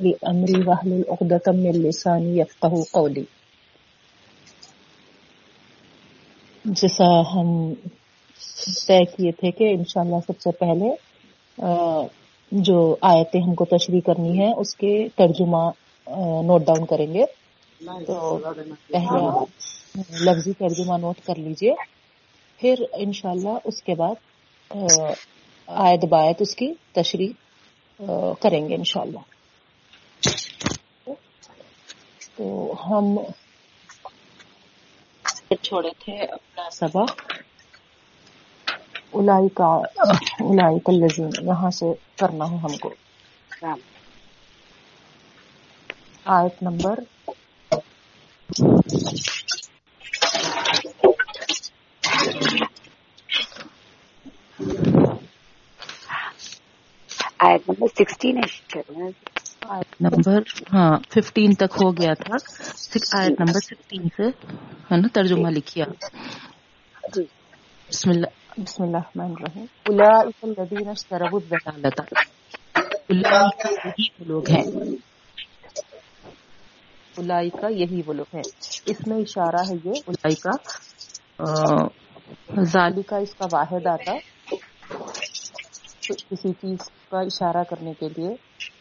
امری واہل العقدم لسانی یفقہ قولی جیسا ہم طے کیے تھے کہ انشاءاللہ سب سے پہلے جو آیتیں ہم کو تشریح کرنی ہے اس کے ترجمہ نوٹ ڈاؤن کریں گے۔ تو پہلے لفظی ترجمہ نوٹ کر لیجیے۔ پھر انشاءاللہ اس کے بعد آیت بایت اس کی تشریح کریں گے انشاءاللہ۔ تو ہم چھوڑے تھے اپنا سبق۔ الائی کا الائی کلزین یہاں سے کرنا ہے ہم کو۔ آیت نمبر آیت نمبر سکسٹین آیت نمبر ہاں ففٹین تک ہو گیا تھا۔ آیت نمبر سکسٹین سے ہے نا ترجمہ لکھیا۔ جی۔ بسم اللہ۔ بسم اللہ الرحمن الرحیم۔ اولئک الذین اشتروا الضلالۃ۔ اولئک یہی وہ لوگ ہیں۔ اولئک یہی وہ لوگ ہیں۔ اس میں اشارہ ہے یہ اولئک ذالکا اس کا واحد آتا۔ کسی چیز کا اشارہ کرنے کے لیے،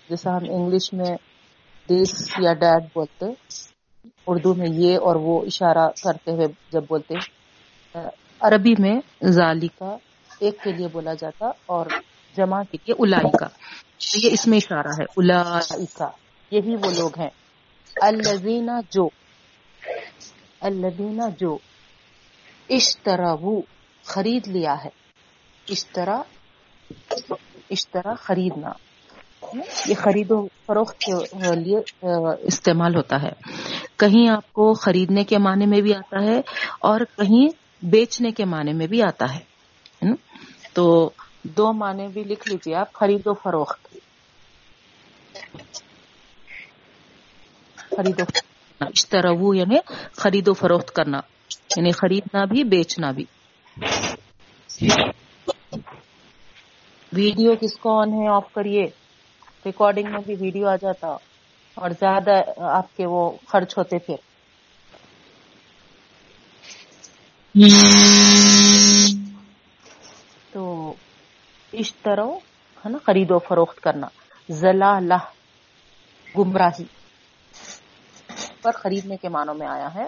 جیسا ہم انگلش میں دس یا ڈیڈ بولتے، اردو میں یہ اور وہ اشارہ کرتے ہوئے جب بولتے، عربی میں ظالی کا ایک کے لیے بولا جاتا اور جمع کے لیے الائی کا یہ اس میں اشارہ ہے الائی کا یہی وہ لوگ ہیں۔ الزینہ جو الدینہ جو اشترا وہ خرید لیا ہے۔ اشترا اشترا خریدنا۔ یہ خرید و فروخت کے لیے استعمال ہوتا ہے۔ کہیں آپ کو خریدنے کے معنی میں بھی آتا ہے اور کہیں بیچنے کے معنی میں بھی آتا ہے تو دو معنی بھی لکھ لیجیے آپ، خرید و فروخت۔ خرید و اشترو یعنی خرید و فروخت کرنا یعنی خریدنا بھی، بیچنا بھی۔ ویڈیو کس کو آن ہے آف کریے ریکارڈنگ میں بھی ویڈیو آ جاتا اور زیادہ آپ کے وہ خرچ ہوتے پھر۔ تو اشترو ہے نا خرید و فروخت کرنا۔ زلا لہ گمراہی۔ پر خریدنے کے معنوں میں آیا ہے،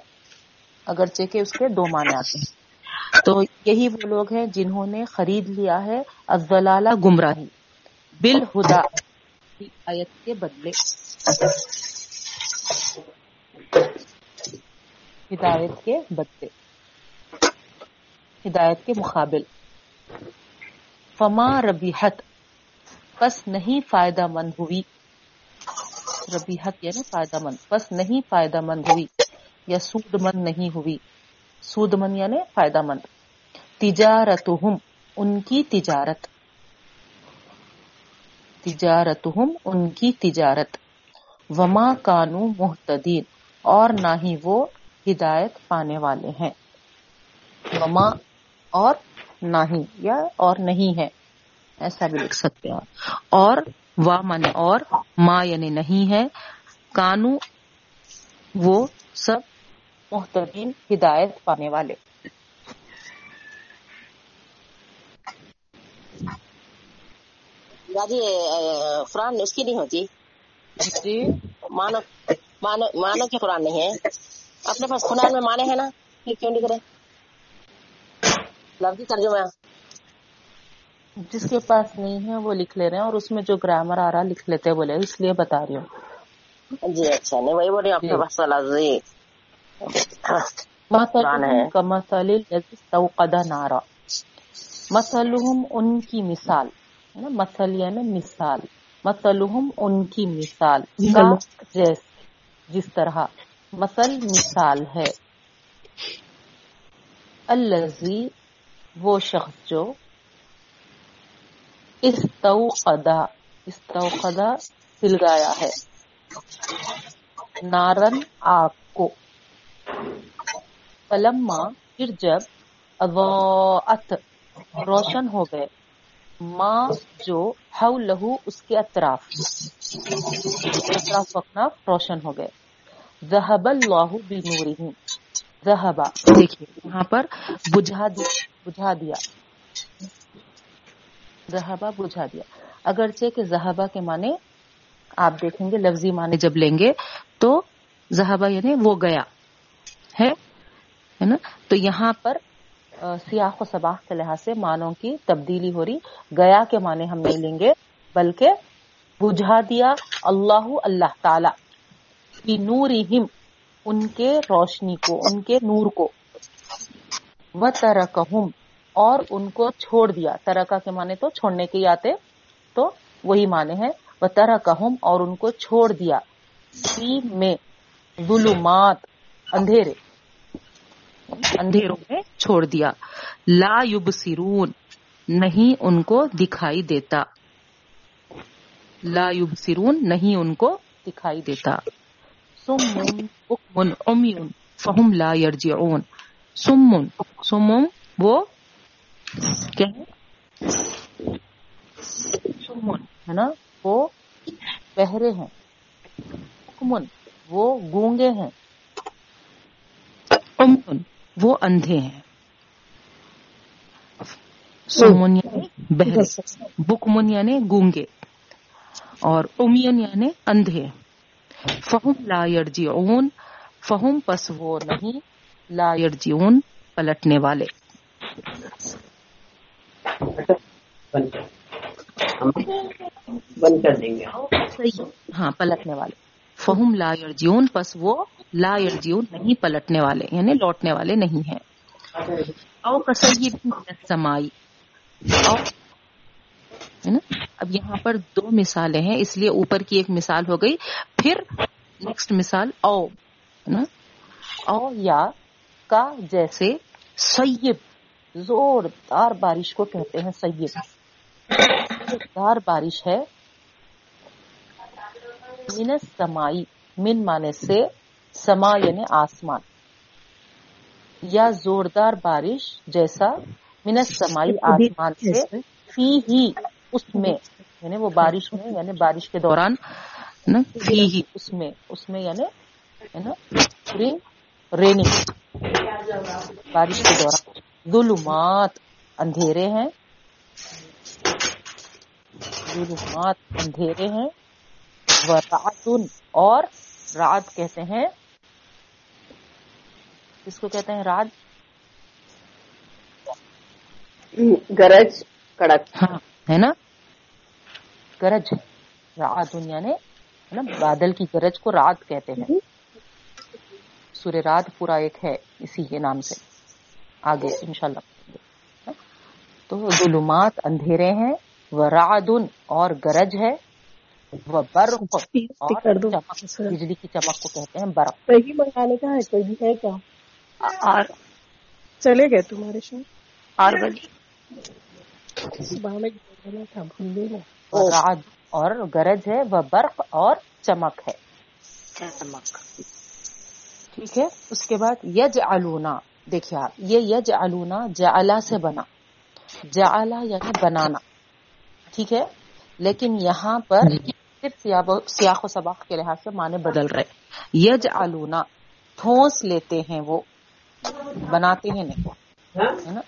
اگرچہ کہ اس کے دو معنی آتے ہیں۔ تو یہی وہ لوگ ہیں جنہوں نے خرید لیا ہے ازلالہ گمراہی۔ بالہدا۔ آیت کے بدلے۔ ہدایت کے بدلے۔ ہدایت کے مقابل۔ فما ربیحت۔ پس نہیں فائدہ مند ہوئی۔ ربیحت یعنی فائدہ مند۔ پس نہیں فائدہ مند ہوئی۔ یا سود مند نہیں ہوئی۔ سود مند یعنی فائدہ مند۔ تجارت ان کی تجارت۔ تجارت ان کی تجارت۔ وما کانو محتدین اور نہ ہی وہ ہدایت پانے والے ہیں۔ وما اور نہیں یا اور نہیں ہے۔ ایسا بھی لکھ سکتے ہیں اور وا من اور، ما یعنی نہیں ہے۔ کانو، وہ سب محترین ہدایت پانے والے۔ دادی قرآن اس کی نہیں ہوتی۔ جی۔ مانو مانو مانو کی قرآن نہیں ہے۔ اپنے پاس قرآن میں مانے ہیں نا پھر کیوں لکھ رہے لفظی ترجمہ۔ جس کے پاس نہیں ہے وہ لکھ لے رہے ہیں اور اس میں جو گرامر آ رہا لکھ لیتے بولے اس لیے بتا رہی ہوں۔ جی اچھا نہیں وہی بول رہی اپنے پاس لفظی توقدہ نارا۔ مسلحم ان کی مثال مسل یعنی مثال۔ مسلحم ان کی مثال۔ جیس جس طرح۔ مسل مثال ہے۔ الزی وہ شخص جو استوقدا استوقدا سلگایا ہے۔ نارن آگ۔ فلما پھر جب اواعت روشن ہو گئے، ماں جو ہو لہو اس کے اطراف اطراف اکناف روشن ہو گئے۔ ذہب اللہ بنورہم ذہبا دیکھیے، یہاں پر بجھا دیا بجھا دیا۔ ذہبا بجھا دیا۔ اگرچہ کہ ذہبا کے معنی آپ دیکھیں گے، لفظی معنی جب لیں گے تو ذہبا یعنی وہ گیا۔ ہے؟ نا؟ تو یہاں پر سیاح و سباہ کے لحاظ سے معنوں کی تبدیلی ہو رہی۔ گیا کے معنی ہم نہیں لیں گے، بلکہ بجھا دیا اللہ اللہ تعالی کی نور ان کے روشنی کو، ان کے نور کو۔ و ترک اور ان کو چھوڑ دیا۔ ترکا کے معنی تو چھوڑنے کے آتے، تو وہی معنی ہے۔ وہ ترک اور ان کو چھوڑ دیا۔ میں، ظلمات، اندھیرے۔ اندھیروں میں چھوڑ دیا۔ لا یبصرون، نہیں ان کو دکھائی دیتا۔ لا یبصرون، نہیں ان کو دکھائی دیتا۔ سمن بکمن عمیون فہم لا یرجعون۔ سمن سمم وہ کیا سمن ہے نا؟ وہ بہرے ہیں۔ بکمن وہ گونگے ہیں۔ عمیون وہ اندھے ہیں۔ سومن یعنی بہرے بکمن یعنی گونگے اور امین یعنی اندھے۔ فہم لا یرجعون فہم پس وہ نہیں لا یرجعون پلٹنے والے۔ بند کر دیں گے۔ ہاں پلٹنے والے۔ فہم لا یرجیون پس وہ لا یرجیون نہیں، پلٹنے والے یعنی لوٹنے والے نہیں ہیں۔ او کسیب سمائی او نا؟ اب یہاں پر دو مثالیں ہیں، اس لیے اوپر کی ایک مثال ہو گئی، پھر نیکسٹ مثال او نا؟ او یا کا جیسے سیب، زوردار بارش کو کہتے ہیں سیب زوردار بارش ہے۔ من سمائی من مانے سے سما یعنی آسمان۔ یا زوردار بارش جیسا من سمائی آسمان سے فی ہی، اس میں۔ یعنی وہ بارش میں یعنی بارش کے دوران فی ہی، اس میں۔ اس میں یعنی رینی بارش کے دوران۔ ظلمات اندھیرے ہیں۔ ظلمات اندھیرے ہیں۔ راتن اور رات کہتے ہیں اس کو کہتے ہیں رات گرج کڑک۔ ہاں ہے نا؟ گرج رات یعنی نا بادل کی گرج کو رات کہتے ہیں۔ سور رات پورا ایک ہے اسی کے نام سے۔ آگے انشاءاللہ۔ تو ظلمات اندھیرے ہیں ورعد اور گرج ہے۔ بجلی کی چمک کو کہتے ہیں برف صحیح منگانے کا ہے کوئی بھی ہے کیا؟ چلے گئے تمہارے شو آر بجے۔ صبح اور گرج ہے وہ برف اور چمک ہے۔ چمک۔ ٹھیک ہے اس کے بعد یج آلونا دیکھیے آپ یہ یج آلونا جلا سے بنا۔ جلا یعنی بنانا۔ ٹھیک ہے لیکن یہاں پر پھر سیاق و سباق کے لحاظ سے معنی بدل رہے یج آلونا ٹھونس لیتے ہیں وہ، بناتے ہیں نہیں۔ نا؟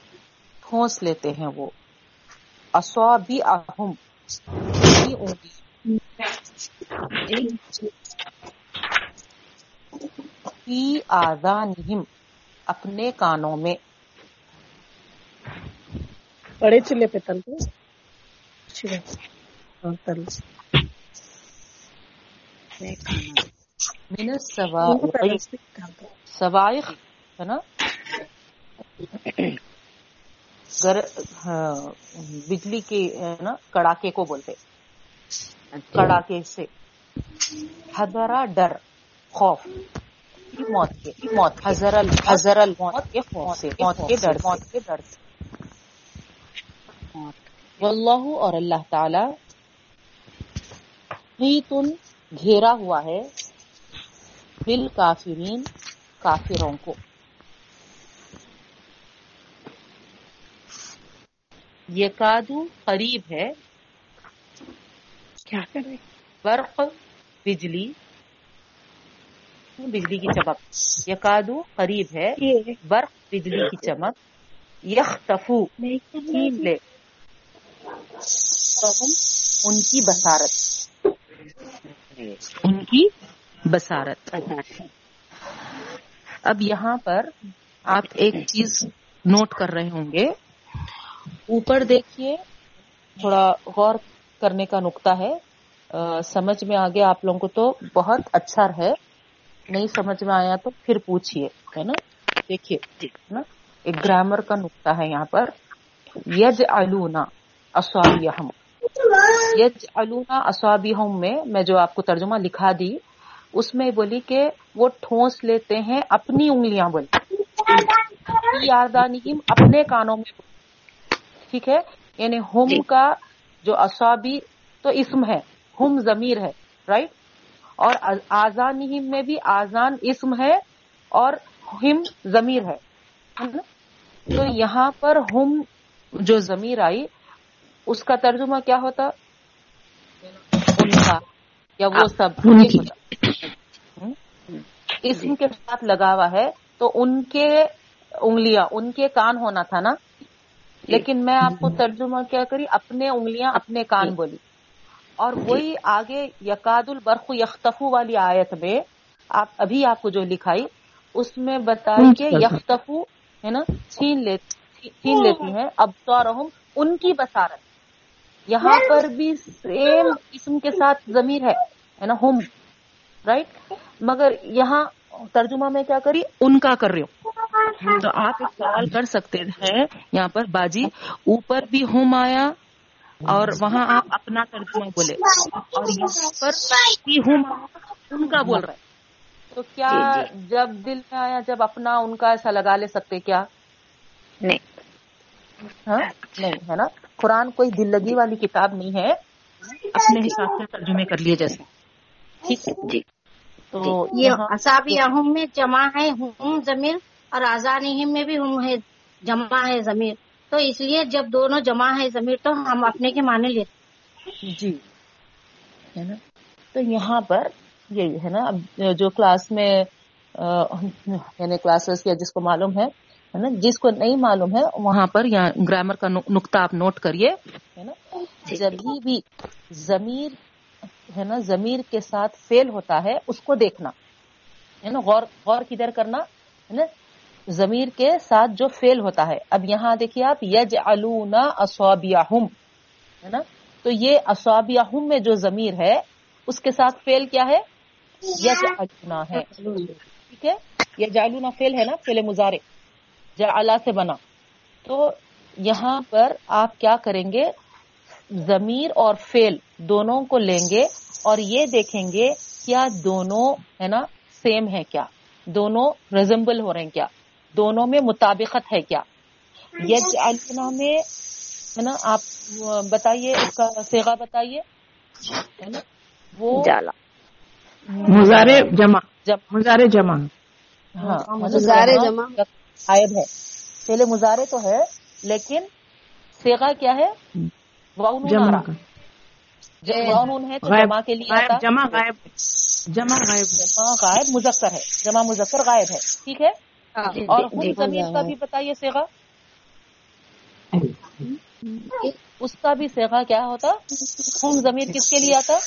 ٹھونس لیتے ہیں وہ۔ اصوابی اہم فی اپنے کانوں میں۔ بڑے چلے پہ تل تل من ہے۔ نا؟ ہاں، بجلی کے نا کڑاکے کو بولتے۔ کڑاکے سے۔ ہزرا ڈر خوف۔ موت کے موت حضرل موت کے خوف سے موت کے ڈر موت کے ڈر سے۔ واللہ اور اللہ تعالی۔ گھیرا ہوا ہے بالکافرین کافروں کو۔ یکادو قریب ہے۔ کیا کرے برق بجلی۔ بجلی کی چمک۔ یکادو قریب ہے۔ برق بجلی کی چمک۔ یکتفو چھین لے۔ ان کی بسارت ان کی بصارت۔ اب یہاں پر آپ ایک چیز نوٹ کر رہے ہوں گے۔ اوپر دیکھیے تھوڑا غور کرنے کا نقطہ ہے۔ آ، سمجھ میں آگے آپ لوگوں کو تو بہت اچھا ہے۔ نہیں سمجھ میں آیا تو پھر پوچھیے ہے نا؟ دیکھیے نا؟ ایک گرامر کا نقطہ ہے یہاں پر۔ یج الونا اصابیہم۔ یج الونا اصابیہم میں میں جو آپ کو ترجمہ لکھا دی اس میں بولی کہ وہ ٹھونس لیتے ہیں اپنی انگلیاں بولی یاردانیم اپنے کانوں میں۔ ٹھیک ہے؟ یعنی ہم کا جو اصابی تو اسم ہے ہم ضمیر ہے رائٹ اور آزانہم میں بھی آزان اسم ہے اور ہم ضمیر ہے؟ تو یہاں پر ہم جو ضمیر آئی اس کا ترجمہ کیا ہوتا؟ ان کا یا وہ سب؟ اسم کے ساتھ لگا ہوا ہے تو ان کے انگلیاں ان کے کان ہونا تھا نا؟ لیکن میں آپ کو ترجمہ کیا کری؟ اپنے انگلیاں اپنے کان بولی۔ اور وہی آگے یقاد البرق یختفو والی آیت میں آپ ابھی آپ کو جو لکھائی اس میں بتائی کہ یختفو ہے نا؟ چھین لیتی ہیں اب تو ان کی بصارت۔ یہاں پر بھی سیم اسم کے ساتھ ضمیر ہے نا ہم رائٹ مگر یہاں ترجمہ میں کیا کری؟ ان کا کر رہی ہوں۔ تو آپ ایک سوال کر سکتے ہیں یہاں پر باجی اوپر بھی ہم آیا اور وہاں آپ اپنا ترجمہ بولے۔ اور یہاں پر بھی آیا ان کا بول رہے تو کیا جب دل میں آیا جب اپنا ان کا ایسا لگا لے سکتے کیا؟ نہیں۔ ہاں؟ نہیں ہے نا؟ قرآن کوئی دل لگی والی کتاب نہیں ہے۔ اپنے حساب سے ترجمے کر لیے جیسے۔ ٹھیک ہے؟ جی۔ تو یہ یہاں اصابیہم میں جمع ہے ہم ضمیر اور آزانہم میں بھی ہم ہے جمع ہے ضمیر۔ تو اس لیے جب دونوں جمع ہے ضمیر تو ہم اپنے کے معنی لیتے جی۔ ہے نا؟ تو یہاں پر یہی ہے نا اب جو کلاس میں یعنی کلاسز یا جس کو معلوم ہے ہے نا؟ جس کو نہیں معلوم ہے وہاں پر یہاں گرامر کا نق- نقطہ آپ نوٹ کریے ہے نا؟ جب بھی ضمیر ہے نا ضمیر کے ساتھ فیل ہوتا ہے اس کو دیکھنا ہے نا؟ غور غور کدھر کرنا ہے نا؟ ضمیر کے ساتھ جو فیل ہوتا ہے اب یہاں دیکھیے آپ یج الونا اصابیہم ہے نا؟ تو یہ اصابیہم میں جو ضمیر ہے اس کے ساتھ فیل کیا ہے؟ یج الونا ہے ٹھیک ہے؟ یہ جالونا فیل ہے نا فیل مزارے جعلا سے بنا۔ تو یہاں پر آپ کیا کریں گے؟ ضمیر اور فیل دونوں کو لیں گے اور یہ دیکھیں گے کیا دونوں ہے نا سیم ہے کیا؟ دونوں ریزمبل ہو رہے ہیں کیا؟ دونوں میں مطابقت ہے کیا؟ یج النا میں ہے نا آپ بتائیے اس کا سیگا بتائیے۔ ہے نا؟ وہ جالا مزارے جمع۔ جب مزارے جمع۔ ہاں مزارے جمع۔ غائب ہے۔ پہلے مزارے تو ہے لیکن سیگا کیا ہے؟ واؤن جمع ہے تو جمع کے لیے آتا۔ غائب جمع غائب جمع غائب۔ جمع غائب مذکر ہے۔ جمع مذکر غائب ہے۔ ٹھیک ہے؟ جی اور جی ہم زمین کا بھی بتائیے سیگا اس کا بھی سیگا کیا ہوتا؟ ہم زمین کس کے لیے آتا؟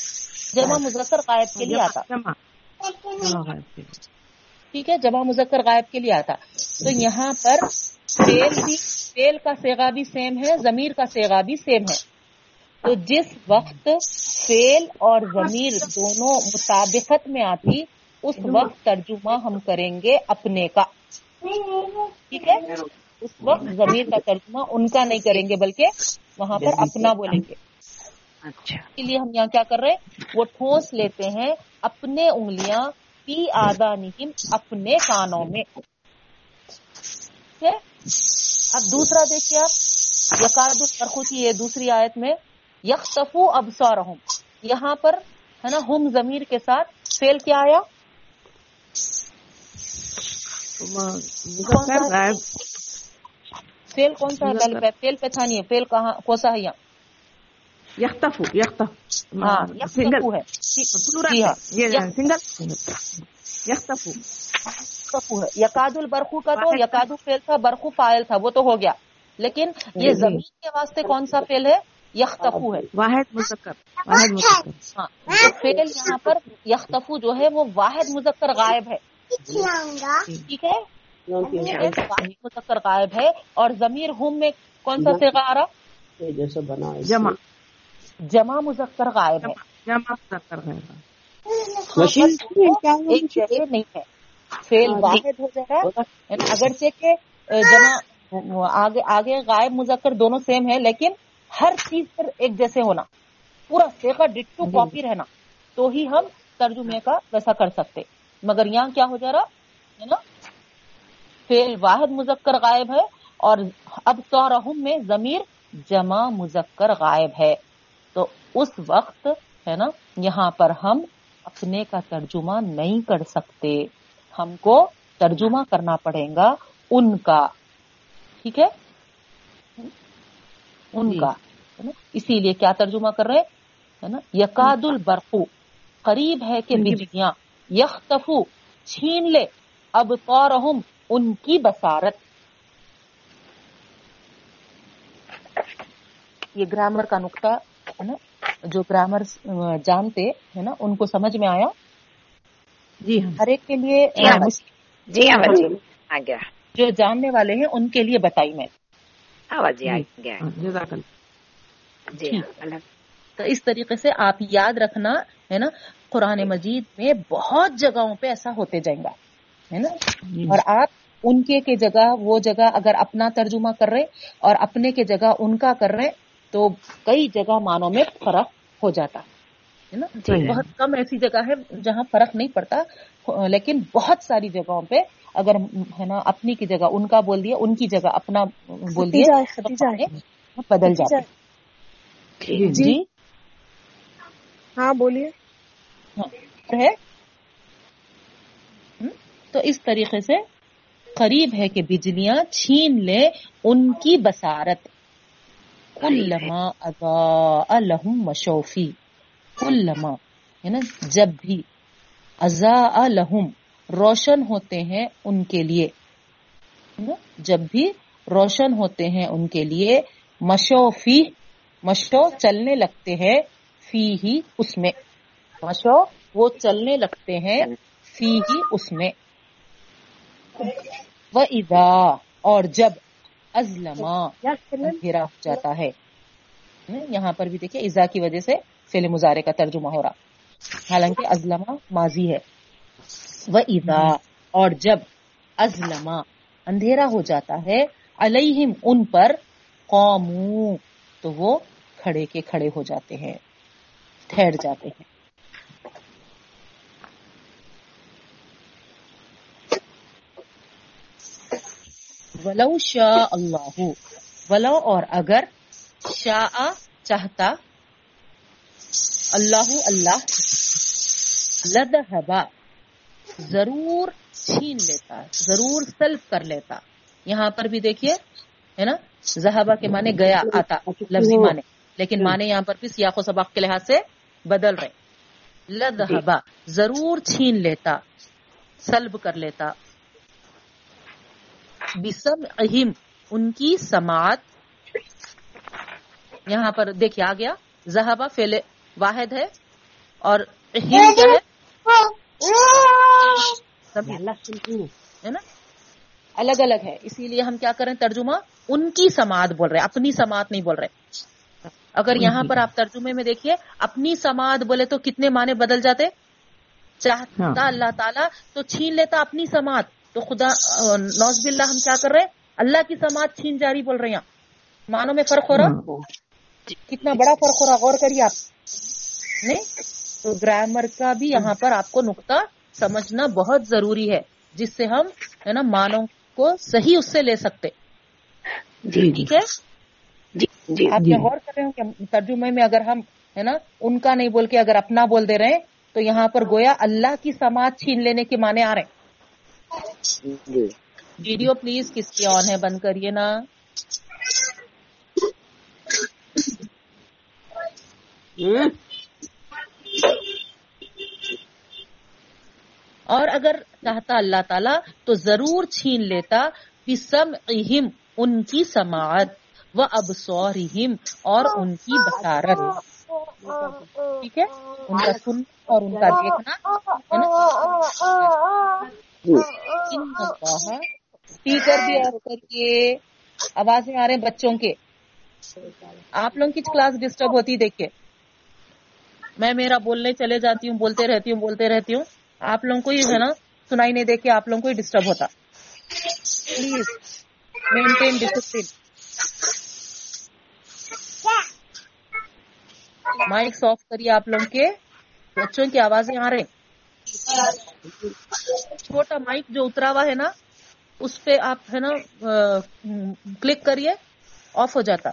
جمع مذکر غائب کے لیے آتا۔ ٹھیک ہے جمع مذکر غائب کے لیے آتا۔ تو یہاں پر فیل بھی فیل کا سیگا بھی سیم ہے ضمیر کا سیگا بھی سیم ہے۔ تو جس وقت فیل اور ضمیر دونوں مطابقت میں آتی اس وقت ترجمہ ہم کریں گے اپنے کا۔ ٹھیک ہے؟ اس وقت ضمیر کا ترجمہ ان کا نہیں کریں گے بلکہ وہاں پر اپنا بولیں گے۔ اچھا۔ کے لیے ہم یہاں کیا کر رہے ہیں؟ وہ ٹھوس لیتے ہیں اپنے انگلیاں پی آدانہم اپنے کانوں میں۔ اب دوسرا دیکھیے آپ یقاد البرخو کی یہ دوسری آیت میں یختفو ابصارہم۔ یہاں پر ہے نا ہم ضمیر کے ساتھ فیل کیا آیا؟ فیل کون سا ہے؟ فیل پہ تھا نہیں ہے فیل کہاں کون سا ہے یہاں۔ یختف یختف سنگل یختف ہے یقاد البرخو کا تو یقاد فیل تھا برخو فائل تھا وہ تو ہو گیا. لیکن یہ جی، جی. زمین کے واسطے کون سا فیل ہے؟ یختفو ہے. واحد مذکر. واحد مذکر. ہاں فیل یہاں پر یختفو جو ہے وہ واحد مذکر غائب ہے. ٹھیک ہے؟ واحد مذکر غائب ہے. اور ضمیر ہوم میں کون سا سیگا آ رہا جمع. جمع مذکر غائب ہے۔ جمع مذکر غائب نہیں ہے۔ فیل واحد ہو جائے۔ یعنی اگرچہ کہ جمع آگے غائب مذکر دونوں سیم ہے لیکن ہر چیز پر ایک جیسے ہونا۔ پورا سیکا ڈٹو کاپی رہنا۔ تو ہی ہم ترجمے کا ویسا کر سکتے۔ مگر یہاں کیا ہو جا رہا؟ ہے نا؟ فیل واحد مذکر غائب ہے اور اب سورہم میں ضمیر جمع مذکر غائب ہے۔ اس وقت ہے نا یہاں پر ہم اپنے کا ترجمہ نہیں کر سکتے۔ ہم کو ترجمہ کرنا پڑے گا ان کا۔ ٹھیک ہے؟ ان جی۔ کا اسی لیے کیا ترجمہ کر رہے ہے نا؟ یقاد البرقو قریب ہے کہ بجلیاں یختفو چھین لے۔ اب تو ان کی بسارت یہ گرامر کا نقطہ ہے نا؟ جو گرامر جانتے ہے نا ان کو سمجھ میں آیا۔ جی ہر ایک کے لیے جی ہاں جو جاننے والے ہیں ان کے لیے بتائی میں۔ تو اس طریقے سے آپ یاد رکھنا ہے نا قرآن مجید میں بہت جگہوں پہ ایسا ہوتے جائیں گا ہے نا۔ اور آپ ان کے جگہ وہ جگہ اگر اپنا ترجمہ کر رہے اور اپنے کے جگہ ان کا کر رہے تو کئی جگہ معنوں میں فرق ہو جاتا ہے نا؟ جی، بہت کم ایسی جگہ ہے جہاں فرق نہیں پڑتا لیکن بہت ساری جگہوں پہ اگر ہے نا اپنی کی جگہ ان کا بول دیا ان کی جگہ اپنا بول دیا بدل جاتا جی۔ ہاں بولیے۔ ہاں، تو اس طریقے سے قریب ہے کہ بجلیاں چھین لے ان کی بسارت کلما ادا الحم مشوفی علما ہے نا جب بھی ازا الحم روشن ہوتے ہیں ان کے لیے. جب بھی روشن ہوتے ہیں ان کے لیے مشو فی مشو چلنے لگتے ہیں فی ہی اس میں. مشو وہ چلنے لگتے ہیں فی ہی اس میں. وہ ادا اور جب ازلما اندھیرا ہو جاتا ہے۔ یہاں پر بھی دیکھیے ایزا کی وجہ سے فیل مظاہرے کا ترجمہ ہو رہا۔ حالانکہ ازلما ماضی ہے۔ وہ ایزا اور جب ازلما اندھیرا ہو جاتا ہے علیہم ان پر قوموں تو وہ کھڑے کے کھڑے ہو جاتے ہیں ٹھہر جاتے ہیں۔ ولو شاء اللہ، ولو اور اگر شاء چاہتا، اللہ اللہ لدہبا ضرور چھین لیتا، ضرور سلف کر لیتا۔ یہاں پر بھی دیکھیے، ہے نا؟ زہبا کے معنی گیا، آتا، لفظی معنی۔ لیکن معنی یہاں پر بھی سیاق و سباق کے لحاظ سے بدل رہے۔ لدہبا ضرور چھین لیتا، سلب کر لیتا۔ بسم اہم ان کی سماعت یہاں پر دیکھیے آ گیا زہبا فیل واحد ہے اور اہم جو ہے نا؟ الگ الگ ہے اسی لیے ہم کیا کریں ترجمہ ان کی سماعت بول رہے اپنی سماعت نہیں بول رہے۔ اگر یہاں پر آپ ترجمے میں دیکھیے اپنی سماعت بولے تو کتنے معنی بدل جاتے؟ چاہتا ہاں. اللہ تعالیٰ تو چھین لیتا اپنی سماعت۔ تو خدا نوز اللہ ہم کیا کر رہے ہیں؟ اللہ کی سماعت چھین جاری بول رہے ہیں۔ معنوں میں فرق ہو رہا؟ کتنا بڑا فرق ہو رہا؟ غور کریے آپ۔ نہیں؟ تو گرامر کا بھی یہاں پر آپ کو نقطہ سمجھنا بہت ضروری ہے جس سے ہم ہے نا مانو کو صحیح اس سے لے سکتے۔ جی، جی۔ ٹھیک ہے؟ جی، آپ یہ غور کر رہے ہوں کہ ترجمے میں اگر ہم ہے نا ان کا نہیں بول کے اگر اپنا بول دے رہے ہیں تو یہاں پر گویا اللہ کی سماج چھین لینے کے معنی آ رہے ہیں۔ جی۔ ویڈیو پلیز کس کی آن ہے؟ بند کریے نا۔ اور اگر چاہتا اللہ تعالی تو ضرور چھین لیتا۔ سم ان کی سماعت۔ و ابسور اور ان کی بسارت ٹھیک ہے؟ ان کا سن اور ان کا دیکھنا، ہے نا؟ بنتا ہے اسپیکر بھی آ کے آوازیں آ رہے ہیں بچوں کے۔ آپ لوگوں کی کلاس ڈسٹرب ہوتی دیکھیے۔ میں میرا بولنے چلے جاتی ہوں، بولتے رہتی ہوں، بولتے رہتی ہوں۔ آپ لوگوں کو یہ ہے نا، سنائی نہیں دے کے آپ لوگوں کو ہی ڈسٹرب ہوتا۔ Please, maintain discipline. Mic off کریے آپ لوگوں کے۔ بچوں کی آوازیں آ رہے ہیں چھوٹا مائک جو اترا ہوا ہے نا، اس پہ آپ ہے نا کلک کریے، آف ہو جاتا۔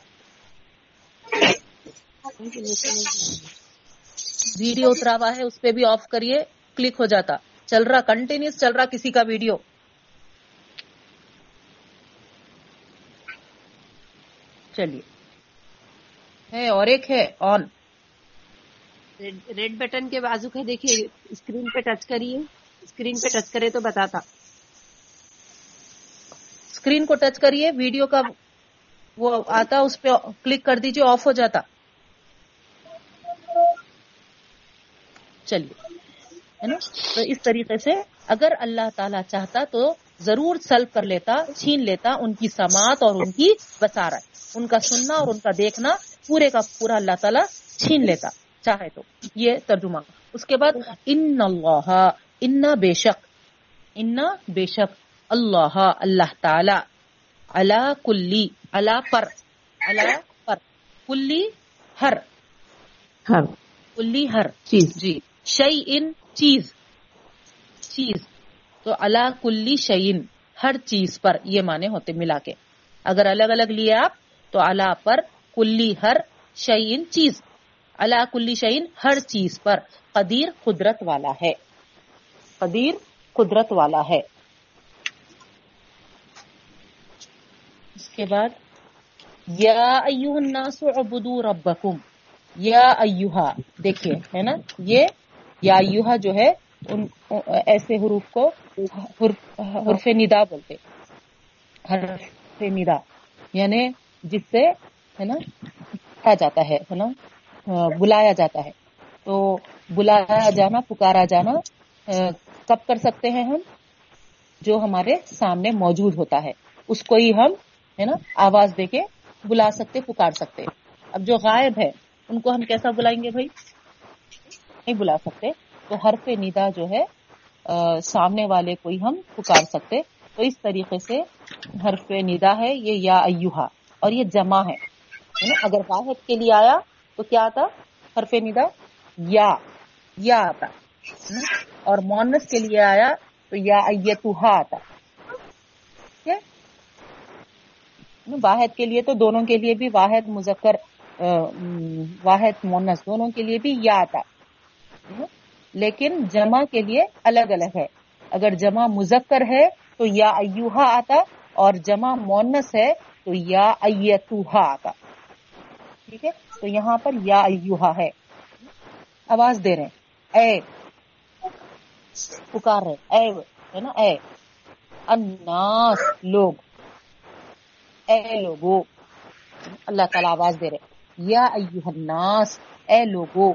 ویڈیو اترا ہوا ہے، اس پہ بھی آف کریے، کلک ہو جاتا۔ چل رہا، کنٹینیوس چل رہا کسی کا ویڈیو۔ چلیے۔ ہے، اور ایک ہے، آن۔ ریڈ بٹن کے بازو کا دیکھیے، اسکرین پہ ٹچ کریے۔ اسکرین پہ ٹچ کرے تو بتاتا اسکرین کو ٹچ کریے ویڈیو کا وہ آتا اس پہ کلک کر دیجیے آف ہو جاتا چلیے ہے نا تو اس طریقے سے اگر اللہ تعالی چاہتا تو ضرور سلب کر لیتا چھین لیتا ان کی سماعت اور ان کی بسارت ان کا سننا اور ان کا دیکھنا پورے کا پورا اللہ تعالیٰ چھین لیتا چاہے تو یہ ترجمہ اس کے بعد ان اللہ انا بے شک انا بے شک اللہ اللہ تعالی اللہ کلی اللہ پر اللہ پر کلی ہر ہر۔ کلی ہر۔ چیز۔ جی۔ شعی ان چیز۔ چیز۔ تو اللہ کلی شعین ہر چیز پر یہ معنی ہوتے ملا کے۔ اگر الگ الگ لیے آپ تو اللہ پر کلی ہر شعین چیز۔ اللہ کلی شعین ہر چیز پر قدیر قدرت والا ہے۔ قدیر قدرت والا ہے۔ اس کے بعد، یا ایوہ الناس عبدو ربکم۔ یا ایوہا، دیکھیے، ہے نا؟ یہ یا ایوہا جو ہے، ان ایسے حروف کو حرف ندا بولتے حرف ندا یعنی جس سے، ہے نا جاتا ہے نا بلایا جاتا ہے۔ تو بلایا جانا، پکارا جانا کب کر سکتے ہیں ہم؟ جو ہمارے سامنے موجود ہوتا ہے۔ اس کو ہی ہم، ہے نا، آواز دے کے بلا سکتے، پکار سکتے۔ اب جو غائب ہے، ان کو ہم کیسا بلائیں گے بھائی؟ نہیں بلا سکتے۔ تو حرف ندا جو ہے سامنے والے کو ہی ہم پکار سکتے۔ تو اس طریقے سے حرف ندا ہے، یہ یا ایوہا، اور یہ جمع ہے۔ اگر واحد کے لیے آیا تو کیا آتا؟ حرف ندا، یا یا آتا۔ اور مونس کے لیے آیا تو یا ایتوہا آتا واحد کے لیے تو دونوں کے لیے بھی واحد مذکر واحد مونس دونوں کے لیے بھی یا آتا لیکن جمع کے لیے الگ الگ ہے۔ اگر جمع مذکر ہے تو یا ایوہا آتا اور جمع مونس ہے تو یا ایتوہا آتا۔ ٹھیک ہے؟ تو یہاں پر یا ایوہا ہے۔ آواز دے رہے ہیں۔ اے پکار رہے اے، ہے نا؟ اے۔ اناس لوگ۔ اے لوگو۔ اللہ تعالی آواز دے رہے یا ایوہ الناس، اے لوگو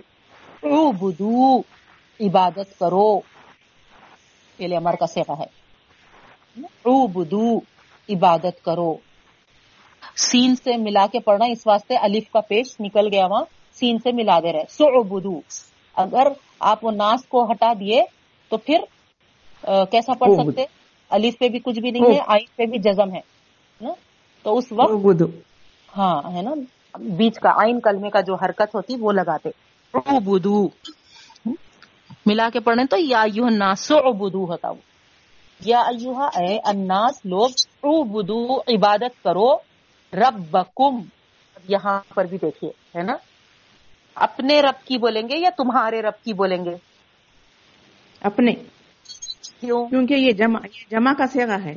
عبدو عبادت کرو۔ یہ لیے امر کا سیغہ ہے۔ عبدو عبادت کرو۔ سین سے ملا کے پڑھنا، اس واسطے الف کا پیش نکل گیا وہاں۔ سین سے ملا دے رہے سعبدو۔ اگر آپ وہ ناس کو ہٹا دیے تو پھر کیسا پڑھ سکتے؟ الف پہ بھی کچھ بھی نہیں ہے آئین پہ بھی جزم ہے تو اس وقت ہاں ہے نا؟ بیچ کا آئین کلمے کا جو حرکت ہوتی وہ لگاتے۔ بدو ملا کے پڑھنے تو یا یو ناسو بدو ہوتا وہ۔ یا ایوہا اے الناس لوگ بدو عبادت کرو ربکم۔ یہاں پر بھی دیکھیے ہے نا؟ اپنے رب کی بولیں گے یا تمہارے رب کی بولیں گے؟ اپنے۔ کیونکہ یہ جمع یہ جمع کا سیگا ہے۔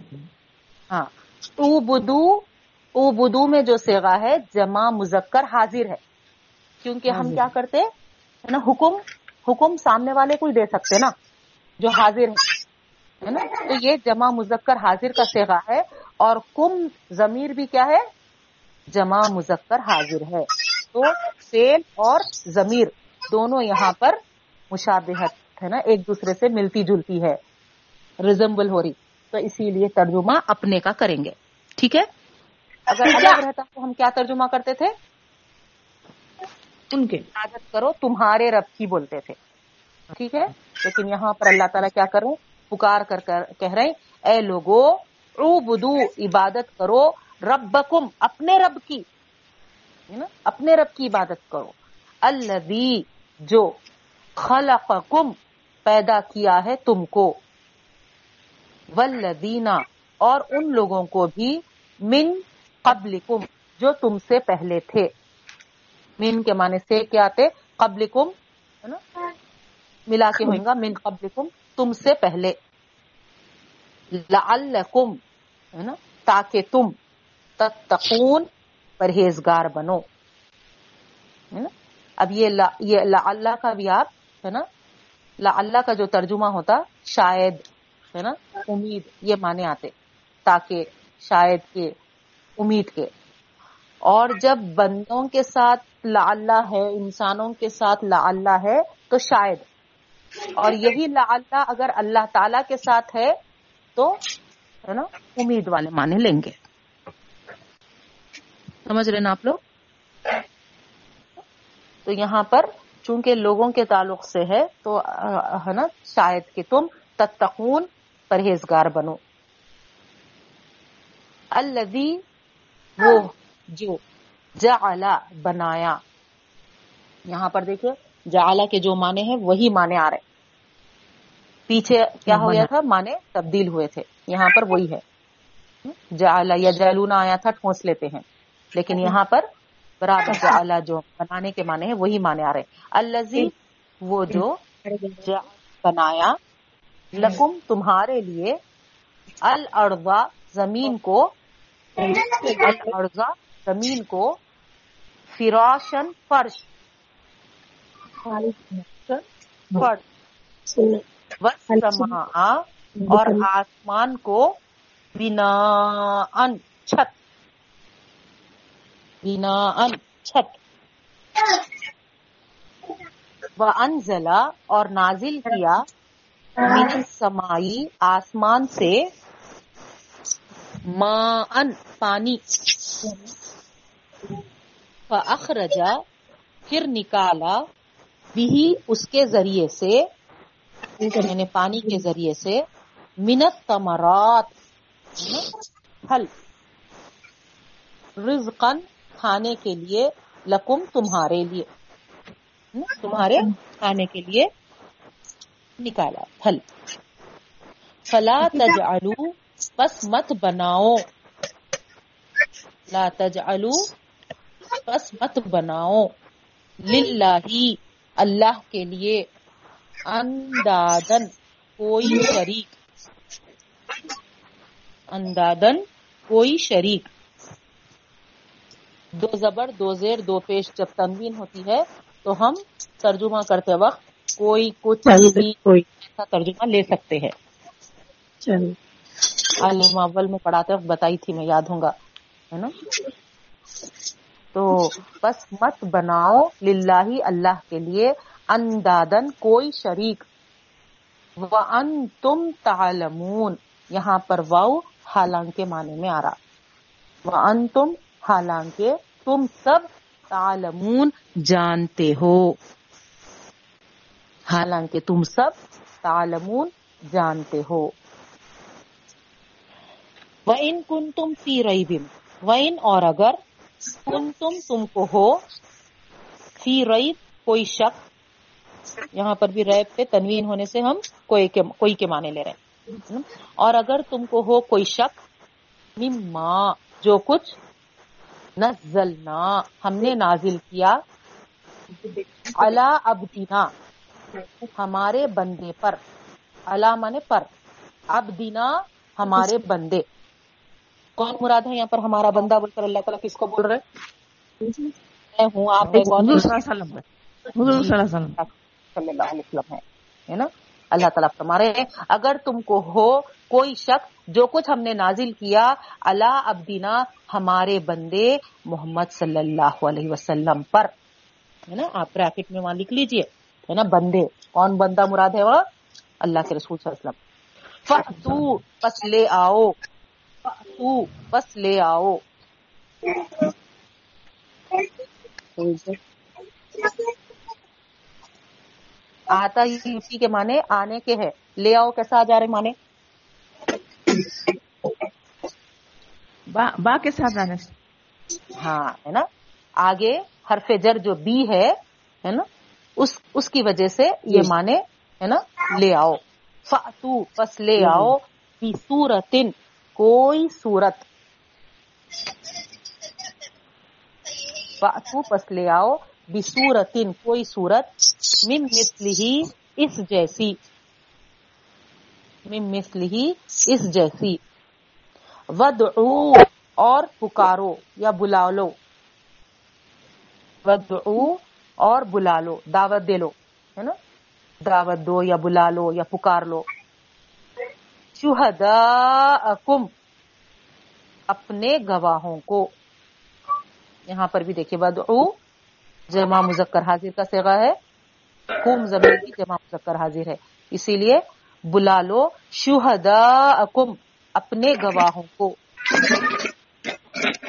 ہاں۔ او بدو او بدو میں جو سیگا ہے جمع مذکر حاضر ہے۔ کیونکہ ہم کیا کرتے ہیں نا حکم حکم سامنے والے کو ہی دے سکتے نا جو حاضر ہے۔ نا؟ تو یہ جمع مذکر حاضر کا سیگا ہے۔ اور کم ضمیر بھی کیا ہے؟ جمع مذکر حاضر ہے۔ تو سیل اور ضمیر دونوں یہاں پر مشابہت۔ ہے نا ایک دوسرے سے ملتی جلتی ہے ریزمبل ہو رہی۔ تو اسی لیے ترجمہ اپنے کا کریں گے۔ ٹھیک ہے؟ اگر الگ رہتا تو ہم کیا ترجمہ کرتے تھے؟ ان کے۔ عادت کرو تمہارے رب کی بولتے تھے۔ ٹھیک ہے؟ لیکن یہاں پر اللہ تعالیٰ کیا کریں پکار کر کہہ رہے ہیں اے لوگو عبدو عبادت کرو ربکم اپنے رب کی۔ نا؟ اپنے رب کی عبادت کرو۔ الذی جو خلقکم پیدا کیا ہے تم کو۔ والذین اور ان لوگوں کو بھی من قبلکم جو تم سے پہلے تھے۔ من کے معنی سے کیا آتے قبلکم ہے نا؟ ملا کے ہوئیں گا، من قبلکم تم سے پہلے۔ لعلکم ہے نا؟ تاکہ تم تتقون پرہیزگار بنو۔ ہے نا؟ اب یہ لا، یہ کا بھی آپ، ہے نا؟ لعلہ کا جو ترجمہ ہوتا، شاید، ہے نا؟ امید، یہ معنی آتے۔ تاکہ شاید کے، امید کے۔ اور جب بندوں کے ساتھ لعلہ ہے، انسانوں کے ساتھ لعلہ ہے، تو شاید۔ اور یہی لعلہ اگر اللہ تعالی کے ساتھ ہے، تو، ہے نا؟ امید والے معنی لیں گے۔ سمجھ رہے نا آپ لوگ؟ تو یہاں پر چونکہ لوگوں کے تعلق سے ہے تو ہے نا شاید کہ تم تتقون پرہیزگار بنو۔ الذی وہ جو جعل بنایا۔ یہاں پر دیکھیں جعل کے جو معنی ہیں وہی معنی آ رہے۔ پیچھے کیا ہو گیا تھا؟ معنی تبدیل ہوئے تھے۔ یہاں پر وہی ہے۔ جعل یا جعلونا آیا تھا ٹھونس لیتے ہیں۔ لیکن یہاں پر برابر جعل جو بنانے کے معنی ہے وہی معنی آ رہے الذی وہ جو بنایا لکم تمہارے لیے الارضا زمین کو الارضا زمین کو فراشن فرش۔ فرش اور آسمان کو بنا ان چھت۔ بنا ان چھت و وانزلا اور نازل کیا من السمائی آسمان سے ماءن، پانی۔ فاخرجا پھر نکالا بھی اس کے ذریعے سے یعنی پانی کے ذریعے سے منت تمرات پھل۔ رزقن کھانے کے لیے لکم تمہارے لیے۔ تمہارے کھانے کے لیے نکالا۔ پھل۔ فلا تجعلو پس مت بناؤ۔ لا تجعلو پس مت بناؤ۔ للہ اللہ کے لیے۔ اندادن کوئی شریک۔ اندادن کوئی شریک۔ دو زبر دو زیر دو پیش جب تنوین ہوتی ہے تو ہم ترجمہ کرتے وقت کوئی کچھ بھی کوئی ایسا ترجمہ لے سکتے ہیں۔ عالم اول میں پڑھاتے وقت بتائی تھی میں یاد ہوں گا ہے نا؟ تو بس مت بناؤ للہ اللہ کے لیے اندادن کوئی شریک۔ وان تم تعلمون۔ یہاں پر واؤ حالانکہ معنی میں آ رہا۔ وان تم حالانکہ تم سب تعلمون جانتے ہو۔ حالانکہ تم سب تعلمون جانتے ہو۔ وَإِن كُنتُمْ فِي رَيْبٍ، وَإِن اور اگر کنتم تم کو ہو فی ریب کوئی شک، یہاں پر بھی ریب پہ تنوین ہونے سے ہم کوئی کے کوئی کے معنی لے رہے ہیں۔ اور اگر تم کو ہو کوئی شک، مما، جو کچھ نزلنا ہم نے نازل کیا۔ اللہ ابدینا ہمارے بندے پر۔ اللہ مانے پر۔ ابدینا ہمارے بندے۔ کون مراد ہے یہاں پر ہمارا بندہ بول کر اللہ تعالیٰ کس کو بول رہے میں ہوں آپ صلی اللہ علیہ وسلم ہے نا؟ اللہ تعالیٰ فرما رہے ہیں اگر تم کو ہو کوئی شک جو کچھ ہم نے نازل کیا، اللہ ابدینا ہمارے بندے محمد صلی اللہ علیہ وسلم پر۔ ہے نا؟ آپ بریکٹ میں وہاں لکھ لیجیے۔ ہے نا؟ بندے۔ کون بندہ مراد ہے وہ؟ اللہ کے رسول صلی اللہ علیہ وسلم۔ پس لے آؤ۔ فَأْتُو پس لے آؤ۔ آتا ہی اسی کے معنی آنے کے ہے۔ لے آؤ کیسا آ جا رہے معنی؟ با, با کے ساتھ ہاں ہے نا؟ آگے حرف جر جو بی ہے ہے نا؟ اس اس کی وجہ سے یہ مانے ہے نا؟ لے آؤ۔ فاتو پس لے آؤ۔ بی سورتن کوئی صورت۔ فاتو پس لے آؤ۔ بی سورتن کوئی صورت۔ من مثلہی اس جیسی۔ من مثلہی، اس جیسی۔ ودعو اور پکارو یا بلا لو ودعو اور بلا لو دعوت دے لو، ہے نا؟ دعوت دو یا بلا لو یا پکار لو۔ شہداءکم، اپنے گواہوں کو۔ یہاں پر بھی دیکھیے، ودعو، جمع مذکر حاضر کا سیغا ہے۔ کم زمین کی جمع مذکر حاضر ہے۔ اسی لیے بلا لو شہداءکم، اپنے گواہوں کو۔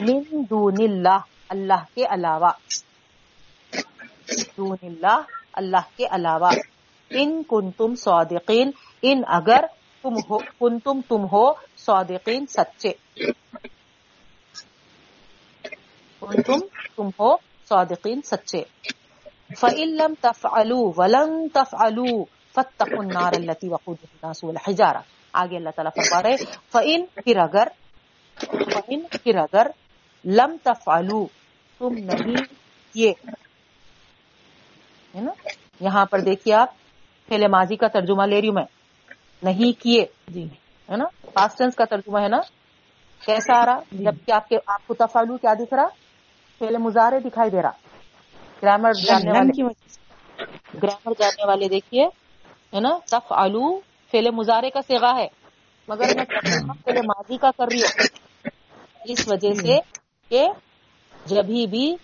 من دون اللہ اللہ کے علاوہ۔ دون اللہ اللہ کے علاوہ۔ ان کنتم صادقین، ان اگر تم ہو، کنتم تم تم ہو صادقین سچے۔ کنتم تم تم ہو صادقین سچے۔ فَإِن لَمْ تَفْعَلُوا وَلَن تَفْعَلُوا۔ النَّارَ الَّتِي وَقُودُهَا النَّاسُ وَالْحِجَارَةُ. آگے اللہ تعالیٰ فرما رہے فَإِن پھر اگر فَإِن پھر اگر لم تفعلوا تم نہیں کیے۔ ہے نا؟ یہاں پر دیکھیے آپ پہلے ماضی کا ترجمہ لے رہی ہوں میں۔ نہیں کیے۔ جی۔ ہے نا؟ پاسٹ ٹینس کا ترجمہ ہے نا؟ کیسا آ رہا؟ جبکہ آپ کے آپ کو تفعلو کیا دکھ رہا؟ پہلے مظاہرے دکھائی دے رہا۔ گرامر جاننے لن والے۔ گرامر جاننے والے دیکھیے۔ ہے نا تف آلو فیل مظاہرے کا سیگا ہے۔ مگر میں ترجمہ ماضی کا کر رہی ہوں۔ اس وجہ سے کہ جبھی بھی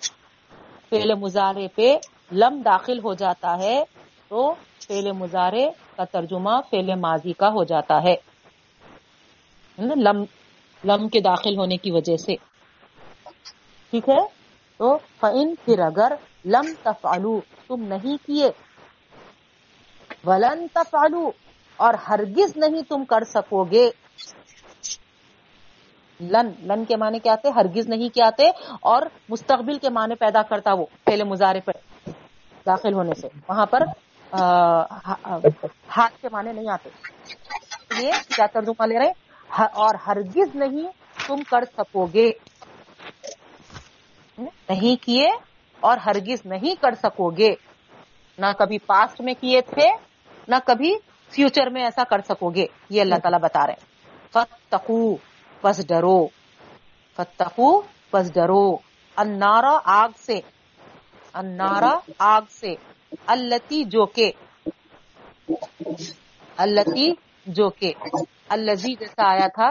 فعل مظاہرے پہ لم داخل ہو جاتا ہے، تو فعل مظاہرے کا ترجمہ فعل ماضی کا ہو جاتا ہے۔ یعنی لم لم کے داخل ہونے کی وجہ سے۔ ٹھیک ہے؟ تو فَإِن پھر اگر لم تفعلو تم نہیں کیے ولن تفعلو اور ہرگز نہیں تم کر سکو گے۔ لن لن کے معنی کیا آتے ہرگز نہیں کیا آتے اور مستقبل کے معنی پیدا کرتا وہ، پہلے مظاہرے پر داخل ہونے سے۔ وہاں پر ہاتھ کے معنی نہیں آتے۔ یہ کیا ترجمہ لے رہے اور ہرگز نہیں تم کر سکو گے۔ نہیں کیے اور ہرگز نہیں کر سکو گے۔ نہ کبھی پاسٹ میں کیے تھے نہ کبھی فیوچر میں ایسا کر سکو گے یہ اللہ تعالیٰ بتا رہے ہیں۔ فتقو پس ڈرو فتقو پس ڈرو انارا آگ سے۔ انارا آگ سے۔ التی جو کہ التی جو کہ الزی جیسا آیا تھا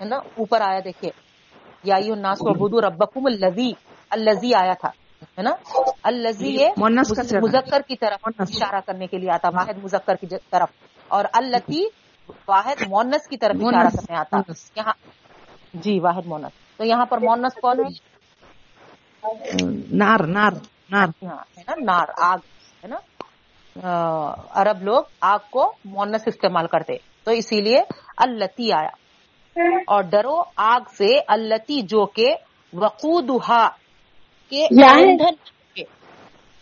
ہے نا اوپر آیا دیکھیے۔ یا وعبدوا ربکم الذی الذی آیا تھا۔ ہے نا؟ صیغہ۔ مذکر کی طرف۔ اشارہ کرنے کے لیے آتا واحد مذکر کی طرف۔ اور التی واحد مونس کی طرف اشارہ کرنے آتا۔ یہاں جی واحد مونس تو یہاں پر مونس کون ہے؟ نار نار نار۔ ہے نا نار آگ ہے نا؟ عرب لوگ آگ کو مونس استعمال کرتے۔ تو اسی لیے التی آیا۔ اور ڈرو آگ سے التی جو کہ وقودها کے ایندھن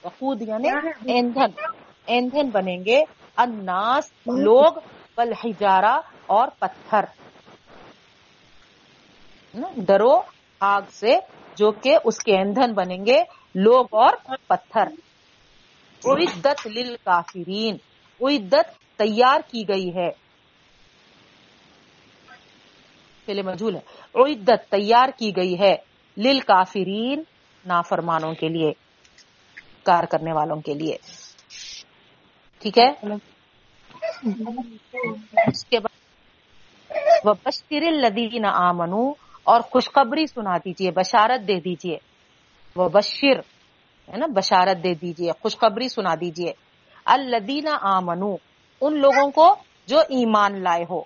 وقود یعنی ایندھن۔ ایندھن بنیں گے۔ الناس لوگ والحجارہ اور پتھر؟ ڈرو آگ سے جو کہ اس کے ایندھن بنیں گے۔ لوگ اور پتھر۔ اعدت للکافرین۔ اعدت تیار کی گئی ہے۔ پہلے مجھول ہے۔ اعدت تیار کی گئی ہے۔ للکافرین۔ نافرمانوں کے لیے انکار کرنے والوں کے لیے۔ ٹھیک ہے؟ اس کے بعد وہ بشر الدین آمنو اور خوشخبری سنا دیجیے بشارت دے دیجیے وہ بشر ہے نا؟ بشارت دے دیجیے خوشخبری سنا دیجیے الدین آمنو ان لوگوں کو جو ایمان لائے ہو۔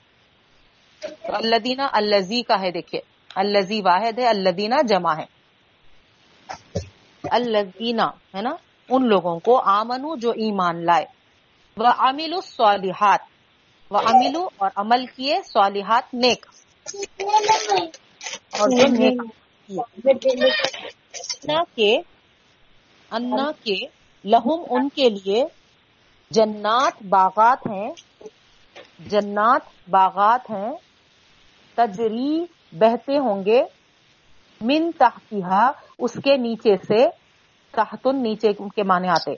الدینہ الزی کا ہے دیکھیے الزی واحد ہے الدینہ جمع ہے الدینہ ہے نا؟ ان لوگوں کو آمنو جو ایمان لائے۔ وہ امل الصالحات وہ املو اور عمل کیے صالحات نیک۔ اور جو نیک انا کے انا کے لہم ان کے لیے جنات باغات ہیں۔ جنات باغات ہیں۔ تجری بہتے ہوں گے۔ من تحتیہ اس کے نیچے سے تحتن نیچے کے معنی آتے۔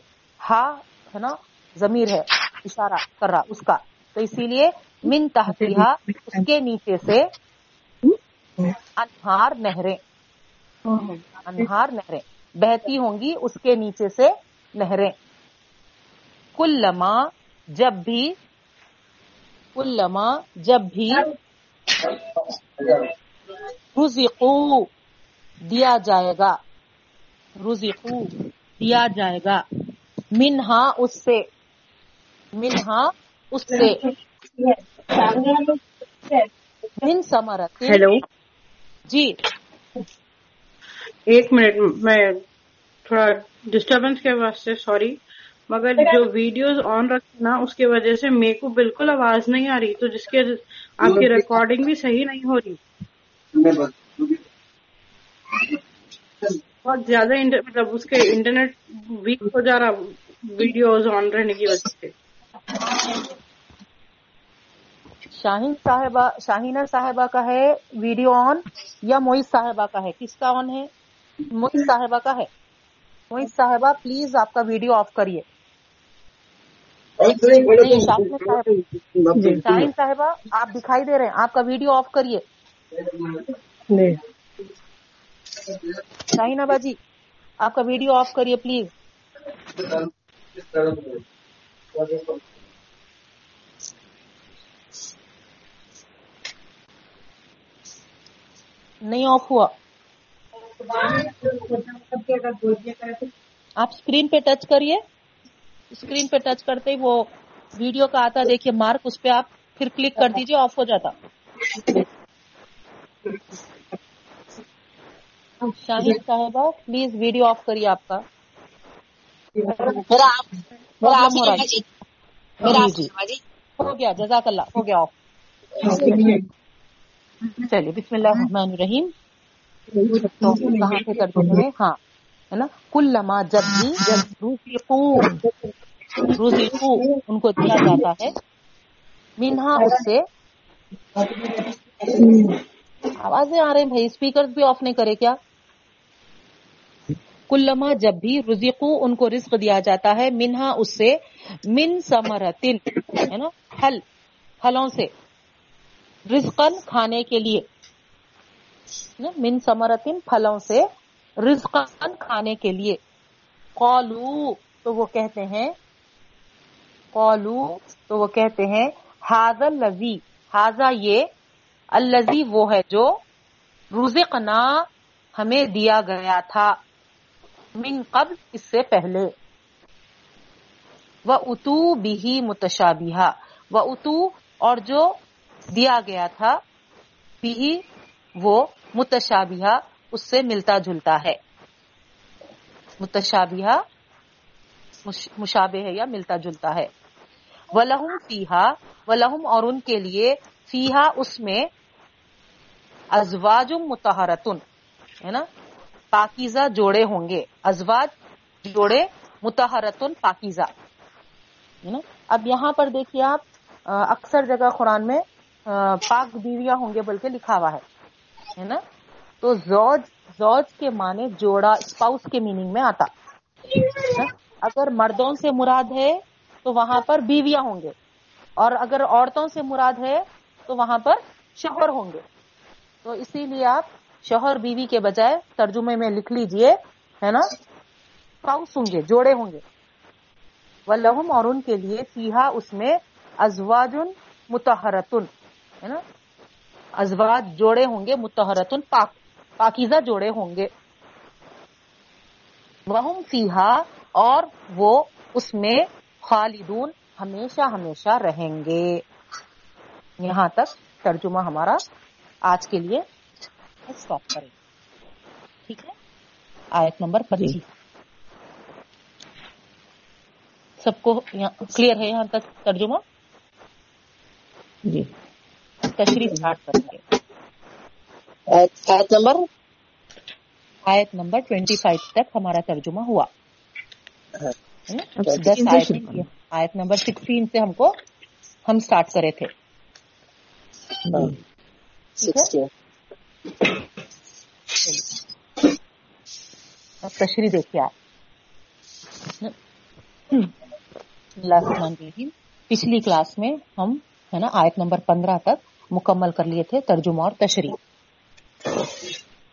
ہا ہے نا، ضمیر ہے، اشارہ کر رہا، اس کا۔ تو اسی لیے من تحتیہ اس کے نیچے سے انہار نہریں۔ انہار نہریں۔ بہتی ہوں گی اس کے نیچے سے نہریں۔ کل لما جب بھی کل لما جب بھی، رزقو۔ دیا جائے گا۔ رزقو دیا جائے گا۔ منہا اس سے۔ منہا اس سے۔ من سمرت ہیلو۔ جی۔ ایک منٹ میں تھوڑا ڈسٹربنس کے واسطے سوری مگر جو ویڈیوز آن رکھے نا اس کی وجہ سے میرے کو بالکل آواز نہیں آ رہی تو جس کے آپ کی ریکارڈنگ بھی صحیح نہیں ہو رہی۔ بہت زیادہ مطلب اس کے انٹرنیٹ ویک ہو جا رہا ویڈیوز آن رہنے کی وجہ سے۔ شاہین صاحبہ شاہینہ صاحبہ کا ہے ویڈیو آن یا موئز صاحبہ کا ہے؟ کس کا آن ہے؟ موئز صاحبہ کا ہے۔ موئز صاحبہ پلیز آپ کا ویڈیو آف کریے۔ شاہین صاحبہ آپ دکھائی دے رہے ہیں۔ آپ کا ویڈیو آف کریے۔ شاہین ابا جی آپ کا ویڈیو آف کریے پلیز۔ نہیں آف ہوا۔ آپ اسکرین پہ ٹچ کریے۔ اسکرین پہ ٹچ کرتے ہی وہ ویڈیو کا آتا، دیکھیے مارک اس پہ آپ پھر کلک کر دیجیے آف ہو جاتا۔ شاہین صاحبہ پلیز ویڈیو آف کریے آپ کا۔ ہو جی۔ ہو گیا جزاک اللہ ہو گیا آف چلیے بسم اللہ الرحمن الرحیم۔ تو کہاں سے ترجمے میں ہاں ہے نا؟ کل لما جب بھی روزیقو روزیقو ان کو دیا جاتا ہے۔ منہا اس سے۔ آوازیں آ رہے ہیں بھائی اسپیکر بھی آف نہیں کرے کیا؟ کلما جب بھی رزقو، ان کو رزق دیا جاتا ہے، منہا اس سے، من سمرتن ہے نا؟ پھل، پھلوں سے۔ رزقن کھانے کے لیے۔ من سمرتن پھلوں سے۔ رزقن کھانے کے لیے۔ قالو، تو وہ کہتے ہیں۔ قالو، تو وہ کہتے ہیں۔ ہاض الزی ہاضا یہ الزی وہ ہے جو رزقنا ہمیں دیا گیا تھا من قبل اس سے پہلے۔ وہ اتو بھی متشابہ و اتو اور جو دیا گیا تھا بھی وہ متشابہ اس سے ملتا جلتا ہے۔ متشابہ مشابہ ہے یا ملتا جلتا ہے۔ وَلَهُمْ فِيهَا، وَلَهُمْ اور ان کے لیے فیہا اس میں ازواج متحرتن ہے نا؟ پاکیزہ جوڑے ہوں گے۔ ازواج جوڑے متحرتن پاکیزہ، ہے نا؟ اب یہاں پر دیکھیے آپ اکثر جگہ قرآن میں پاک بیویاں ہوں گے بلکہ لکھا ہوا ہے نا؟ تو زوج زوج کے معنی جوڑا اسپاؤس کے میننگ میں آتا۔ ہے؟ اگر مردوں سے مراد ہے تو وہاں پر بیویاں ہوں گے۔ اور اگر عورتوں سے مراد ہے تو وہاں پر شوہر ہوں گے۔ تو اسی لیے آپ شوہر بیوی کے بجائے ترجمے میں لکھ لیجیے، ہے نا؟ کاؤس ہوں گے، جوڑے ہوں گے۔ ولہم اور ان کے لیے سیاہ اس میں ازواج متحرتن ہے نا؟ ازواج جوڑے ہوں گے متحرتن پاک، پاکیزہ جوڑے ہوں گے۔ وہم سیاہ اور وہ اس میں خالدون ہمیشہ ہمیشہ رہیں گے۔ یہاں تک ترجمہ ہمارا آج کے لیے اسٹاپ کریں۔ ٹھیک ہے؟ آیت نمبر پچیس۔ جی۔ سب کو کلیئر ہے یہاں تک ترجمہ؟ جی۔ تشریف اسٹارٹ کریں۔ گے آیت نمبر؟ آیت نمبر ٹوینٹی فائیو تک ہمارا ترجمہ ہوا۔ ہاں۔ دس اچھا۔ آیت نمبر سکسٹین سے ہم کو ہم اسٹارٹ کرے تھے۔ اب تشریح دیکھیے آپ پچھلی کلاس میں ہم ہے نا آیت نمبر پندرہ تک مکمل کر لیے تھے ترجمہ اور تشریح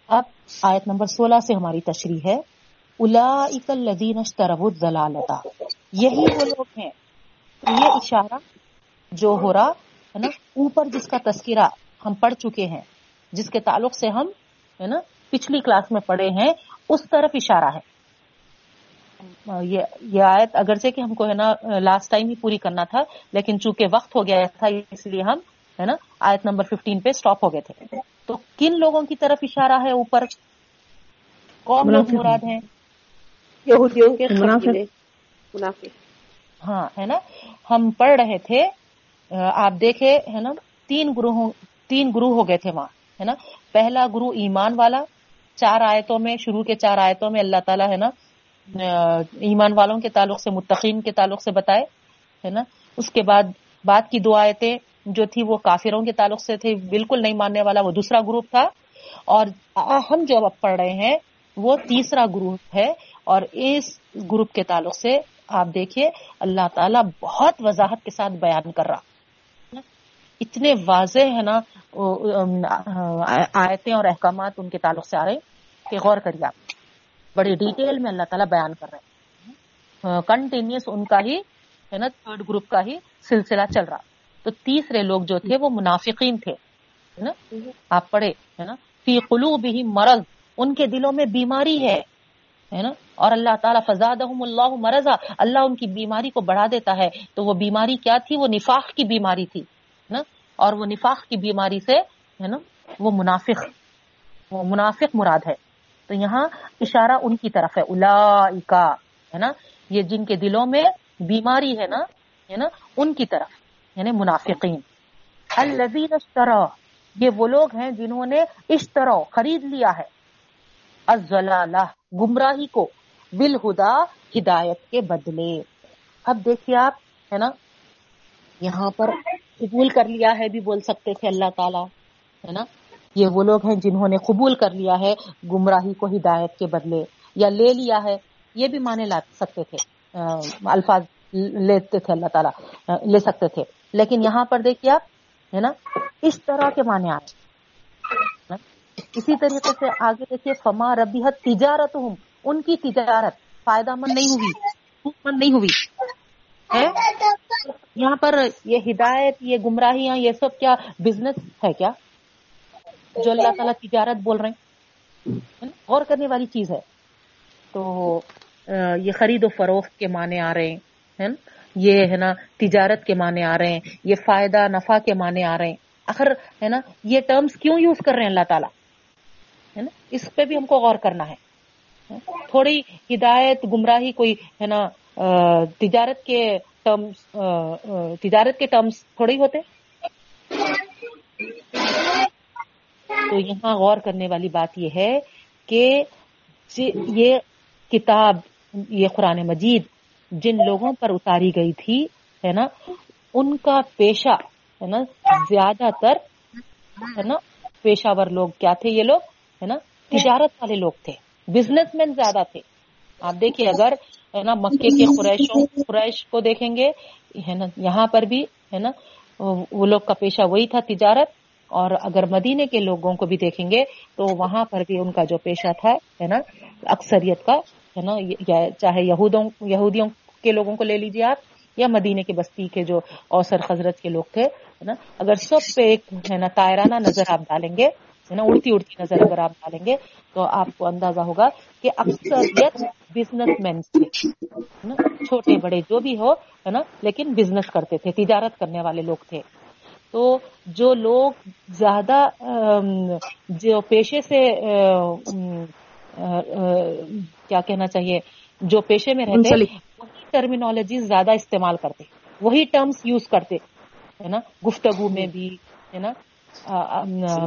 اب آیت نمبر سولہ سے ہماری تشریح ہے الادین اشترب الضلالتا یہی وہ لوگ ہیں یہ اشارہ جو ہو رہا ہے نا؟ اوپر جس کا تذکرہ ہم پڑھ چکے ہیں جس کے تعلق سے ہم ہے نا پچھلی کلاس میں پڑھے ہیں اس طرف اشارہ ہے۔ یہ آیت اگرچہ کہ ہم کو ہے نا لاسٹ ٹائم ہی پوری کرنا تھا لیکن چونکہ وقت ہو گیا تھا اس لیے ہم ہے نا آیت نمبر 15 پہ اسٹاپ ہو گئے تھے۔ تو کن لوگوں کی طرف اشارہ ہے اوپر؟ کون لوگ مراد ہیں؟ یہودیوں کے منافق۔ ہاں ہے نا ہم پڑھ رہے تھے آپ دیکھے ہے نا، تین گروہ تین گروہ ہو گئے تھے وہاں، ہے نا۔ پہلا گرو ایمان والا، چار آیتوں میں، شروع کے چار آیتوں میں اللہ تعالیٰ، ہے نا ایمان والوں کے تعلق سے، متقین کے تعلق سے بتائے، ہے نا۔ اس کے بعد بعد کی دو آیتیں جو تھی وہ کافروں کے تعلق سے تھی بالکل نہیں ماننے والا، وہ دوسرا گروپ تھا۔ اور ہم جو اب پڑھ رہے ہیں، وہ تیسرا گروپ ہے۔ اور اس گروپ کے تعلق سے، آپ دیکھیے، اللہ تعالیٰ بہت وضاحت کے ساتھ بیان کر رہا۔ اتنے واضح ہے نا آیتیں اور احکامات ان کے تعلق سے آ رہے کہ غور کریے آپ۔ بڑی ڈیٹیل میں اللہ تعالیٰ بیان کر رہے ہیں۔ ہاں، کنٹینیوس ان کا ہی، ہے نا تھرڈ گروپ کا ہی سلسلہ چل رہا۔ تو تیسرے لوگ جو تھے وہ منافقین تھے نا۔ آپ پڑھے، ہے نا۔ فی قلو بھی مرض، ان کے دلوں میں بیماری ہے ہے نا۔ اور اللہ تعالیٰ فضاد اللہ مرضا، اللہ ان کی بیماری کو بڑھا دیتا ہے۔ تو وہ بیماری کیا تھی؟ وہ نفاق کی بیماری تھی۔ نا؟ اور وہ نفاق کی بیماری سے ہے نا؟ وہ منافق وہ منافق مراد ہے۔ تو یہاں اشارہ ان کی طرف ہے الا ہے نا؟ یہ جن کے دلوں میں بیماری ہے نا ہے نا؟ ان کی طرف یعنی منافقین۔ الزین اشترا، یہ وہ لوگ ہیں جنہوں نے اشترا، خرید لیا ہے۔ گمراہی کو، بالہدا، ہدایت کے بدلے۔ اب دیکھیے آپ، ہے نا؟ یہاں پر قبول کر لیا ہے بھی بول سکتے تھے اللہ تعالیٰ ہے نا؟ یہ وہ لوگ ہیں جنہوں نے قبول کر لیا ہے گمراہی کو ہدایت کے بدلے یا لے لیا ہے یہ بھی مانے لا سکتے تھے۔ آ, الفاظ لیتے تھے اللہ تعالیٰ آ, لے سکتے تھے۔ لیکن یہاں پر دیکھیے آپ ہے نا؟ اس طرح کے معنی آئے اسی طریقے سے آگے دیکھیے فما ربیحت تجارت ہوں ان کی تجارت فائدہ مند نہیں ہوئی مند نہیں ہوئی۔ یہاں پر یہ ہدایت یہ گمراہیاں یہ سب کیا بزنس ہے کیا؟ جو اللہ تعالیٰ تجارت بول رہے ہیں۔ غور کرنے والی چیز ہے۔ تو یہ خرید و فروخت کے معنی آ رہے ہیں۔ یہ ہے نا تجارت کے معنی آ رہے ہیں۔ یہ فائدہ نفع کے معنی آ رہے ہیں۔ آخر ہے نا یہ ٹرمز کیوں یوز کر رہے ہیں اللہ تعالیٰ؟ ہے نا اس پہ بھی ہم کو غور کرنا ہے۔ تھوڑی ہدایت گمراہی کوئی ہے نا تجارت کے ٹرمس تجارت uh, uh, کے ٹرمس تھوڑے ہی ہوتے تو یہاں غور کرنے والی بات یہ ہے کہ جی، یہ کتاب، یہ قرآن مجید جن لوگوں پر اتاری گئی تھی، ہے نا، ان کا پیشہ، ہے نا، زیادہ تر، ہے نا پیشہ ور لوگ کیا تھے یہ لوگ؟ ہے نا، تجارت والے لوگ تھے بزنس مین زیادہ تھے۔ آپ دیکھیے اگر ہے نا، مکے کے قریشوں، قریش کو دیکھیں گے، ہے نا، یہاں پر بھی، ہے نا، وہ لوگ کا پیشہ وہی تھا تجارت، اور اگر مدینے کے لوگوں کو بھی دیکھیں گے، تو وہاں پر بھی ان کا جو پیشہ تھا، ہے نا، اکثریت کا، ہے نا چاہے یہودوں، یہودیوں کے لوگوں کو لے لیجیے آپ، یا مدینے کے بستی کے جو اوسر خزرت کے لوگ تھے، ہے نا، اگر سب پہ ایک، ہے نا تائرانہ نظر آپ ڈالیں گے نا اڑتی اڑتی نظر اگر آپ ڈالیں گے تو آپ کو اندازہ ہوگا کہ اکثریت بزنس مین تھے ہے چھوٹے بڑے جو بھی ہو ہے نا لیکن بزنس کرتے تھے تجارت کرنے والے لوگ تھے تو جو لوگ زیادہ جو پیشے سے کیا کہنا چاہیے جو پیشے میں رہتے۔ وہی ٹرمینالوجی زیادہ استعمال کرتے وہی ٹرمز یوز کرتے ہے نا گفتگو میں بھی ہے نا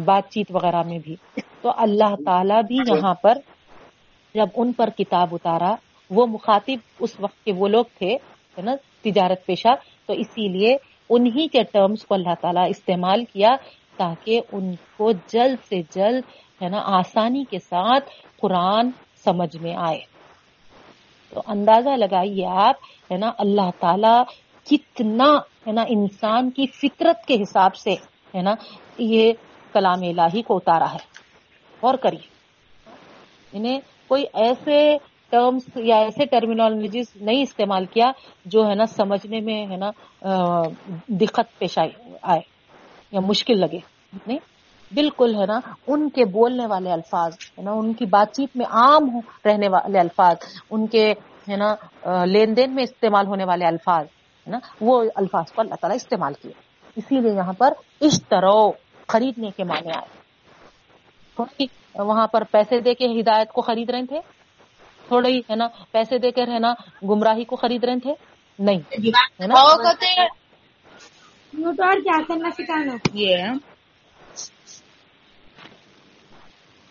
بات چیت وغیرہ میں بھی۔ تو اللہ تعالی بھی یہاں پر جب ان پر کتاب اتارا، وہ مخاطب اس وقت کے وہ لوگ تھے نا، تجارت پیشہ، تو اسی لیے انہی کے ٹرمز کو اللہ تعالیٰ استعمال کیا تاکہ ان کو جلد سے جلد، ہے نا، آسانی کے ساتھ قرآن سمجھ میں آئے۔ تو اندازہ لگائیے آپ، ہے نا، اللہ تعالیٰ کتنا، ہے نا، انسان کی فطرت کے حساب سے ہے نا، یہ کلام الہی کو اتارا ہے۔ غور کریے۔ انہیں کوئی ایسے ٹرمز یا ایسے ٹرمینالوجیز نہیں استعمال کیا جو ہے نا سمجھنے میں ہے نا دقت پیش آئے آئے یا مشکل لگے۔ نہیں، بالکل ہے نا، ان کے بولنے والے الفاظ، ہے نا، ان کی بات چیت میں عام رہنے والے الفاظ، ان کے ہے نا لین دین میں استعمال ہونے والے الفاظ، ہے نا، وہ الفاظ کو اللہ تعالیٰ استعمال کیے۔ اسی لیے یہاں پر اشترو خریدنے کے معنی آئے۔ وہاں پر پیسے دے کے ہدایت کو خرید رہے تھے؟ تھوڑے ہی ہے نا پیسے دے کر ہے نا گمراہی کو خرید رہے تھے؟ نہیں ہے نا؟ کیا کرنا سکھانا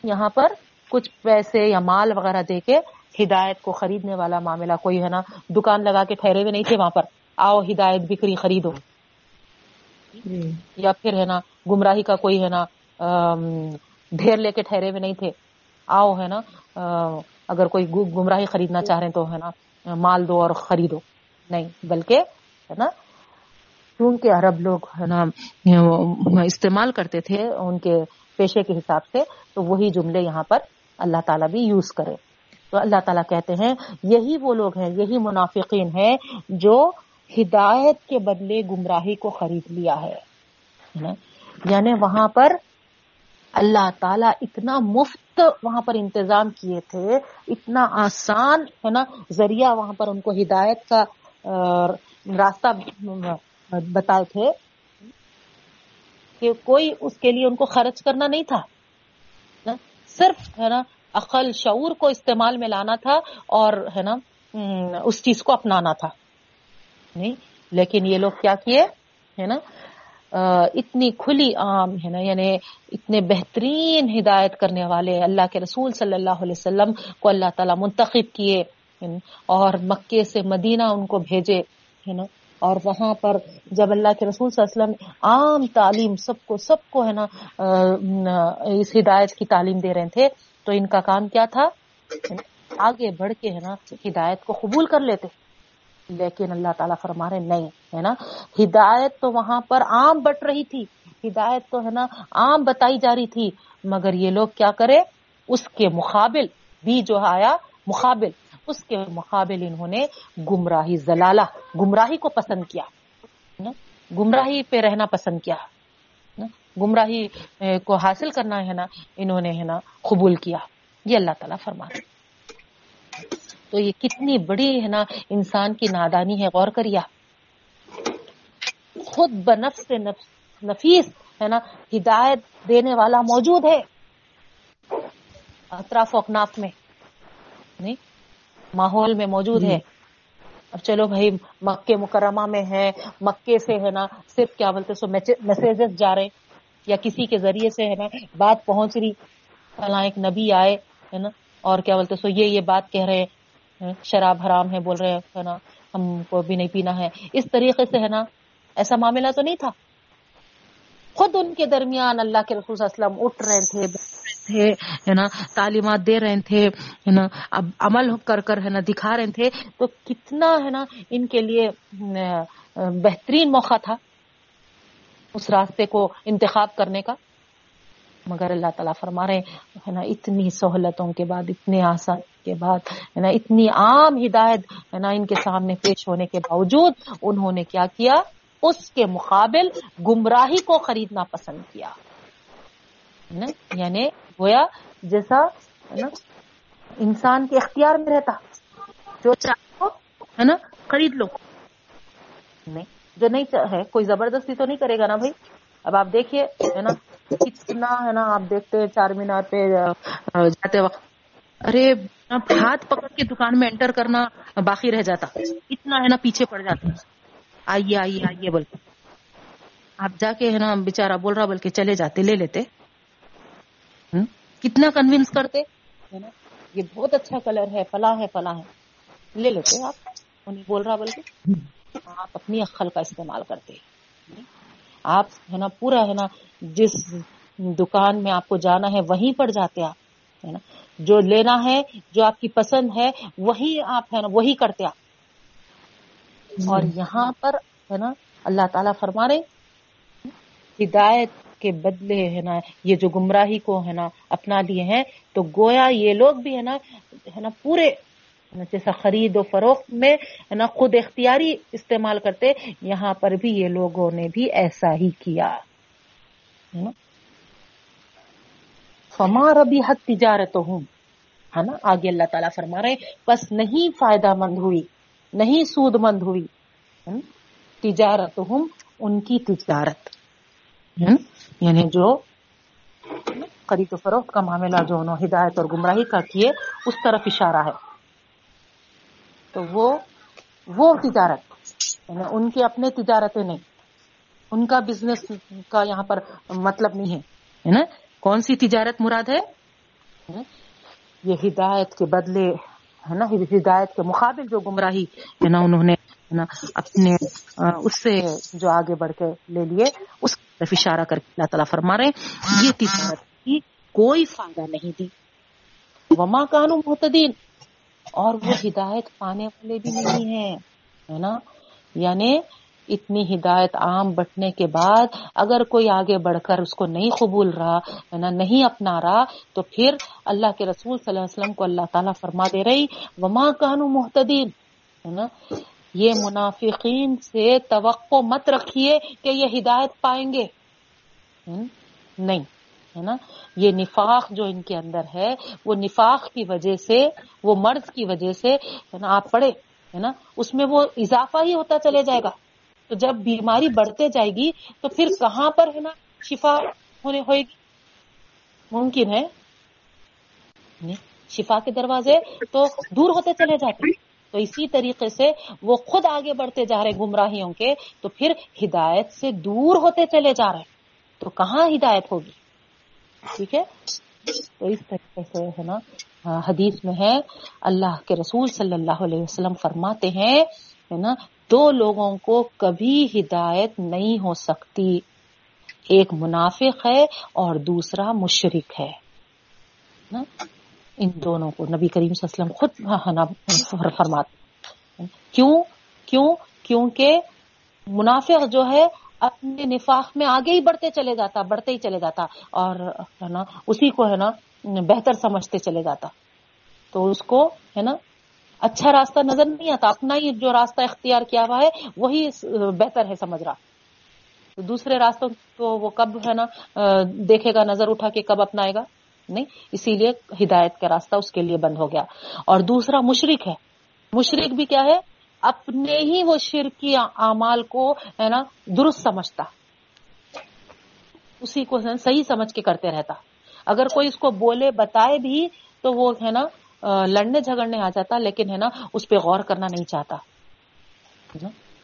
یہاں پر کچھ پیسے یا مال وغیرہ دے کے ہدایت کو خریدنے والا معاملہ کوئی ہے نا دکان لگا کے ٹھہرے ہوئے نہیں تھے وہاں پر۔ آؤ ہدایت بکری خریدو۔ یا پھر ہے نا گمراہی کا کوئی ہے نا ڈھیر لے کے ٹھہرے ہوئے نہیں تھے۔ آؤ ہے نا اگر کوئی گمراہی خریدنا چاہ رہے ہیں تو ہے نا مال دو اور خریدو۔ نہیں بلکہ ہے نا کیونکہ عرب لوگ ہے نا استعمال کرتے تھے ان کے پیشے کے حساب سے تو وہی جملے یہاں پر اللہ تعالیٰ بھی یوز کرے۔ تو اللہ تعالیٰ کہتے ہیں یہی وہ لوگ ہیں یہی منافقین ہیں جو ہدایت کے بدلے گمراہی کو خرید لیا ہے۔ یعنی وہاں پر اللہ تعالیٰ اتنا مفت وہاں پر انتظام کیے تھے، اتنا آسان، ہے نا؟ ذریعہ وہاں پر ان کو ہدایت کا راستہ بتائے تھے کہ کوئی اس کے لیے ان کو خرچ کرنا نہیں تھا۔ صرف، ہے نا، عقل، شعور کو استعمال میں لانا تھا اور، ہے نا اس چیز کو اپنانا تھا۔ نہیں۔ لیکن یہ لوگ کیا کیے؟ ہے نا؟ آ، اتنی کھلی عام ہے نا یعنی اتنے بہترین ہدایت کرنے والے اللہ کے رسول صلی اللہ علیہ وسلم کو اللہ تعالیٰ منتخب کیے اور مکے سے مدینہ ان کو بھیجے ہے نا۔ اور وہاں پر جب اللہ کے رسول صلی اللہ علیہ وسلم عام تعلیم سب کو سب کو ہے نا اس ہدایت کی تعلیم دے رہے تھے تو ان کا کام کیا تھا؟ آگے بڑھ کے ہے نا ہدایت کو قبول کر لیتے۔ لیکن اللہ تعالیٰ فرما رہے نہیں، ہے نا ہدایت تو وہاں پر عام بٹ رہی تھی، ہدایت تو ہے نا عام بتائی جا رہی تھی، مگر یہ لوگ کیا کرے اس کے مقابل بھی جو آیا، مقابل، اس کے مقابل انہوں نے گمراہی زلالہ، گمراہی کو پسند کیا، نا؟ گمراہی پہ رہنا پسند کیا، نا؟ گمراہی کو حاصل کرنا ہے نا، انہوں نے، ہے نا، قبول کیا، یہ اللہ تعالیٰ فرما رہے تو یہ کتنی بڑی ہے نا انسان کی نادانی ہے غور کریا خود بنفس نفیس ہے نا ہدایت دینے والا موجود ہے۔ اطراف و اکناف میں نہیں ماحول میں موجود ہے۔ اب چلو بھائی مکے مکرمہ میں ہے مکے سے ہے نا صرف کیا بولتے سو میسجز جا رہے یا کسی کے ذریعے سے ہے نا بات پہنچ رہی۔ فلاں ایک نبی آئے ہے نا اور کیا بولتے سو یہ یہ بات کہہ رہے ہیں۔ شراب حرام ہے، بول رہے ہیں ہے نا ہم کو بھی نہیں پینا ہے۔ اس طریقے سے ہے نا، ایسا معاملہ تو نہیں تھا۔ خود ان کے درمیان اللہ کے رسول صلی اللہ علیہ وسلم اٹھ رہے تھے تھے، ہے نا، تعلیمات دے رہے تھے، ہے نا، اب عمل کر کر، ہے نا، دکھا رہے تھے۔ تو کتنا، ہے نا، ان کے لیے بہترین موقع تھا اس راستے کو انتخاب کرنے کا۔ مگر اللہ تعالیٰ فرما رہے ہیں، ہے نا، اتنی سہولتوں کے بعد، اتنے آسان کے بعد، ہے نا، اتنی عام ہدایت، ہے نا، ان کے سامنے پیش ہونے کے باوجود انہوں نے کیا کیا؟ اس کے مقابل گمراہی کو خریدنا پسند کیا۔ نا؟ یعنی گویا جیسا نا، انسان کے اختیار میں رہتا۔ جو چاہو ہے نا، خرید لو۔ نہیں، جو نہیں چاہے کوئی زبردستی تو نہیں کرے گا نا بھائی؟ اب آپ دیکھیے، ہے نا، کتنا، ہے نا، آپ دیکھتے ہیں چار مینار پہ جاتے وقت ارے ہاتھ پکڑ کے دکان میں انٹر کرنا باقی رہ جاتا۔ اتنا ہے نا پیچھے پڑ جاتا۔ آئیے آئیے آئیے بول۔ کے آپ جا کے ہے نا بےچارا بول رہا بول کے چلے جاتے لے لیتے؟ کتنا کنوینس کرتے؟ ہے نا؟ یہ بہت اچھا کلر ہے فلاں ہے فلاں ہے۔ لے لیتے آپ۔ انہیں بول رہا بول کے آپ اپنی عقل کا استعمال کرتے۔ آپ ہے نا پورا ہے نا جس دکان میں آپ کو جانا ہے وہیں پر جاتے آپ۔ ہے نا؟ جو لینا ہے جو آپ کی پسند ہے وہی آپ ہے نا وہی کرتے آپ۔ اور یہاں پر ہے نا اللہ تعالیٰ فرما رہے ہدایت کے بدلے ہے نا یہ جو گمراہی کو ہے نا اپنا لیے ہیں تو گویا یہ لوگ بھی ہے نا ہے نا پورے جیسا خرید و فروخت میں ہے نا خود اختیاری استعمال کرتے یہاں پر بھی یہ لوگوں نے بھی ایسا ہی کیا۔ ہے نا؟ فما ربی حق تجارت ہوں ہے نا؟ آگے اللہ تعالیٰ فرما رہے بس نہیں فائدہ مند ہوئی، نہیں سود مند ہوئی۔ تجارت ہم ان کی تجارت۔ یعنی جو خرید و فروخت کا معاملہ، جو انہوں ہدایت اور گمراہی کا کیے، اس طرف اشارہ ہے۔ تو وہ وہ تجارت یعنی ان کے اپنے تجارتیں نہیں۔ ان کا بزنس کا یہاں پر مطلب نہیں ہے ہے نا؟ کون سی تجارت مراد ہے؟ یہ ہدایت کے بدلے ہے نا ہدایت کے مقابل جو گمراہی ہے نا انہوں نے نا اپنے اس سے جو آگے بڑھ کے لے لیے اس کی طرف اشارہ کر کے اللہ تعالیٰ فرما رہے ہیں، یہ تجارت کی کوئی فائدہ نہیں دی۔ وما کانو محتدین اور وہ ہدایت پانے والے بھی نہیں ہیں ہے نا؟ یعنی اتنی ہدایت عام بٹنے کے بعد اگر کوئی آگے بڑھ کر اس کو نہیں قبول رہا ہے نا نہیں اپنا رہا، تو پھر اللہ کے رسول صلی اللہ علیہ وسلم کو اللہ تعالیٰ فرما دے رہی، وما کانو محتدین ہے نا؟ یہ منافقین سے توقع مت رکھیے کہ یہ ہدایت پائیں گے۔ نہیں۔ ہے نا؟ یہ نفاق جو ان کے اندر ہے، وہ نفاق کی وجہ سے، وہ مرض کی وجہ سے، ہے نا، آپ پڑھے ہے نا؟ اس میں وہ اضافہ ہی ہوتا چلے جائے گا۔ تو جب بیماری بڑھتے جائے گی تو پھر کہاں پر ہے نا شفا ہونے ہوئے گی؟ ممکن ہے؟ شفا کے دروازے تو دور ہوتے چلے جاتے ہیں۔ تو اسی طریقے سے وہ خود آگے بڑھتے جا رہے گمراہیوں کے، تو پھر ہدایت سے دور ہوتے چلے جا رہے تو کہاں ہدایت ہوگی؟ ٹھیک ہے؟ تو اس طریقے سے ہے نا، حدیث میں ہے، اللہ کے رسول صلی اللہ علیہ وسلم فرماتے ہیں، ہے نا دو لوگوں کو کبھی ہدایت نہیں ہو سکتی۔ ایک منافق ہے اور دوسرا مشرک ہے۔ نا؟ ان دونوں کو نبی کریم صلی اللہ علیہ وسلم خود ہاں، فرماتے کیوں؟ کیوں؟ کیونکہ منافق جو ہے اپنے نفاق میں آگے ہی بڑھتے چلے جاتا، بڑھتے ہی چلے جاتا اور ہے نا، اسی کو ہے نا، بہتر سمجھتے چلے جاتا۔ تو اس کو ہے نا اچھا راستہ نظر نہیں آتا، اپنا ہی جو راستہ اختیار کیا ہوا ہے، وہی بہتر ہے سمجھ رہا۔ دوسرے راستوں کو وہ کب ہے نا دیکھے گا، نظر اٹھا کے کب اپنائے گا؟ نہیں، اسی لیے ہدایت کا راستہ اس کے لیے بند ہو گیا۔ اور دوسرا مشرق ہے۔ مشرق بھی کیا ہے؟ اپنے ہی وہ شرکی اعمال کو ہے نا، درست سمجھتا۔ اسی کو صحیح سمجھ کے کرتے رہتا۔ اگر کوئی اس کو بولے، بتائے بھی، تو وہ ہے نا لڑنے جھگڑنے آ جاتا لیکن ہے نا، اس پہ غور کرنا نہیں چاہتا۔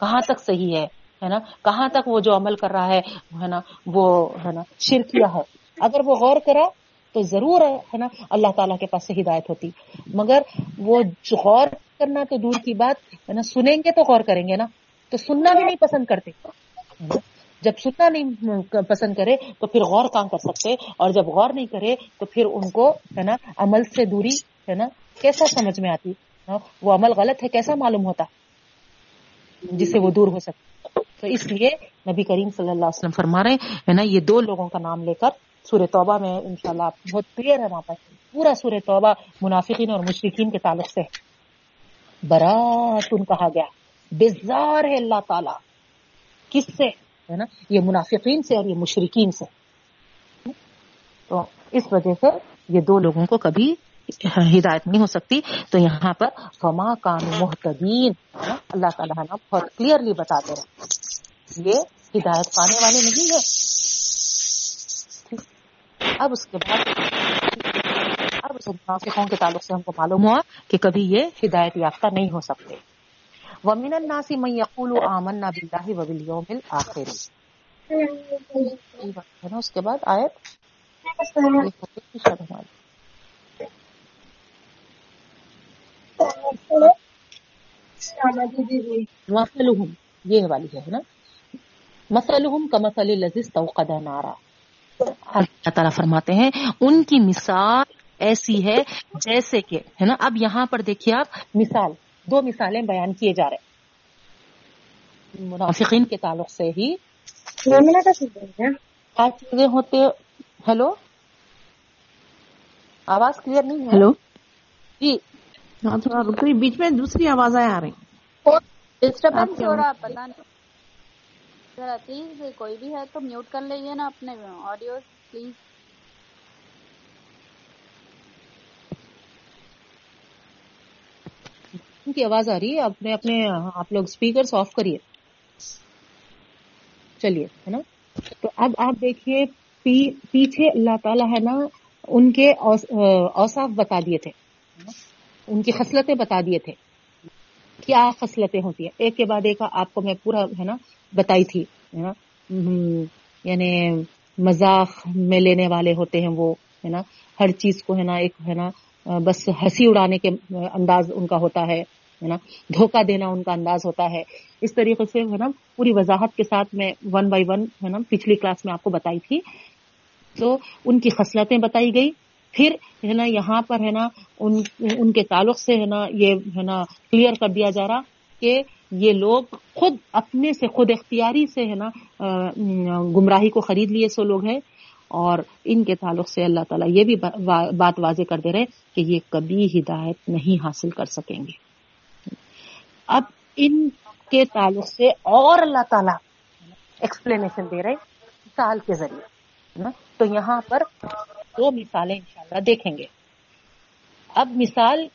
کہاں تک صحیح ہے؟ ہے نا، کہاں تک وہ جو عمل کر رہا ہے ہے نا، وہ، ہے نا شرکیہ ہے؟ اگر وہ غور کرا تو ضرور ہے نا، اللہ تعالیٰ کے پاس سے ہدایت ہوتی۔ مگر وہ غور کرنا تو دور کی بات، ہے نا، سنیں گے تو غور کریں گے نا۔ تو سننا بھی نہیں پسند کرتے۔ جب سننا نہیں پسند کرے تو پھر غور کام کر سکتے؟ اور جب غور نہیں کرے تو پھر ان کو، ہے نا، عمل سے دوری ہے نا، کیسا سمجھ میں آتی؟ ہاں, وہ عمل غلط ہے، کیسا معلوم ہوتا؟ جس سے وہ دور ہو سکتا تو اس لیے نبی کریم صلی اللہ علیہ وسلم فرما رہے ہیں نا، یہ دو لوگوں کا نام لے کر سورہ توبہ میں انشاءاللہ آپ بہت کلیئر ہے وہاں پر۔ پورا سورہ توبہ منافقین اور مشرقین کے تعلق سے۔ براتن کہا گیا۔ بیزار ہے اللہ تعالی۔ کس سے؟ ہے نا، یہ منافقین سے اور یہ مشرقین سے۔ تو اس وجہ سے یہ دو لوگوں کو کبھی ہدایت نہیں ہو سکتی، تو یہاں پر فما کان محتدین اللہ تعالیٰ ہے نا بہت کلیئرلی بتاتے رہے۔ یہ ہدایت پانے والے نہیں ہے اب اس کے بعد، اب منافقوں کے تعلق سے ہم کو معلوم ہوا کہ کبھی یہ ہدایت یافتہ نہیں ہو سکتے۔ ومن الناس من یقول آمنا باللہ وبالیوم الآخر۔ اس کے بعد آیت۔ مثلهم یہ والی ہے نا؟ الذی استوقد نارا۔ اللہ تعالیٰ فرماتے ہیں ان کی مثال ایسی ہے جیسے کہ ہے نا؟ اب یہاں پر دیکھیے آپ مثال دو مثالیں بیان کیے جا رہے ہیں۔ منافقین کے تعلق سے ہی۔ کیا چیزیں ہوتے ہیلو؟ آواز کلیئر نہیں ہے؟ ہیلو؟ جی۔ ہاں تھوڑا رک رہی بیچ میں دوسری آوازیں آ رہی ڈسٹربینس ہو رہا پتا نہیں۔ ذرا پلیز کوئی بھی ہے تو میوٹ کر لیجیے نا اپنے آڈیو پلیز ان کی آواز آ رہی ہے۔ اپنے اپنے آپ لوگ اسپیکر آف کریے۔ چلیے ہے نا؟ تو اب آپ دیکھیے پی- پیچھے اللہ تعالیٰ ہے نا ان کے اوس- اوصاف بتا دیے تھے۔ ان کی خصلتیں بتا دیے تھے۔ کیا خصلتیں ہوتی ہیں؟ ایک کے بعد ایک آپ کو میں پورا ہے نا بتائی تھی، ہے نا؟ یعنی مذاق میں لینے والے ہوتے ہیں وہ، ہے نا؟ ہر چیز کو، ہے نا، ایک، ہے نا، بس ہنسی اڑانے کے انداز ان کا ہوتا ہے ہے نا؟ دھوکہ دینا ان کا انداز ہوتا ہے۔ اس طریقے سے، ہے نا، پوری وضاحت کے ساتھ میں ون بائی ون ہے نا، پچھلی کلاس میں آپ کو بتائی تھی۔ تو ان کی خصلتیں بتائی گئی۔ پھر ہے نا یہاں پر ہے نا ان ان کے تعلق سے ہے نا یہ ہے نا کلیئر کر دیا جا رہا کہ یہ لوگ خود اپنے سے خود اختیاری سے ہے نا گمراہی کو خرید لیے سو لوگ ہیں اور ان کے تعلق سے اللہ تعالیٰ یہ بھی بات واضح کر دے رہے کہ یہ کبھی ہدایت نہیں حاصل کر سکیں گے۔ اب ان کے تعلق سے اور اللہ تعالیٰ ایکسپلینیشن دے رہے مثال کے ذریعے تو یہاں پر دو مثالیں انشاءاللہ دیکھیں گے۔ اب مثال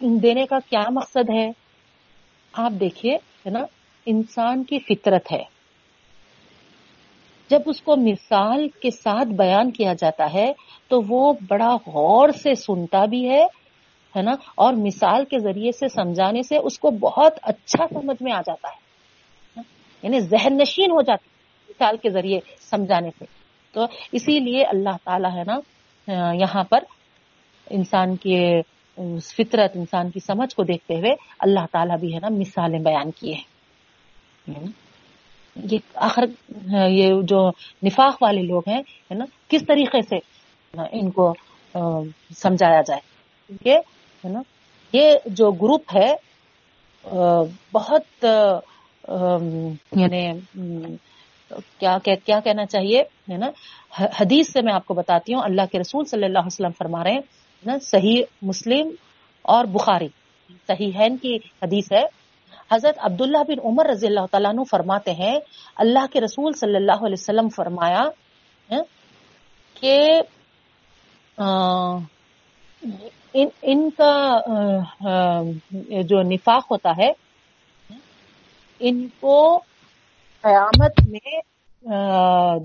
دینے کا کیا مقصد ہے؟ آپ دیکھیے، ہے نا، انسان کی فطرت ہے۔ جب اس کو مثال کے ساتھ بیان کیا جاتا ہے، تو وہ بڑا غور سے سنتا بھی ہے ہے نا، اور مثال کے ذریعے سے سمجھانے سے اس کو بہت اچھا سمجھ میں آ جاتا ہے۔ یعنی ذہن نشین ہو جاتی ہے مثال کے ذریعے سمجھانے سے۔ تو اسی لیے اللہ تعالیٰ ہے نا یہاں پر انسان کے فطرت، انسان کی سمجھ کو دیکھتے ہوئے اللہ تعالیٰ بھی ہے نا مثالیں بیان کیے ہیں۔ یہ آخر یہ جو نفاق والے لوگ ہیں، ہے نا، کس طریقے سے ان کو سمجھایا جائے؟ کیونکہ ہے نا، یہ جو گروپ ہے بہت یعنی کیا کیا کہنا چاہیے؟ ہے نا؟ حدیث سے میں آپ کو بتاتی ہوں، اللہ کے رسول صلی اللہ علیہ وسلم فرما رہے ہیں نا؟ صحیح مسلم اور بخاری۔ صحیح کی حدیث ہے۔ حضرت عبداللہ بن عمر رضی اللہ تعالیٰ عنہ فرماتے ہیں، اللہ کے رسول صلی اللہ علیہ وسلم فرمایا کہ ان ان کا جو نفاق ہوتا ہے، ان کو قیامت میں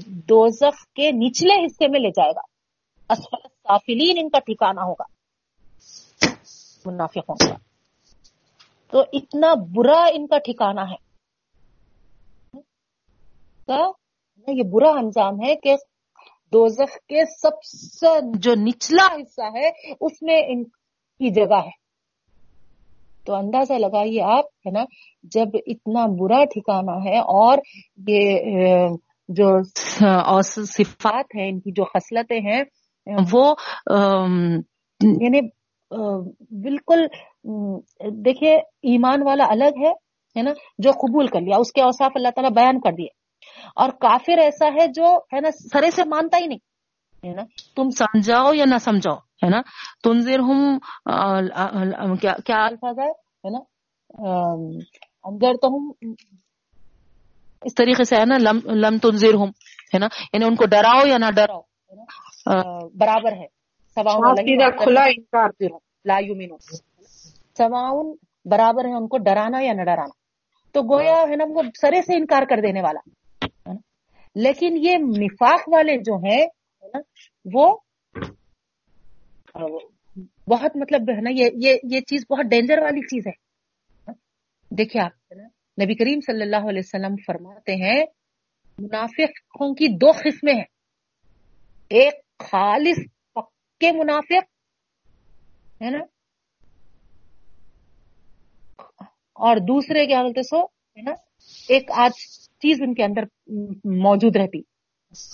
دوزخ کے نچلے حصے میں لے جائے گا۔ اسفل سافلین ان کا ٹھکانہ ہوگا۔ منافقوں کا۔ تو اتنا برا ان کا ٹھکانہ ہے۔ یہ برا انجام ہے کہ دوزخ کے سب سے جو نچلا حصہ ہے، اس میں ان کی جگہ ہے۔ تو اندازہ لگائیے آپ ہے نا جب اتنا برا ٹھکانہ ہے اور یہ جو صفات ہیں ان کی جو خصلتیں ہیں وہ یعنی بالکل دیکھیے ایمان والا الگ ہے ہے نا جو قبول کر لیا اس کے اوصاف اللہ تعالیٰ بیان کر دیے۔ اور کافر ایسا ہے جو ہے نا سرے سے مانتا ہی نہیں ہے نا تم سمجھاؤ یا نہ سمجھاؤ۔ ہے نا؟ تنظر ہم کیا کیا؟ الفاظ ہے نا؟ اگر تو ہم اس طریقے سے ہے نا؟ لم لم تنظر ہم ہے نا؟ یعنی ان کو ڈراؤ یا نہ ڈراؤ؟ برابر ہے۔ سواؤن برابر ہے ان کو ڈرانا یا نہ ڈرانا؟ تو گویا ہے نا وہ سرے سے انکار کر دینے والا ہے نا؟ لیکن یہ نفاق والے جو ہیں ہے نا؟ وہ بہت مطلب ہے نا، یہ یہ یہ چیز بہت ڈینجر والی چیز ہے۔ دیکھیے آپ، نبی کریم صلی اللہ علیہ وسلم فرماتے ہیں، منافقوں کی دو قسمیں ہیں۔ ایک خالص پکے منافق، ہے نا؟ اور دوسرے کیا بولتے سو؟ ہے نا؟ ایک آج چیز ان کے اندر موجود رہتی۔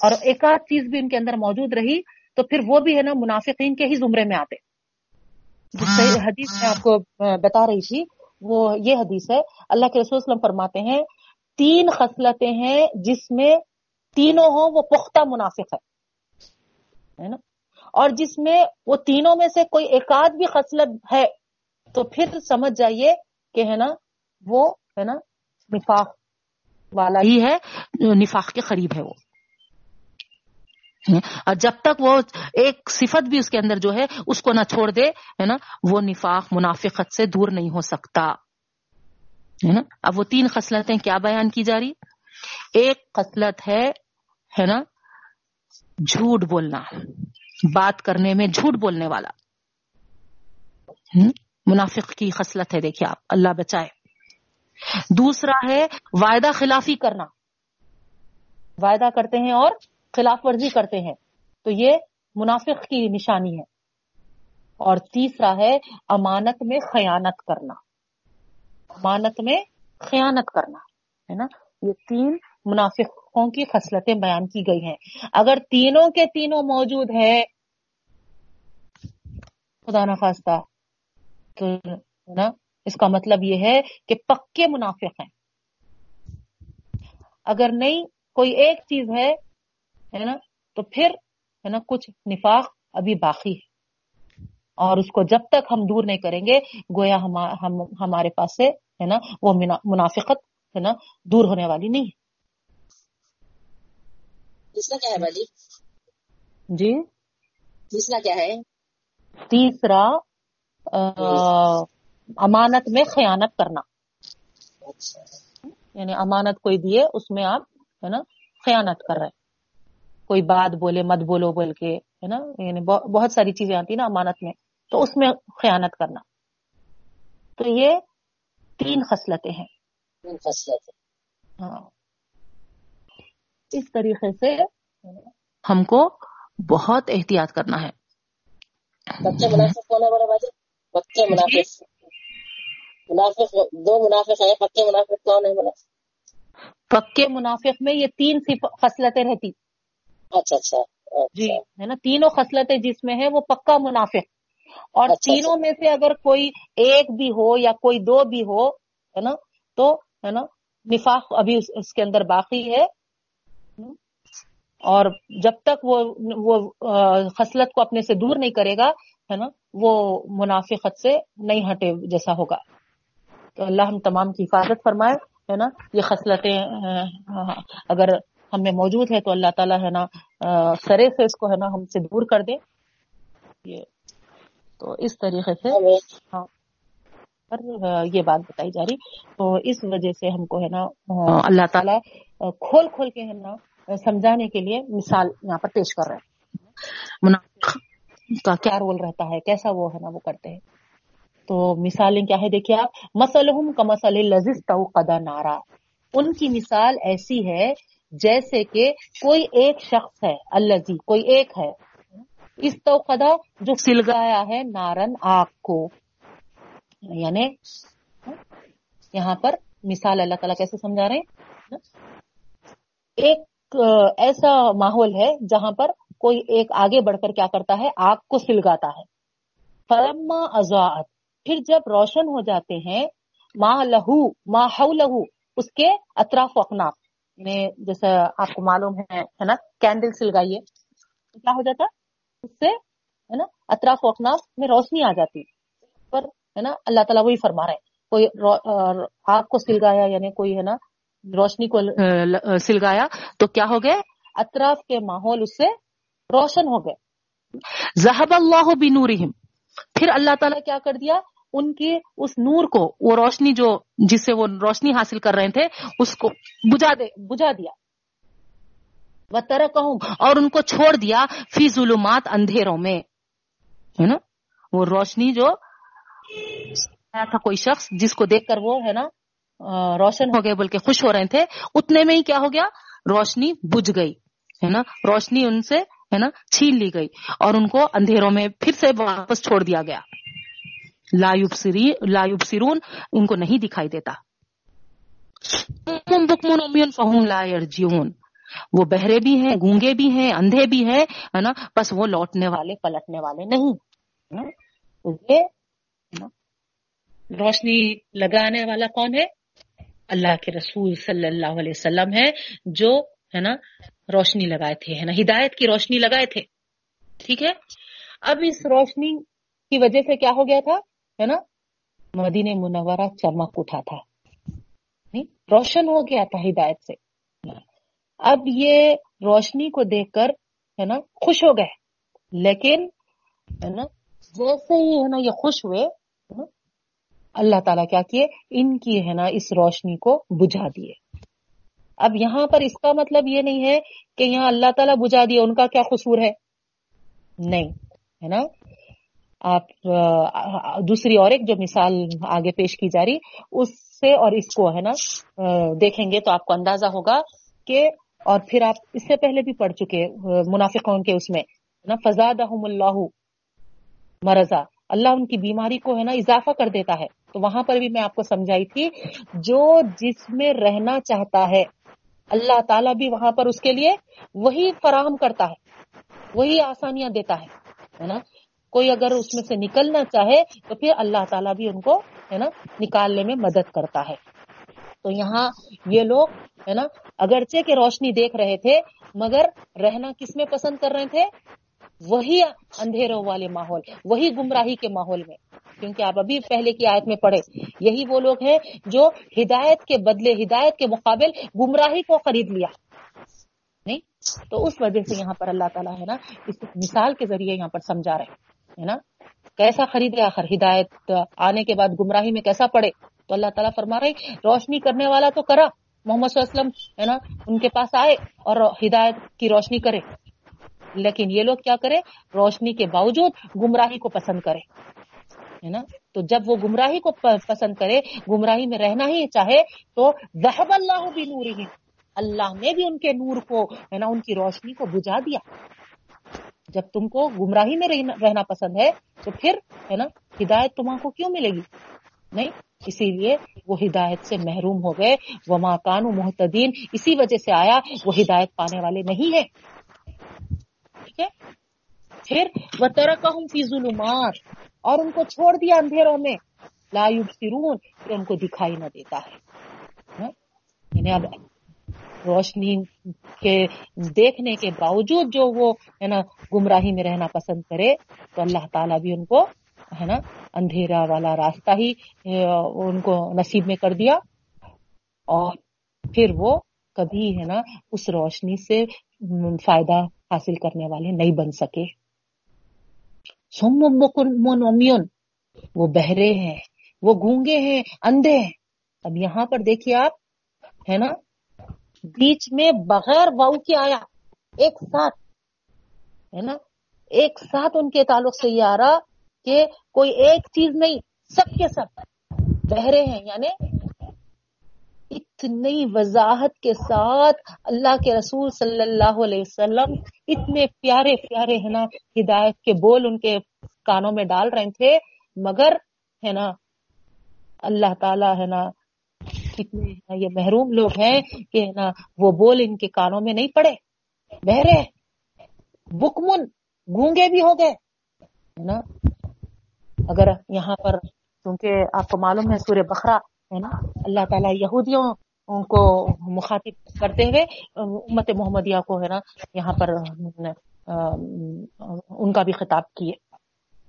اور ایک آدھ چیز بھی ان کے اندر موجود رہی۔ تو پھر وہ بھی ہے نا منافقین کے ہی زمرے میں آتے۔ جو صحیح حدیث میں آپ کو بتا رہی تھی وہ یہ حدیث ہے اللہ کے رسول وسلم فرماتے ہیں تین خصلتیں ہیں جس میں تینوں ہوں وہ پختہ منافق ہے ہے نا؟ اور جس میں وہ تینوں میں سے کوئی ایک آدھ بھی خصلت ہے تو پھر سمجھ جائیے کہ ہے نا وہ ہے نا نفاق والا ہی ہے نفاق کے قریب ہے وہ۔ اور جب تک وہ ایک صفت بھی اس کے اندر جو ہے، اس کو نہ چھوڑ دے، ہے نا، وہ نفاق، منافقت سے دور نہیں ہو سکتا۔ ہے نا؟ اب وہ تین خصلتیں کیا بیان کی جا رہی؟ ایک خصلت ہے ہے نا، جھوٹ بولنا، بات کرنے میں جھوٹ بولنے والا۔ منافق کی خصلت ہے، دیکھیے آپ، اللہ بچائے۔ دوسرا ہے، وعدہ خلافی کرنا۔ وعدہ کرتے ہیں اور خلاف ورزی کرتے ہیں۔ تو یہ منافق کی نشانی ہے۔ اور تیسرا ہے امانت میں خیانت کرنا۔ امانت میں خیانت کرنا، ہے نا؟ یہ تین منافقوں کی خصلتیں بیان کی گئی ہیں۔ اگر تینوں کے تینوں موجود ہے خدا نخواستہ، تو ہے نا، اس کا مطلب یہ ہے کہ پکے منافق ہیں۔ اگر نہیں، کوئی ایک چیز ہے ہے نا؟ تو پھر ہے نا کچھ نفاق ابھی باقی ہے۔ اور اس کو جب تک ہم دور نہیں کریں گے گویا ہما- ہم ہمارے پاس سے ہے نا وہ منا- منافقت ہے نا دور ہونے والی نہیں ہے۔ تیسرا کیا ہے باجی جی؟ تیسرا کیا ہے؟ تیسرا امانت میں خیانت کرنا۔ اچھا۔ یعنی امانت کوئی دیے اس میں آپ ہے نا خیانت کر رہے کوئی بات بولے مت بولو بول کے ہے نا؟ یعنی بہت ساری چیزیں آتی ہیں نا امانت میں تو اس میں خیانت کرنا۔ تو یہ تین خصلتیں ہیں۔ تین خصلت ہے ہاں۔ اس طریقے سے ہم کو بہت احتیاط کرنا ہے۔ بچے منافق کون ہے بڑے باجی پکے منافق۔ منافق دو منافق ہیں پکے منافق کون ہے پکے منافق میں یہ تین خصلتیں رہتی۔ اچھا اچھا جی اچھا ہے نا؟ تینوں خصلتیں جس میں ہے وہ پکا منافق۔ اور اچھا، تینوں میں سے اگر کوئی ایک بھی ہو یا کوئی دو بھی ہو ہے نا؟ تو ہے نا؟ نفاق ابھی اس, کے اندر باقی ہے۔ اور جب تک وہ وہ خصلت کو اپنے سے دور نہیں کرے گا ہے نا؟ وہ منافقت سے نہیں ہٹے جیسا ہوگا۔ تو اللہ ہم تمام کی حفاظت فرمائے ہے نا؟ یہ خصلتیں اگر ہم میں موجود ہے تو اللہ تعالیٰ ہے نا سرے سے اس کو ہے نا ہم سے دور کر دے۔ یہ تو اس طریقے سے ہاں۔ آ، یہ بات بتائی جا رہی۔ تو اس وجہ سے ہم کو ہے نا اللہ تعالیٰ کھول کھول کے ہے نا سمجھانے کے لیے مثال یہاں پر پیش کر رہے ہیں۔ منافق کا کیا رول رہتا ہے؟ کیسا وہ ہے نا وہ کرتے ہیں۔ تو مثالیں کیا ہے دیکھیے آپ مسلحم کا مسل لذیذ قدا نارا۔ ان کی مثال ایسی ہے جیسے کہ کوئی ایک شخص ہے الزی جی، کوئی ایک ہے۔ اس توقدا جو سلگایا ہے نارن آگ کو۔ یعنی یہاں پر مثال اللہ تعالیٰ کیسے سمجھا رہے ہیں؟ ایک ایسا ماحول ہے جہاں پر کوئی ایک آگے بڑھ کر کیا کرتا ہے، آگ کو سلگاتا ہے۔ فلما ازاعت، پھر جب روشن ہو جاتے ہیں، ما لہو، ما ہو لہو اس کے اطراف و یعنی جیسا آپ کو معلوم ہے ہے نا کینڈل سلگائیے تو کیا ہو جاتا اس سے ہے نا اطراف و اکناف میں روشنی آ جاتی پر ہے نا اللہ تعالیٰ وہی فرما رہے ہیں۔ کوئی آگ کو سلگایا یعنی کوئی ہے نا روشنی کو سلگایا تو کیا ہو گئے؟ اطراف کے ماحول اس سے روشن ہو گئے۔ زہب اللہ بنورہم۔ پھر اللہ تعالیٰ کیا کر دیا؟ ان کی اس نور کو، وہ روشنی جو، جس سے وہ روشنی حاصل کر رہے تھے، اس کو بجا دے بجا دیا۔ وہ اور ان کو چھوڑ دیا فی ظلمات، اندھیروں میں۔ ہے نا؟ وہ روشنی جو، آیا تھا کوئی شخص جس کو دیکھ کر وہ، ہے نا روشن ہو گئے، بلکہ خوش ہو رہے تھے، اتنے میں ہی کیا ہو گیا؟ روشنی بج گئی۔ ہے نا؟ روشنی ان سے، ہے نا، چھین لی گئی۔ اور ان کو اندھیروں میں پھر سے واپس چھوڑ دیا گیا۔ لا یبصری لا یبصرون ان کو نہیں دکھائی دیتا۔ بکمن فہم لا وہ بہرے بھی ہیں، گونگے بھی ہیں، اندھے بھی ہیں، ہے نا؟ بس وہ لوٹنے والے، پلٹنے والے نہیں۔ ہاں؟ یہ روشنی لگانے والا کون ہے؟ اللہ کے رسول صلی اللہ علیہ وسلم ہے جو، ہے نا، روشنی لگائے تھے، ہے نا؟ ہدایت کی روشنی لگائے تھے۔ ٹھیک ہے؟ اب اس روشنی کی وجہ سے کیا ہو گیا تھا؟ ہے نا؟ مدینہ منورہ چمک اٹھا تھا۔ روشن ہو گیا تھا ہدایت سے۔ اب یہ روشنی کو دیکھ کر، ہے نا، خوش ہو گئے۔ لیکن، ہے نا، جیسے ہی، ہے نا، یہ خوش ہوئے اللہ تعالیٰ کیا کیے؟ ان کی، ہے نا، اس روشنی کو بجھا دیے۔ اب یہاں پر اس کا مطلب یہ نہیں ہے کہ یہاں اللہ تعالیٰ بجھا دیے، ان کا کیا قصور ہے؟ نہیں، ہے نا؟ آپ دوسری اور ایک جو مثال آگے پیش کی جا رہی، اس سے اور اس کو، ہے نا دیکھیں گے تو آپ کو اندازہ ہوگا کہ، اور پھر آپ اس سے پہلے بھی پڑھ چکے منافقوں کے اس میں نا، فزادہم اللہ مرضا، اللہ ان کی بیماری کو، ہے نا، اضافہ کر دیتا ہے۔ تو وہاں پر بھی میں آپ کو سمجھائی تھی، جو جس میں رہنا چاہتا ہے، اللہ تعالیٰ بھی وہاں پر اس کے لیے وہی فراہم کرتا ہے، وہی آسانیاں دیتا ہے ہے نا۔ کوئی اگر اس میں سے نکلنا چاہے تو پھر اللہ تعالیٰ بھی ان کو ہے نا نکالنے میں مدد کرتا ہے۔ تو یہاں یہ لوگ ہے نا اگرچہ کہ روشنی دیکھ رہے تھے، مگر رہنا کس میں پسند کر رہے تھے؟ وہی اندھیروں والے ماحول، وہی گمراہی کے ماحول میں۔ کیونکہ آپ ابھی پہلے کی آیت میں پڑھے، یہی وہ لوگ ہیں جو ہدایت کے بدلے، ہدایت کے مقابل گمراہی کو خرید لیا۔ نہیں؟ تو اس وجہ سے یہاں پر اللہ تعالیٰ ہے نا اس مثال کے ذریعے یہاں پر سمجھا رہے ہے نا؟ کیسا خریدے آخر؟ ہدایت آنے کے بعد گمراہی میں کیسا پڑے؟ تو اللہ تعالیٰ فرما رہے روشنی کرنے والا تو کرا، محمد صلی اللہ علیہ وسلم، ہے نا؟ ان کے پاس آئے اور ہدایت کی روشنی کرے۔ لیکن یہ لوگ کیا کرے؟ روشنی کے باوجود گمراہی کو پسند کرے، ہے نا؟ تو جب وہ گمراہی کو پسند کرے، گمراہی میں رہنا ہی چاہے، تو ذہب اللہ بھی نور ہی اللہ نے بھی ان کے نور کو، ہے نا؟ ان کی روشنی کو بجھا دیا۔ جب تم کو گمراہی میں رہنا پسند ہے، تو پھر، ہے نا، ہدایت تمہاں کو کیوں ملے گی؟ نہیں، اسی لیے وہ ہدایت سے محروم ہو گئے۔ وہ ماکان محتدین اسی وجہ سے آیا، وہ ہدایت پانے والے نہیں ہے ٹھیک ہے؟ پھر وہ ترکہم فی ظلمات۔ اور ان کو چھوڑ دیا اندھیروں میں۔ لا یبصرون کہ ان کو دکھائی نہ دیتا ہے۔ ہاں؟ یعنی اب روشنی کے دیکھنے کے باوجود جو وہ ہے نا، گمراہی میں رہنا پسند کرے، تو اللہ تعالیٰ بھی ان کو ہے نا، اندھیرا والا راستہ ہی ان کو نصیب میں کر دیا۔ اور پھر وہ کبھی ہے نا، اس روشنی سے فائدہ حاصل کرنے والے نہیں بن سکے۔ سم وہ بہرے ہیں، وہ گونگے ہیں، اندھے ہیں۔ اب یہاں پر دیکھیے آپ، ہے نا بیچ میں بغیر واؤ کے آیا، ایک ساتھ، ہے نا؟ ایک ساتھ ان کے تعلق سے یہ آ رہا کہ کوئی ایک چیز نہیں، سب کے سب بہرے ہیں یعنی اتنی وضاحت کے ساتھ اللہ کے رسول صلی اللہ علیہ وسلم اتنے پیارے پیارے، ہے نا، ہدایت کے بول ان کے کانوں میں ڈال رہے تھے، مگر، ہے نا، اللہ تعالی، ہے نا کتنے ہیں، یہ محروم لوگ ہیں کہ نا وہ بول ان کے کانوں میں نہیں پڑے۔ بہرے بکمن گونگے بھی ہو گئے نا؟ اگر یہاں پر کیونکہ آپ کو معلوم ہے سورہ بخرا ہے نا؟ اللہ تعالیٰ یہودیوں ان کو مخاطب کرتے ہوئے، امت محمدیہ کو، ہے نا، یہاں پر ان کا بھی خطاب کیے،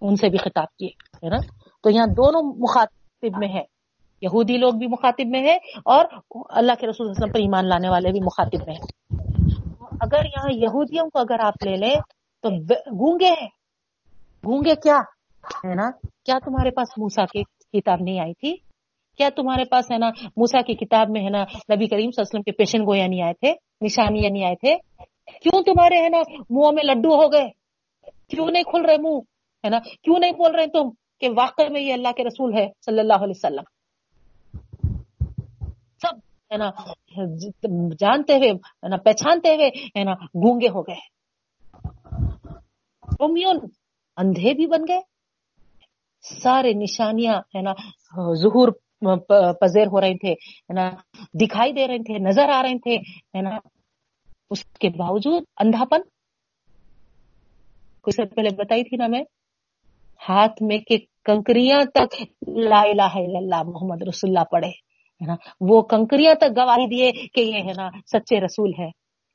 ان سے بھی خطاب کیے، ہے نا؟ تو یہاں دونوں مخاطب میں ہیں۔ یہودی لوگ بھی مخاطب میں ہیں اور اللہ کے رسول وسلم پر ایمان لانے والے بھی مخاطب میں ہیں۔ اگر یہاں یہودیوں کو اگر آپ لے لیں تو گونگے ہیں۔ گونگے کیا؟ ہے نا؟ کیا تمہارے پاس موسا کی کتاب نہیں آئی تھی؟ کیا تمہارے پاس ہے نا موسا کی کتاب میں ہے نا نبی کریم صلی اللہ علیہ وسلم کے پیشن گویا نہیں آئے تھے؟ نشانیاں نہیں آئے تھے؟ کیوں تمہارے ہے نا منہ میں لڈو ہو گئے؟ کیوں نہیں کھل رہے منہ؟ ہے نا؟ کیوں نہیں بول رہے تم کہ واقع میں یہ اللہ کے رسول ہے صلی اللہ علیہ وسلم؟ سب ہے نا جانتے ہوئے ہے نا پہچانتے ہوئے ہے نا گونگے ہو گئے۔ اندھے بھی بن گئے۔ سارے نشانیاں ہے نا ظہور پذیر ہو رہے تھے ہے نا دکھائی دے رہے تھے، نظر آ رہے تھے۔ ہے نا اس کے باوجود اندھاپن۔ کچھ پہلے بتائی تھی نا میں، ہاتھ میں کہ کنکریاں تک لا الہ الا اللہ محمد رسول اللہ پڑھے۔ ہے نا؟ وہ کنکریاں تک گواہی دیے کہ یہ ہے نا سچے رسول ہے۔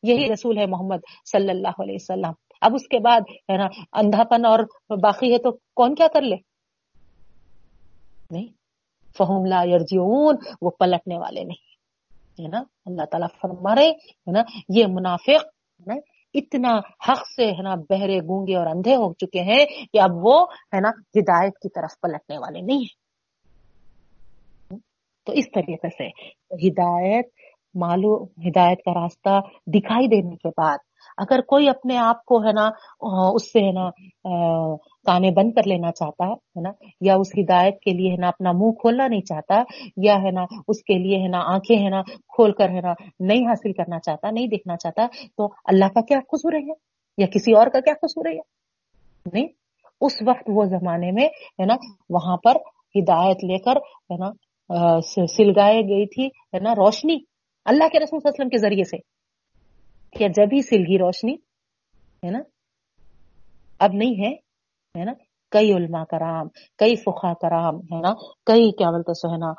یہی رسول ہے محمد صلی اللہ علیہ وسلم۔ اب اس کے بعد ہے نا اندھا پن اور باقی ہے تو کون کیا کر لے؟ نہیں۔ فہم لا یرجعون، وہ پلٹنے والے نہیں۔ ہے نا؟ اللہ تعالیٰ فرما رہے ہے نا؟ یہ منافق، ہے نا؟ اتنا حق سے، ہے نا، بہرے گونگے اور اندھے ہو چکے ہیں کہ اب وہ، ہے نا، ہدایت کی طرف پلٹنے والے نہیں ہیں۔ تو اس طریقے سے ہدایت معلوم ہدایت کا راستہ دکھائی دینے کے بعد اگر کوئی اپنے آپ کو ہے نا، اس سے ہے نا کانے بند کر لینا چاہتا ہے نا، یا اس ہدایت کے لیے ہے نا اپنا منہ کھولنا نہیں چاہتا، یا ہے نا اس کے لیے ہے نا آنکھیں ہے نا کھول کر ہے نا نہیں حاصل کرنا چاہتا، نہیں دیکھنا چاہتا، تو اللہ کا کیا قصور ہے یا کسی اور کا کیا قصور ہے نہیں، اس وقت وہ زمانے میں ہے نا، وہاں پر ہدایت لے کر ہے نا سلگائے گئی تھی، ہے نا، روشنی، اللہ کے رسول صلی اللہ علیہ وسلم کے ذریعے سے۔ کیا جب ہی سلگی روشنی، ہے نا، اب نہیں ہے ہے نا، کئی علماء کرام، کئی فخا کرام، ہے نا، کئی کیا بولتے سو، ہے نا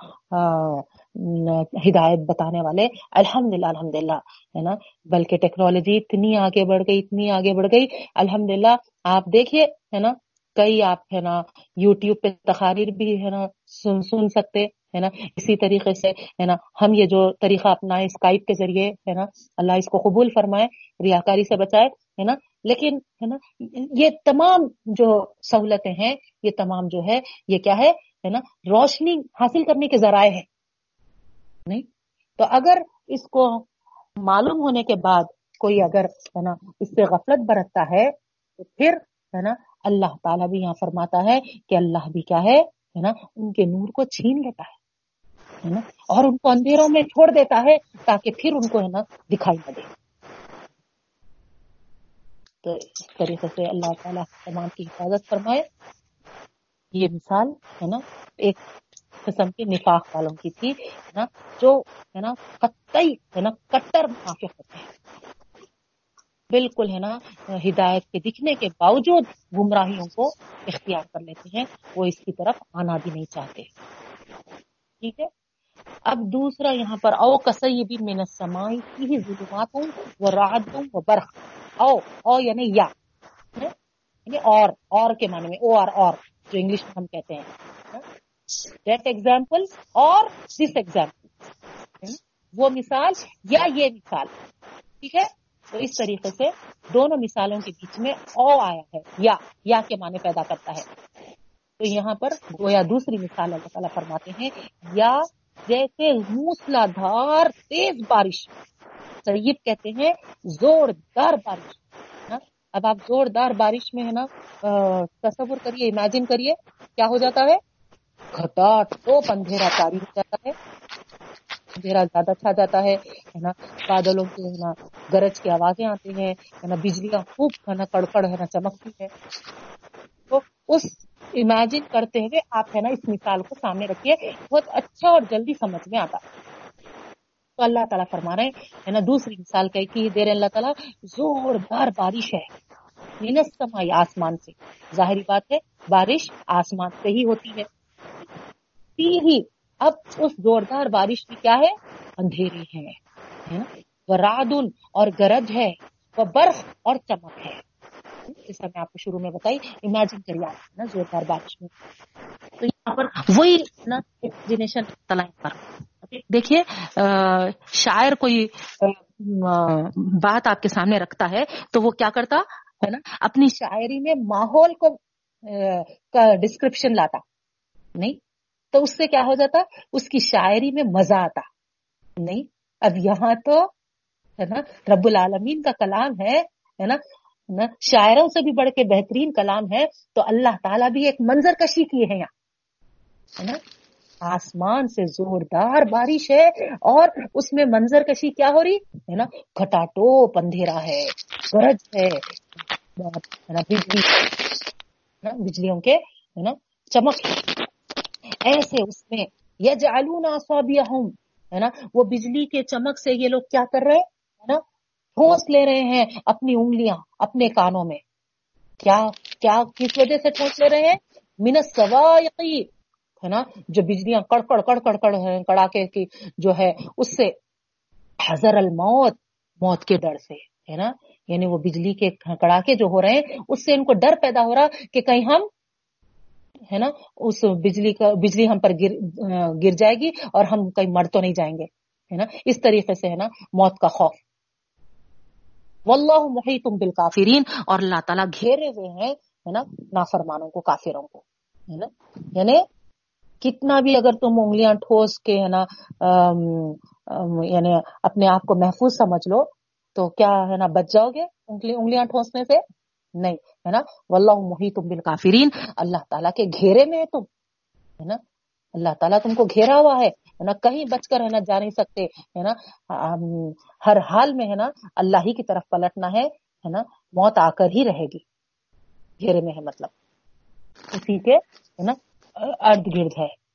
ہدایت بتانے والے الحمد للہ الحمد للہ ہے نا، بلکہ ٹیکنالوجی اتنی آگے بڑھ گئی، اتنی آگے بڑھ گئی الحمد للہ آپ دیکھیے، ہے نا، کئی آپ، ہے نا، یوٹیوب پہ تقاریر بھی، ہے نا، سن سن سکتے ہے نا؟ اسی طریقے سے، ہے نا؟ ہم یہ جو طریقہ اپنائیں اسکائپ کے ذریعے، ہے نا؟ اللہ اس کو قبول فرمائے، ریاکاری سے بچائے، ہے نا؟ لیکن، ہے نا؟ یہ تمام جو سہولتیں ہیں، یہ تمام جو ہے، یہ کیا ہے؟ ہے نا؟ روشنی حاصل کرنے کے ذرائع ہے نہیں؟ تو اگر اس کو معلوم ہونے کے بعد کوئی اگر، ہے نا؟ اس سے غفلت برتتا ہے، تو پھر، ہے نا؟ اللہ تعالیٰ بھی یہاں فرماتا ہے کہ اللہ بھی کیا ہے؟ ہے نا، ان کے نور کو چھین لیتا ہے نا، اور ان کو اندھیروں میں چھوڑ دیتا ہے تاکہ پھر ان کو ہے نا دکھائی نہ دے۔ تو اس طریقے سے اللہ تعالیٰ تمام کی حفاظت فرمائے۔ یہ مثال ہے نا، ایک قسم کی نفاق والوں کی تھی، ہے نا، جو ہے نا قطعی، ہے نا، کٹر منافق ہوتے ہیں۔ بالکل ہے نا، ہدایت کے دکھنے کے باوجود گمراہیوں کو اختیار کر لیتے ہیں، وہ اس کی طرف آنا بھی نہیں چاہتے۔ ٹھیک ہے؟ اب دوسرا یہاں پر او کسائی بھی منسمائی کی ہی ظلمات ہوں وہ رات ہوں وہ برخ او او یعنی یا۔ یعنی اور اور کے معنی میں، او آر، اور، جو انگلش میں ہم کہتے ہیں۔ دیٹ ایگزامپل اور دس ایگزامپل وہ مثال یا یہ مثال۔ ٹھیک ہے؟ تو اس طریقے سے دونوں مثالوں کے بیچ میں او آیا ہے، یا یا کے معنی پیدا کرتا ہے۔ تو یہاں پر گویا دوسری مثال اللہ تعالیٰ فرماتے ہیں، یا جیسے موسلا دھار تیز بارش سیب کہتے ہیں زوردار بارش اب آپ زوردار بارش میں، ہے نا تصور کریے امیجن کریے، کیا ہو جاتا ہے؟ گھٹا تو اندھیرا تاری ہو جاتا ہے۔ اندھیرا زیادہ چھا جاتا ہے ہے نا؟ بادلوں کی ہے نا، گرج کی آوازیں آتی ہیں، ہے نا؟ بجلیاں خوب، ہے نا، کڑکڑ، ہے نا، چمکتی ہے تو اس امیجن کرتے ہوئے آپ، ہے نا، اس مثال کو سامنے رکھیے۔ بہت اچھا اور جلدی سمجھ میں آتا۔ ہے تو اللہ تعالیٰ فرما رہے ہے نا، دوسری مثال کہ دے رہے اللہ تعالیٰ، زوردار بارش ہے۔ سمائی آسمان سے۔ ظاہری بات ہے، بارش آسمان سے ہی ہوتی ہے۔ ہی اب اس زوردار بارش کی کیا ہے؟ اندھیری ہے وراد اور گرج ہے، وہ برف اور چمک ہے۔ جس میں آپ کو شروع میں بتائی امیجن کریے آپ نا زوردار بارش میں۔ تو یہاں پر وہی نا جنریشن پر۔ دیکھیے شاعر کوئی بات آپ کے سامنے رکھتا ہے تو وہ کیا کرتا؟ ہے نا، اپنی شاعری میں ماحول کو ڈسکرپشن لاتا۔ نہیں تو اس سے کیا ہو جاتا؟ اس کی شاعری میں مزہ آتا۔ نہیں، اب یہاں تو، ہے نا، رب العالمین کا کلام ہے ہے نا نا، شاعروں سے بھی بڑھ کے بہترین کلام ہے، تو اللہ تعالیٰ بھی ایک منظر کشی کیے ہیں یہاں، ہے نا۔ آسمان سے زوردار بارش ہے اور اس میں منظر کشی کیا ہو رہی؟ ہے نا کھٹاٹوپ اندھیرا ہے، گرج ہے بجلی بجلیوں کے، ہے نا، چمک ہے۔ ایسے اس میں یجعلون اصابعهم ہے نا؟ وہ بجلی کے چمک سے یہ لوگ کیا کر رہے ہیں؟ ہے نا؟ ٹھوس لے رہے ہیں اپنی انگلیاں، اپنے کانوں میں۔ کیا کیا، کس وجہ سے ٹھوس لے رہے ہیں؟ من السوائق، ہے نا؟ جو بجلیاں کڑکڑ کڑکڑ کڑ کڑ ہیں کڑاکے کی جو ہے اس سے حضر الموت، موت کے ڈر سے، ہے نا؟ یعنی وہ بجلی کے کڑاکے جو ہو رہے ہیں، اس سے ان کو ڈر پیدا ہو رہا کہ کہیں ہم ہے نا، اس بجلی کا، بجلی ہم پر گر گر جائے گی اور ہم کہیں مر تو نہیں جائیں گے، ہے نا؟ اس طریقے سے، ہے نا، موت کا خوف۔ واللہ محیط بالکافرین اور اللہ تعالیٰ گھیرے ہوئے ہیں، ہے نا، نافرمانوں کو، کافروں کو، ہے نا؟ یعنی کتنا بھی اگر تم انگلیاں ٹھوس کے، ہے نا یعنی اپنے آپ کو محفوظ سمجھ لو، تو کیا، ہے نا، بچ جاؤ گے انگلی، انگلیاں ٹھوسنے سے؟ نہیں۔ ہے نا؟ واللہ محیط بالکافرین۔ اللہ تعالیٰ کے گھیرے میں ہے تم، ہے نا؟ اللہ تعالیٰ تم کو گھیرا ہوا ہے ہے نا؟ کہیں بچ کر ہے نا، جا نہیں سکتے، ہے نا؟ ہر حال میں، ہے نا؟ اللہ ہی کی طرف پلٹنا ہے ہے نا؟ موت آ کر ہی رہے گی۔ گھیرے میں ہے مطلب۔ اسی کے، ہے نا؟ ارد گرد ہے۔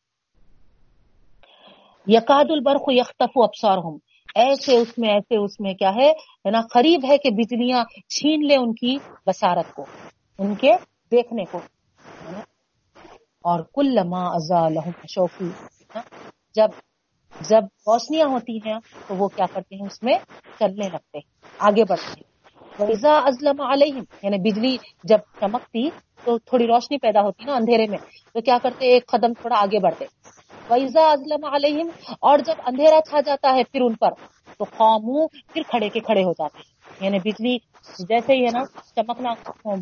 یقاد البرق یختف ابصارهم ایسے اس میں، ایسے اس میں کیا ہے نا، قریب ہے کہ بجلیاں چھین لے ان کی بصارت کو، ان کے دیکھنے کو اور کل ازا لہم شوقی جب جب روشنیاں ہوتی ہیں تو وہ کیا کرتے ہیں، اس میں چلنے لگتے ہیں، آگے بڑھتے ہیں۔ وَإِذَا أَظْلَمَ عَلَيْهِمْ یعنی بجلی جب چمکتی تو تھوڑی روشنی پیدا ہوتی نا اندھیرے میں، تو کیا کرتے، ایک قدم تھوڑا آگے بڑھتے۔ وَإِذَا أَظْلَمَ عَلَيْهِمْ، اور جب اندھیرا چھا جاتا ہے پھر ان پر، تو قومو پھر کھڑے کے کھڑے ہو جاتے ہیں۔ یعنی بجلی جیسے ہی ہے نا، چمکنا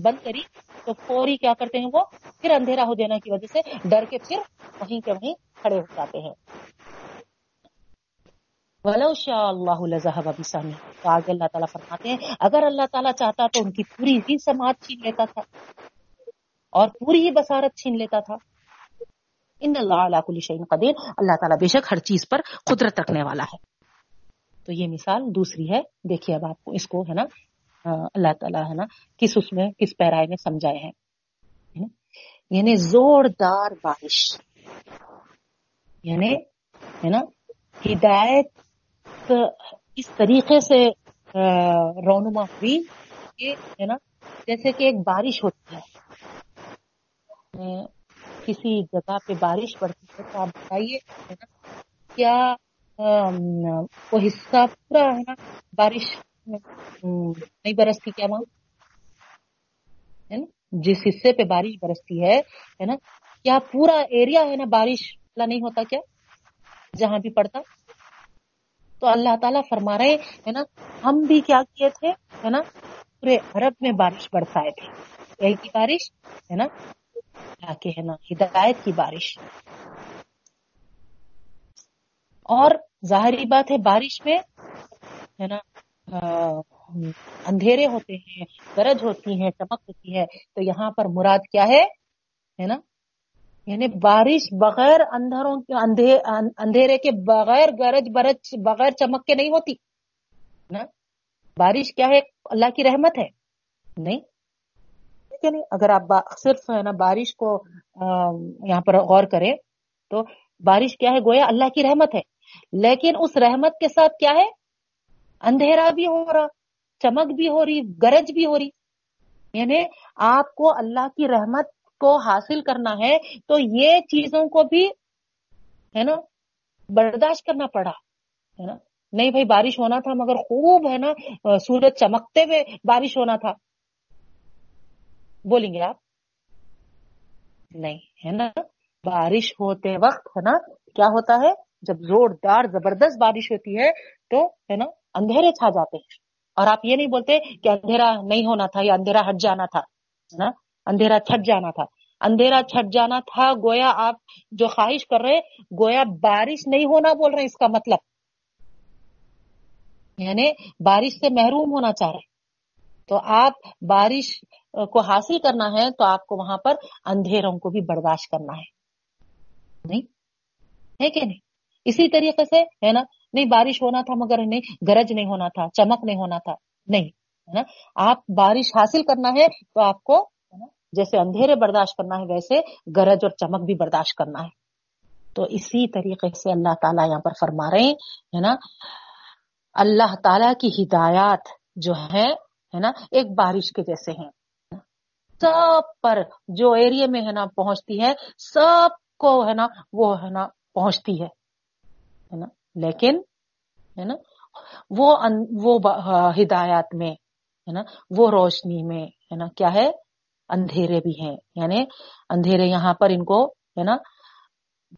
بند کری، تو فوری کیا کرتے ہیں وہ؟ پھر اندھیرا ہو جانے کی وجہ سے ڈر کے پھر وہیں کے وہیں کھڑے ہو جاتے ہیں۔ ولو شاء اللہ تو آگے اللہ تعالیٰ فرماتے ہیں، اگر اللہ تعالیٰ چاہتا تو ان کی پوری ہی سماعت چھین لیتا تھا، اور پوری ہی بصارت چھین لیتا تھا۔ ان اللہ علی کل شیء قدیر، اللہ تعالیٰ بے شک ہر چیز پر قدرت رکھنے والا ہے۔ تو یہ مثال دوسری ہے۔ دیکھیے اب آپ کو اس کو ہے نا اللہ تعالیٰ ہے نا، کس اس میں، کس پیرائے میں سمجھائے ہیں۔ یعنی زوردار بارش۔ یعنی ہے نا، ہدایت، اس طریقے سے رونما ہوئی کہ ہے نا، جیسے کہ ایک بارش ہوتی ہے۔ کسی جگہ پہ بارش پڑتی ہے تو آپ بتائیے کیا وہ حصہ پورا، ہے نا، بارش نہیں برستی کیا وہاں ہے نا؟ جس حصے پہ بارش برستی ہے ہے نا؟ کیا پورا ایریا ہے نا، بارش والا نہیں ہوتا کیا؟ جہاں بھی پڑتا۔ تو اللہ تعالیٰ فرما رہے ہے نا، ہم بھی کیا کیے تھے، ہے نا، پورے عرب میں بارش برسائے تھے۔ یہی کی بارش، ہے نا؟ تاکہ ہے نا، ہدایت کی بارش۔ اور ظاہری بات ہے، بارش میں ہے نا اندھیرے ہوتے ہیں، گرج ہوتی ہے چمک ہوتی ہے۔ تو یہاں پر مراد کیا ہے؟ ہے نا یعنی بارش بغیر اندھروں کے، اندھے- اندھیرے کے بغیر گرج، برج، بغیر چمک کے نہیں ہوتی۔ نا، بارش کیا ہے؟ اللہ کی رحمت ہے۔ نہیں دیکھتے نہیں، اگر آپ صرف ہے نا بارش کو یہاں پر غور کریں تو بارش کیا ہے؟ گویا اللہ کی رحمت ہے۔ لیکن اس رحمت کے ساتھ کیا ہے؟ اندھیرا بھی ہو رہا، چمک بھی ہو رہی، گرج بھی ہو رہی۔ یعنی آپ کو اللہ کی رحمت کو حاصل کرنا ہے تو یہ چیزوں کو بھی، ہے نا، برداشت کرنا پڑا، ہے نا۔ نہیں بھائی، بارش ہونا تھا مگر خوب، ہے نا، سورج چمکتے ہوئے بارش ہونا تھا۔ بولیں گے آپ؟ نہیں، ہے نا؟ بارش ہوتے وقت، ہے نا، کیا ہوتا ہے؟ جب زوردار، زبردست بارش ہوتی ہے، تو، ہے نا، اندھیرے چھا جاتے ہیں۔ اور آپ یہ نہیں بولتے کہ اندھیرا نہیں ہونا تھا یا اندھیرا ہٹ جانا تھا نا؟ اندھیرا چھٹ جانا تھا۔ اندھیرا چھٹ جانا تھا، گویا آپ جو خواہش کر رہے، گویا بارش نہیں ہونا بول رہے، اس کا مطلب۔ یعنی بارش سے محروم ہونا چاہ رہے۔ تو آپ بارش کو حاصل کرنا ہے تو آپ کو وہاں پر اندھیروں کو بھی برداشت کرنا ہے۔ نہیں؟ ہے کہ نہیں؟ اسی طریقے سے، ہے نا؟ نہیں، بارش ہونا تھا مگر نہیں، گرج نہیں ہونا تھا، چمک نہیں ہونا تھا۔ نہیں، ہے نا؟ آپ بارش حاصل کرنا ہے تو آپ کو جیسے اندھیرے برداشت کرنا ہے، ویسے گرج اور چمک بھی برداشت کرنا ہے۔ تو اسی طریقے سے اللہ تعالیٰ یہاں پر فرما رہے ہیں نا؟ اللہ تعالیٰ کی ہدایات جو ہیں ہے نا، ایک بارش کے جیسے ہیں۔ سب پر جو ایریا میں ہے نا، پہنچتی ہے، سب کو ہے نا، وہ ہے نا پہنچتی ہے۔ نا؟ لیکن، ہے نا، وہ وہ ہدایات میں، ہے نا، وہ روشنی میں، ہے نا، کیا ہے؟ اندھیرے بھی ہیں۔ یعنی اندھیرے یہاں پر ان کو، ہے نا،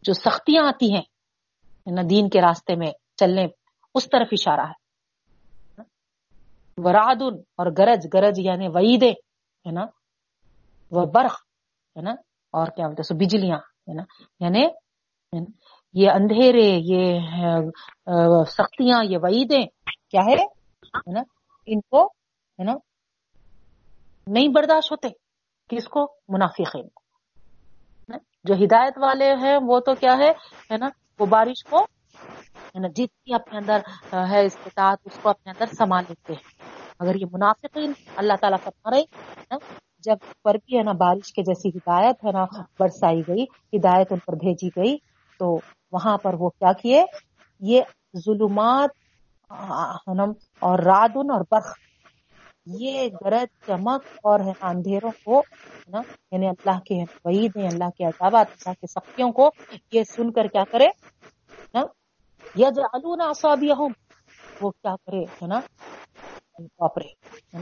جو سختیاں آتی ہیں نا، دین کے راستے میں چلنے، اس طرف اشارہ ہے۔ وراد اور گرج گرج یعنی وعیدے ہے نا؟ وہ برق ہے نا؟ اور کیا بولتے سو بجلیاں، ہے نا؟ یعنی یہ اندھیرے، یہ سختیاں، یہ وعیدیں کیا ہے؟ نا؟ ان کو، ہے نا؟ نہیں برداشت ہوتے، کس کو؟ منافقین کو جو ہدایت والے ہیں، وہ تو کیا ہے؟ نا؟ وہ بارش کو، ہے نا؟ جتنی اپنے اندر ہے استطاعت، اس کو اپنے اندر سما لیتے ہیں۔ مگر یہ منافقین، اللہ تعالیٰ فرما رہے جب پر بھی ہے نا، بارش کے جیسی ہدایت ہے نا، برسائی گئی، ہدایت ان پر بھیجی گئی، تو وہاں پر وہ کیا کیے؟ یہ ظلمات اور رادن اور برخ یہ گرد، چمک اور اندھیروں کو، نا یعنی اللہ کے وعید اللہ کے عذابات، اللہ کے سختیوں کو یہ سن کر کیا کرے؟ نا، یجعلون ہوں وہ کیا کرے؟ ہے نا آپریٹ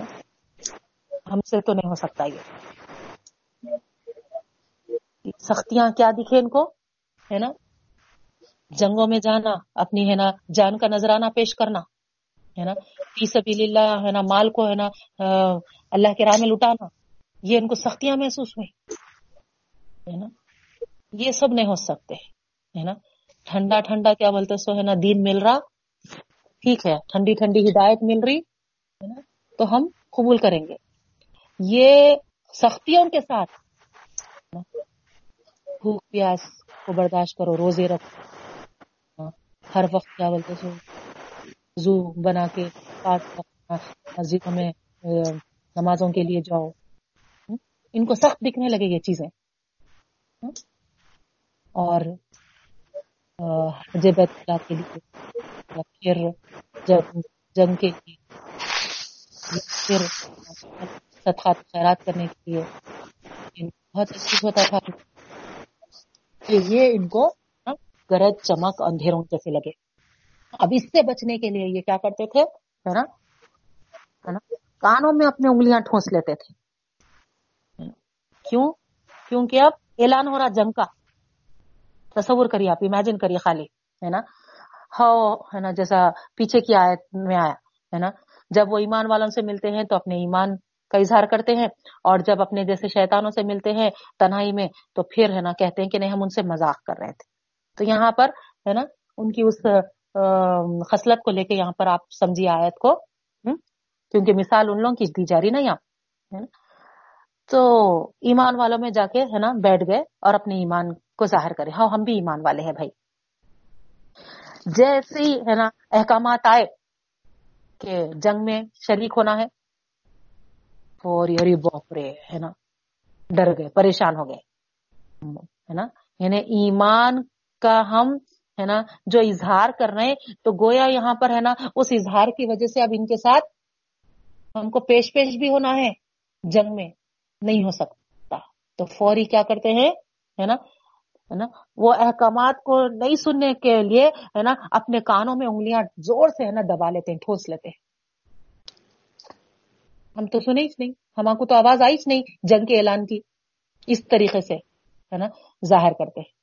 ہم سے تو نہیں ہو سکتا یہ۔ سختیاں کیا دکھے ان کو، ہے نا؟ جنگوں میں جانا، اپنی، ہے نا، جان کا نذرانہ پیش کرنا، ہے نا؟ پی سب اللہ ہے نا، مال کو، ہے نا اللہ کے راہ میں لٹانا، یہ ان کو سختیاں محسوس ہوئی ہے نا؟ یہ سب نہیں ہو سکتے، ہے نا؟ ٹھنڈا ٹھنڈا کیا بولتے سو، ہے نا، دین مل رہا۔ ٹھیک ہے، ٹھنڈی ٹھنڈی ہدایت مل رہی۔ ہے نا، تو ہم قبول کریں گے۔ یہ سختیاں ان کے ساتھ۔ بھوک، پیاس کو برداشت کرو، روزے رکھو۔ ہر وقت کیا بولتے سو زو بنا کے مسجدوں میں نمازوں کے لیے جاؤ۔ ان کو سخت دکھنے لگے یہ چیزیں۔ اور جب کے لیے۔ پھر جب جنگ کے لیے۔ صدقات خیرات کرنے کے لیے بہت اچھی ہوتا تھا۔ کہ یہ ان کو گرج چمک اندھیروں جیسے لگے۔ اب اس سے بچنے کے لیے یہ کیا کرتے تھے؟ کانوں میں اپنی انگلیاں ٹھونس لیتے تھے۔ کیوں؟ کیونکہ اب اعلان ہو رہا جنگ کا۔ تصور کریے آپ امیجن کریے خالی، ہے نا؟ ہے نا؟ جیسا پیچھے کی آیت میں آیا، ہے نا؟ جب وہ ایمان والوں سے ملتے ہیں تو اپنے ایمان کا اظہار کرتے ہیں اور جب اپنے جیسے شیطانوں سے ملتے ہیں تنہائی میں تو پھر ہے نا کہتے ہیں کہ نہیں ہم ان سے مذاق کر رہے تھے۔ تو یہاں پر ہے نا ان کی اس خصلت کو لے کے یہاں پر آپ سمجھیے آیت کو۔ کیونکہ مثال ان لوگوں کی دی جا رہی نا یہاں۔ تو ایمان والوں میں جا کے ہے نا بیٹھ گئے اور اپنے ایمان کو ظاہر کرے۔ ہاں ہم بھی ایمان والے ہیں بھائی۔ جیسے ہے نا احکامات آئے کہ جنگ میں شریک ہونا ہے۔ فوری اور بوپرے ہے نا؟ ڈر گئے، پریشان ہو گئے۔ ہے نا؟ یعنی ایمان کا ہم، ہے نا، جو اظہار کر رہے ہیں، تو گویا یہاں پر، ہے نا، اس اظہار کی وجہ سے اب ان کے ساتھ ہم کو پیش پیش بھی ہونا ہے۔ جنگ میں نہیں ہو سکتا۔ تو فوری کیا کرتے ہیں؟ ہے نا ہے نا؟ وہ احکامات کو نہیں سننے کے لیے، ہے نا، اپنے کانوں میں انگلیاں زور سے، ہے نا، دبا لیتے ہیں، ٹھوس لیتے ہیں۔ ہم تو سنے ہی نہیں، ہم کو تو آواز آئی نہیں، جنگ کے اعلان کی، اس طریقے سے، ہے نا، ظاہر کرتے ہیں۔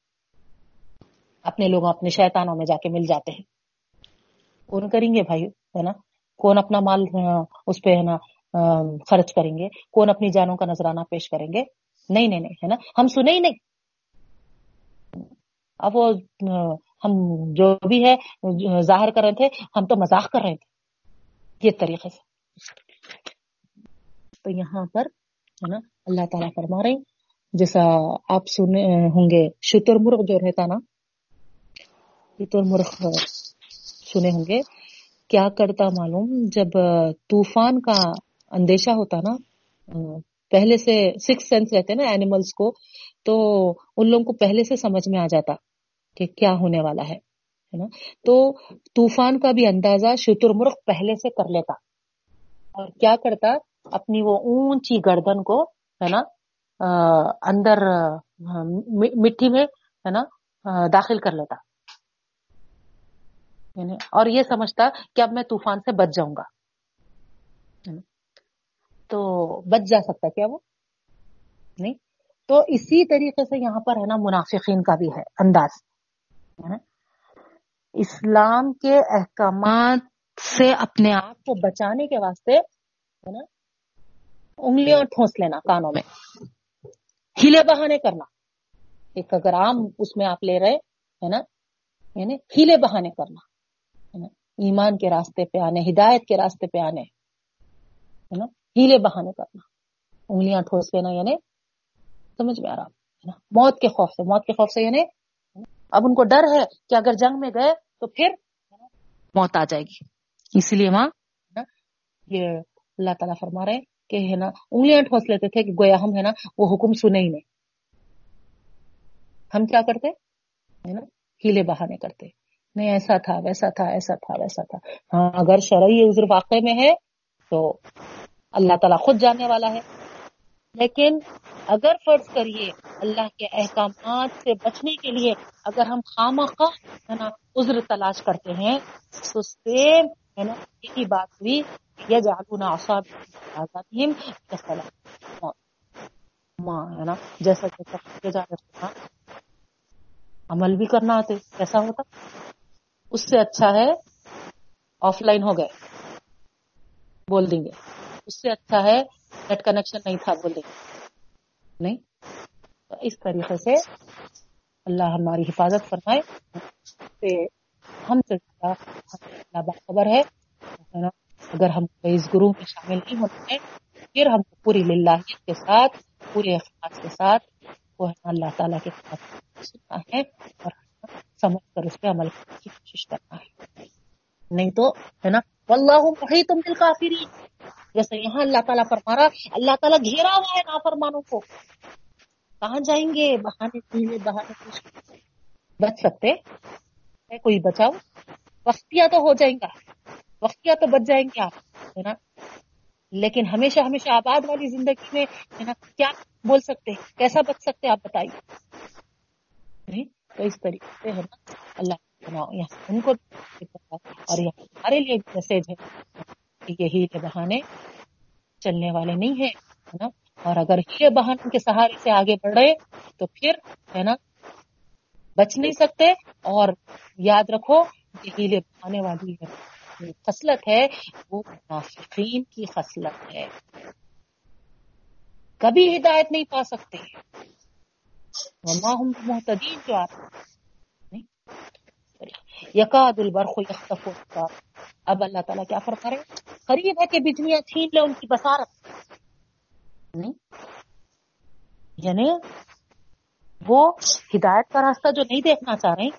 اپنے لوگ اپنے شیطانوں میں جا کے مل جاتے ہیں۔ کون کریں گے بھائی ہے نا، کون اپنا مال اس پہ، ہے نا خرچ کریں گے؟ کون اپنی جانوں کا نذرانہ پیش کریں گے؟ نہیں نہیں نہیں، ہے نا، ہم سنے ہی نہیں۔ اب وہ ہم جو بھی ہے، ظاہر کر رہے تھے، ہم تو مزاق کر رہے تھے۔ یہ طریقے سے۔ تو یہاں پر، ہے نا، اللہ تعالیٰ فرما رہے جیسا آپ سنے ہوں گے شتر مرغ جو رہتا نا، شتر مرغ سنے ہوں گے کیا کرتا معلوم؟ جب طوفان کا اندیشہ ہوتا نا پہلے سے سکس سینس رہتے نا اینیملس کو تو ان لوگوں کو پہلے سے سمجھ میں آ جاتا کہ کیا ہونے والا ہے نا؟ تو طوفان کا بھی اندازہ شتر مرغ پہلے سے کر لیتا اور کیا کرتا؟ اپنی وہ اونچی گردن کو، ہے نا اندر مٹی میں، ہے نا داخل کر لیتا۔ یعنی اور یہ سمجھتا کہ اب میں طوفان سے بچ جاؤں گا۔ تو بچ جا سکتا کیا وہ؟ نہیں۔ تو اسی طریقے سے یہاں پر ہے نا منافقین کا بھی ہے، انداز اسلام کے احکامات سے اپنے آپ کو بچانے کے واسطے، ہے نا، انگلیاں ٹھونس لینا کانوں میں ہیلے بہانے کرنا۔ ایک اگر عام اس میں آپ لے رہے، ہے نا یعنی ہیلے بہانے کرنا ایمان کے راستے پہ آنے، ہدایت کے راستے پہ آنے، ہے نا ہیلے بہانے کرنا، انگلیاں ٹھوس لینا یعنی سمجھ میں آ رہا موت کے خوف سے، موت کے خوف سے یعنی اب ان کو ڈر ہے کہ اگر جنگ میں گئے تو پھر موت آ جائے گی۔ اسی لیے وہاں یہ اللہ تعالیٰ فرما رہے کہ، ہے نا، انگلیاں ٹھوس لیتے تھے کہ گویا ہم، ہے نا، وہ حکم سنے ہی نہیں۔ ہم کیا کرتے؟ ہے نا، ہیلے بہانے کرتے۔ نہیں، ایسا تھا، ویسا تھا، ایسا تھا، ویسا تھا۔ ہاں اگر شرعی عذر واقع میں ہے تو اللہ تعالیٰ خود جاننے والا ہے۔ لیکن اگر فرض کریے اللہ کے احکامات سے بچنے کے لیے اگر ہم خواہ ہے نا عذر تلاش کرتے ہیں، تو سیم ہے نا یہی بات ہوئی یا جاگونا ماں ہے نا، جیسا جیسا عمل بھی کرنا آتے، کیسا ہوتا؟ اس سے اچھا ہے آف لائن ہو گئے، بول دیں گے۔ اس سے اچھا ہے نیٹ کنیکشن نہیں تھا بول دیں گے نہیں اس طریقے سے اللہ ہماری حفاظت فرمائے۔ ہم سے اللہ باخبر ہے۔ اگر ہم اس گروہ میں شامل نہیں ہوتے ہیں، پھر ہم پوری للہیت کے ساتھ، پورے اخلاق کے ساتھ وہ اللہ تعالیٰ کے ساتھ سننا ہے اور سمجھ کر اس پہ عمل کرنے کی کوشش کرنا ہے نہیں تو، ہے نا؟ واللہ محیط بالکافرین. جیسے یہاں اللہ تعالیٰ فرما رہا اللہ تعالیٰ گھیرا ہوا ہے نافرمانوں کو. کہاں جائیں گے؟ بہانے پینے، بہانے کچھ بچ سکتے؟ ہے کوئی بچاؤ وقتیا تو ہو جائیں گا. وقتیا تو بچ جائیں گے آپ، ہے نا؟ لیکن ہمیشہ ہمیشہ آباد والی زندگی میں، ہے نا، کیا بول سکتے؟ کیسا بچ سکتے؟ آپ بتائیے. تو اس طریقے سے، ہے نا، اللہ یہاں ان کو اور یہاں ہمارے لیے میسج ہے یہی بہانے چلنے والے نہیں ہیں نا؟ اور اگر ہی بہان کے سہارے سے آگے بڑھ رہے تو پھر، ہے نا، بچ نہیں سکتے۔ اور یاد رکھو کہ ہیلے بہانے والی ہے خصلت ہے، وہ منافقین کی خصلت ہے۔ کبھی ہدایت نہیں پا سکتے۔ وما ہم محتدین جو آتے یقاد البرخ یختف اب اللہ تعالیٰ کیا فرق رہے قریب ہے کہ بجلیاں چھین لے ان کی بسارت نہیں۔ یعنی وہ ہدایت کا راستہ جو نہیں دیکھنا چاہ رہے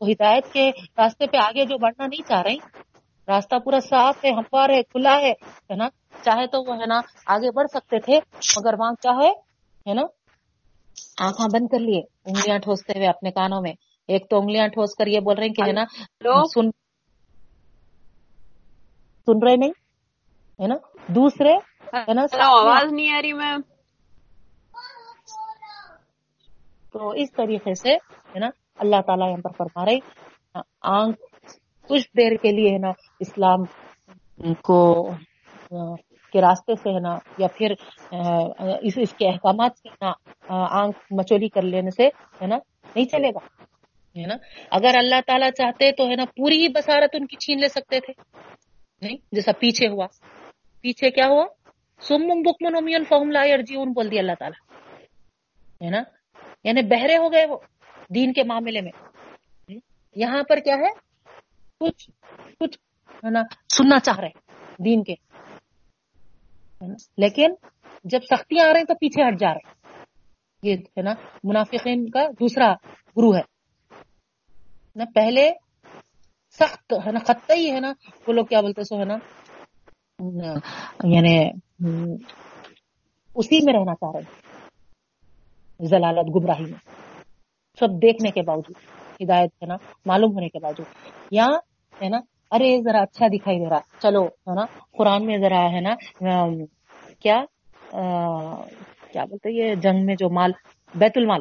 وہ ہدایت کے راستے پہ آگے جو بڑھنا نہیں چاہ رہے راستہ پورا صاف ہے، ہموار ہے، کھلا ہے نا؟ چاہے تو وہ، ہے نا، آگے بڑھ سکتے تھے، مگر وہاں چاہے ہے نا؟ آنکھاں بند کر لیے، انگلیاں ٹھوستے ہوئے اپنے کانوں میں۔ ایک تو انگلیاں ٹھوس کر یہ بول رہے ہیں کہ ہے نا سن سن رہے نہیں؟ ہے نا؟ دوسرے ہے نا آواز نہیں آ رہی میم۔ تو اس طریقے سے ہے نا اللہ تعالیٰ یہاں پر فرما رہے آنکھ کچھ دیر کے لیے ہے نا اسلام کو کے راستے سے ہے نا یا پھر اس اس کے احکامات سے نا آنکھ مچولی کر لینے سے ہے نا نہیں چلے گا۔ ہے نا؟ اگر اللہ تعالیٰ چاہتے تو ہے نا پوری ہی بسارت ان کی چھین لے سکتے تھے۔ نہیں، جیسا پیچھے ہوا۔ پیچھے کیا ہوا؟ سم بکمن امیون فہم لا یرجیون بول دیا اللہ تعالیٰ۔ ہے نا؟ یعنی بہرے ہو گئے وہ دین کے معاملے میں۔ یہاں پر کیا ہے؟ کچھ کچھ ہے نا، سننا چاہ رہے دین کے۔ لیکن جب سختیاں آ رہی ہیں تو پیچھے ہٹ جا رہے ہیں۔ یہ ہے نا، منافقین کا دوسرا گرو ہے۔ نا پہلے سخت ہے نا خطی ہے نا، وہ لوگ کیا بولتے سو، ہے نا؟ یعنی اسی میں رہنا چاہ رہے ہیں، ضلالت، گمراہی میں۔ سب دیکھنے کے باوجود، ہدایت ہے نا، معلوم ہونے کے باوجود۔ یا، ہے نا، ارے، ذرا اچھا دکھائی دے رہا، چلو، ہے نا، قرآن میں ذرا، ہے نا کیا؟ کیا بولتے یہ جنگ میں جو مال، بیت المال۔